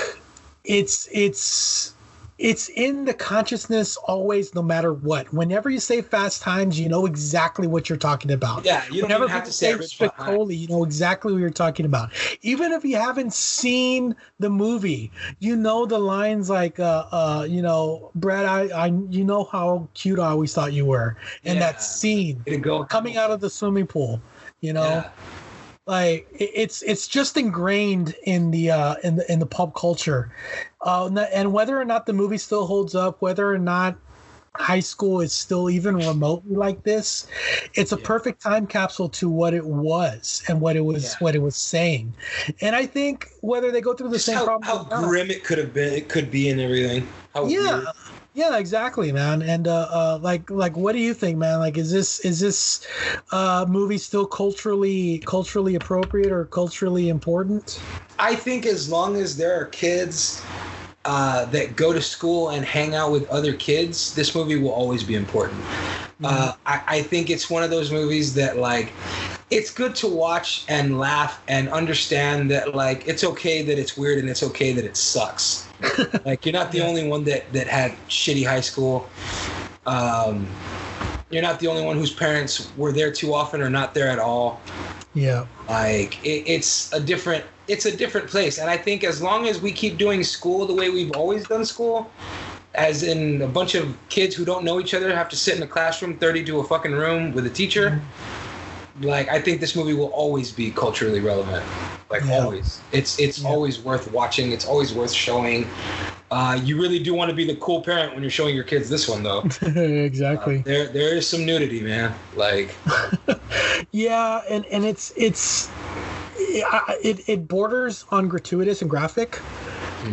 it's it's it's in the consciousness always no matter what whenever you say fast times you know exactly what you're talking about Yeah, you even have to say. Spicoli, you know exactly what you're talking about even if you haven't seen the movie you know the lines like uh uh you know brad i i you know how cute i always thought you were and Yeah. that scene go. coming out of the swimming pool you know Yeah. Like it's it's just ingrained in the uh in the in the pop culture uh and whether or not the movie still holds up whether or not high school is still even remotely like this it's a perfect time capsule to what it was and what it was Yeah. what it was saying and i think whether they go through the Just same how, problem how grim it could have been, it could be, and everything. How yeah weird. Yeah exactly man and uh, uh like like what do you think man like is this is this uh movie still culturally culturally appropriate or culturally important I think as long as there are kids uh, that go to school and hang out with other kids, this movie will always be important. Uh, I, I think it's one of those movies that like it's good to watch and laugh and understand that like it's okay that it's weird and it's okay that it sucks. [LAUGHS] like you're not the only one that that had shitty high school. Um, you're not the only one whose parents were there too often or not there at all. Yeah. Like it, it's a different it's a different place. And i think as long as we keep doing school the way we've always done school as in a bunch of kids who don't know each other have to sit in a classroom 30 to a fucking room with a teacher like i think this movie will always be culturally relevant. Like Yeah. always. It's it's always worth watching. It's always worth showing. Uh, you really do want to be the cool parent when you're showing your kids this one though. [LAUGHS] Exactly. There there is some nudity man. Like [LAUGHS] yeah and and it's it's it it borders on gratuitous and graphic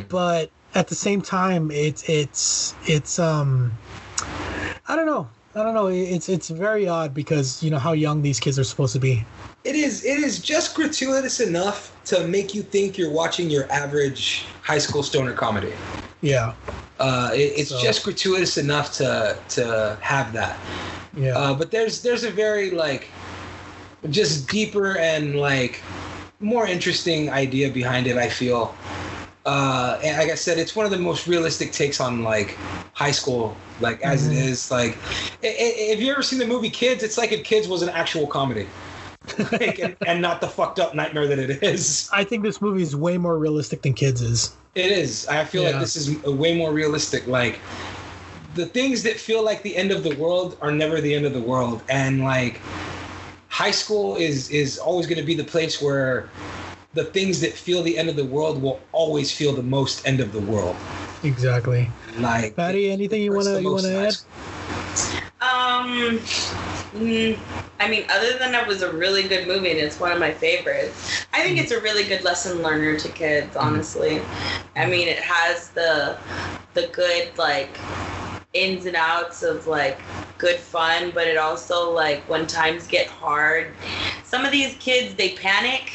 but at the same time it's it's it's um i don't know i don't know it's it's very odd because you know how young these kids are supposed to be It is it is just gratuitous enough to make you think you're watching your average high school stoner comedy. yeah Uh, it, it's So- just gratuitous enough to to have that. yeah Uh, but there's there's a very like just deeper and like more interesting idea behind it. I feel. Uh, and like I said, it's one of the most realistic takes on like high school, like as it Mhm. is. Like, if you ever seen the movie Kids, it's like if Kids was an actual comedy, [LAUGHS] like, and, and not the fucked up nightmare that it is. i think this movie is way more realistic than kids is It is. I feel like this is way more realistic. Like the things that feel like the end of the world are never the end of the world, and like high school is is always going to be the place where the things that feel the end of the world will always feel the most end of the world. exactly Like patty anything you wanna you wanna add. Um, Mm, I mean, other than it was a really good movie and it's one of my favorites, I think it's a really good lesson learner to kids. Honestly, I mean, it has the the good like ins and outs of like good fun, but it also like when times get hard, some of these kids they panic.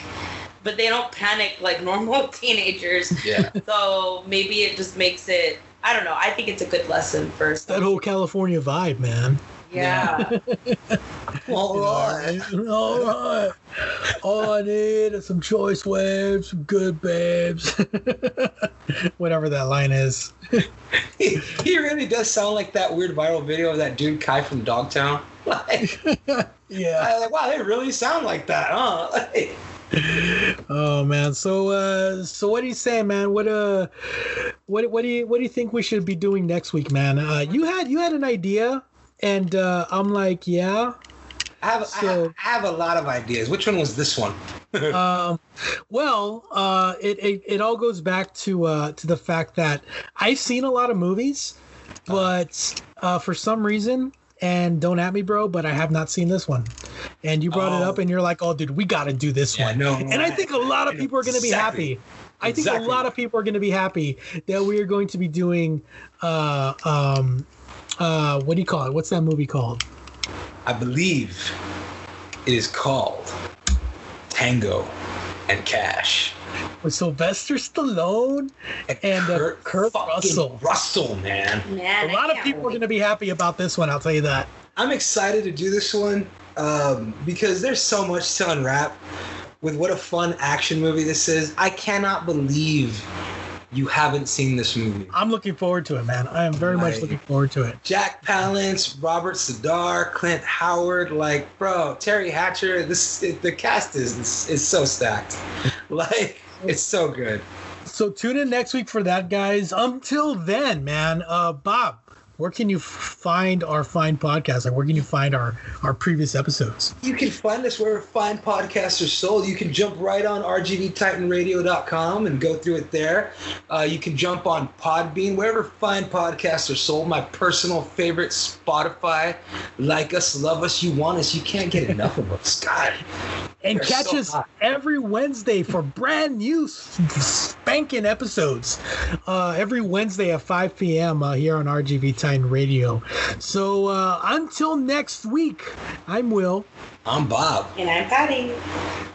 But they don't panic like [LAUGHS] normal teenagers. Yeah. So maybe it just makes it. I don't know. I think it's a good lesson for some That whole California vibe, man. Yeah. [LAUGHS] All right, all right. All I need is some choice waves, some good babes. [LAUGHS] Whatever that line is. he, he really does sound like that weird viral video of that dude Kai from Dogtown. Like, yeah. I like, wow, they really sound like that, huh? Like, Oh man. So uh so what do you say, man? What uh what what do you what do you think we should be doing next week, man? Uh you had you had an idea and uh I'm like, yeah. I have, I have, I have a lot of ideas. Which one was this one? [LAUGHS] um, well, uh, it, it it all goes back to uh, to the fact that I've seen a lot of movies, but uh, for some reason, and don't at me, bro, but I have not seen this one. And you brought it Oh. up, and you're like, "Oh, dude, we got to do this one." no, and I think a lot of people are going to be Exactly. happy. I think Exactly. a lot of people are going to be happy that we are going to be doing. Uh, um, uh, what do you call it? What's that movie called? I believe it is called Tango and Cash. With Sylvester Stallone and, uh, Kurt Kurt Russell. Russell, man. Man, a lot of people are going to be happy about this one. I'll tell you that. I'm excited to do this one um, because there's so much to unwrap with what a fun action movie this is. I cannot believe you haven't seen this movie. I'm looking forward to it, man. I am very much looking forward to it. Jack Palance, Robert Z'Dar, Clint Howard, like, bro, Teri Hatcher. This it, the cast is is so stacked. [LAUGHS] Like, it's so good. So tune in next week for that, guys. Until then, man, uh, Bob, where can you find our fine podcast? Like, where can you find our our previous episodes? You can find us wherever fine podcasts are sold. You can jump right on rgvtitanradio.com and go through it there. Uh, you can jump on Podbean, wherever fine podcasts are sold. My personal favorite, Spotify. Like us, love us, you want us. You can't get enough of us. God. And catch so us hot. every Wednesday for brand new spanking episodes. Uh, every Wednesday at 5 p.m. Uh, here on RGV Titan Radio. So uh, until next week, I'm Will. I'm Bob. And I'm Patty.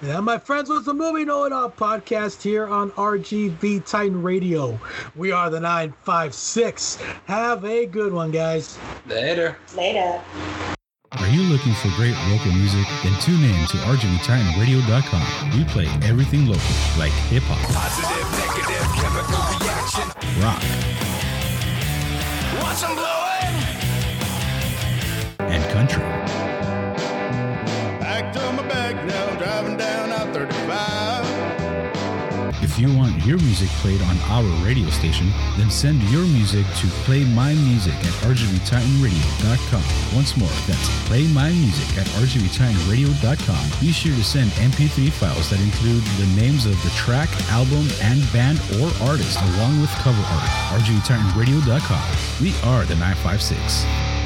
And my friends with the Movie Know It All podcast here on RGV Titan Radio. We are the 956. Have a good one, guys. Later. Later. Are you looking for great local music? Then tune in to RGVTitanRadio.com. We play everything local, like hip hop, Positive, negative, chemical reaction. rock, Blowing. and country. Back to my bag now, driving down I 35. If you want your music played on our radio station, then send your music to playmymusic at rgvtitanradio.com. Once more, that's playmymusic at rgvtitanradio.com. Be sure to send MP3 files that include the names of the track, album, and band or artist, along with cover art. rgvtitanradio.com. We are the 956.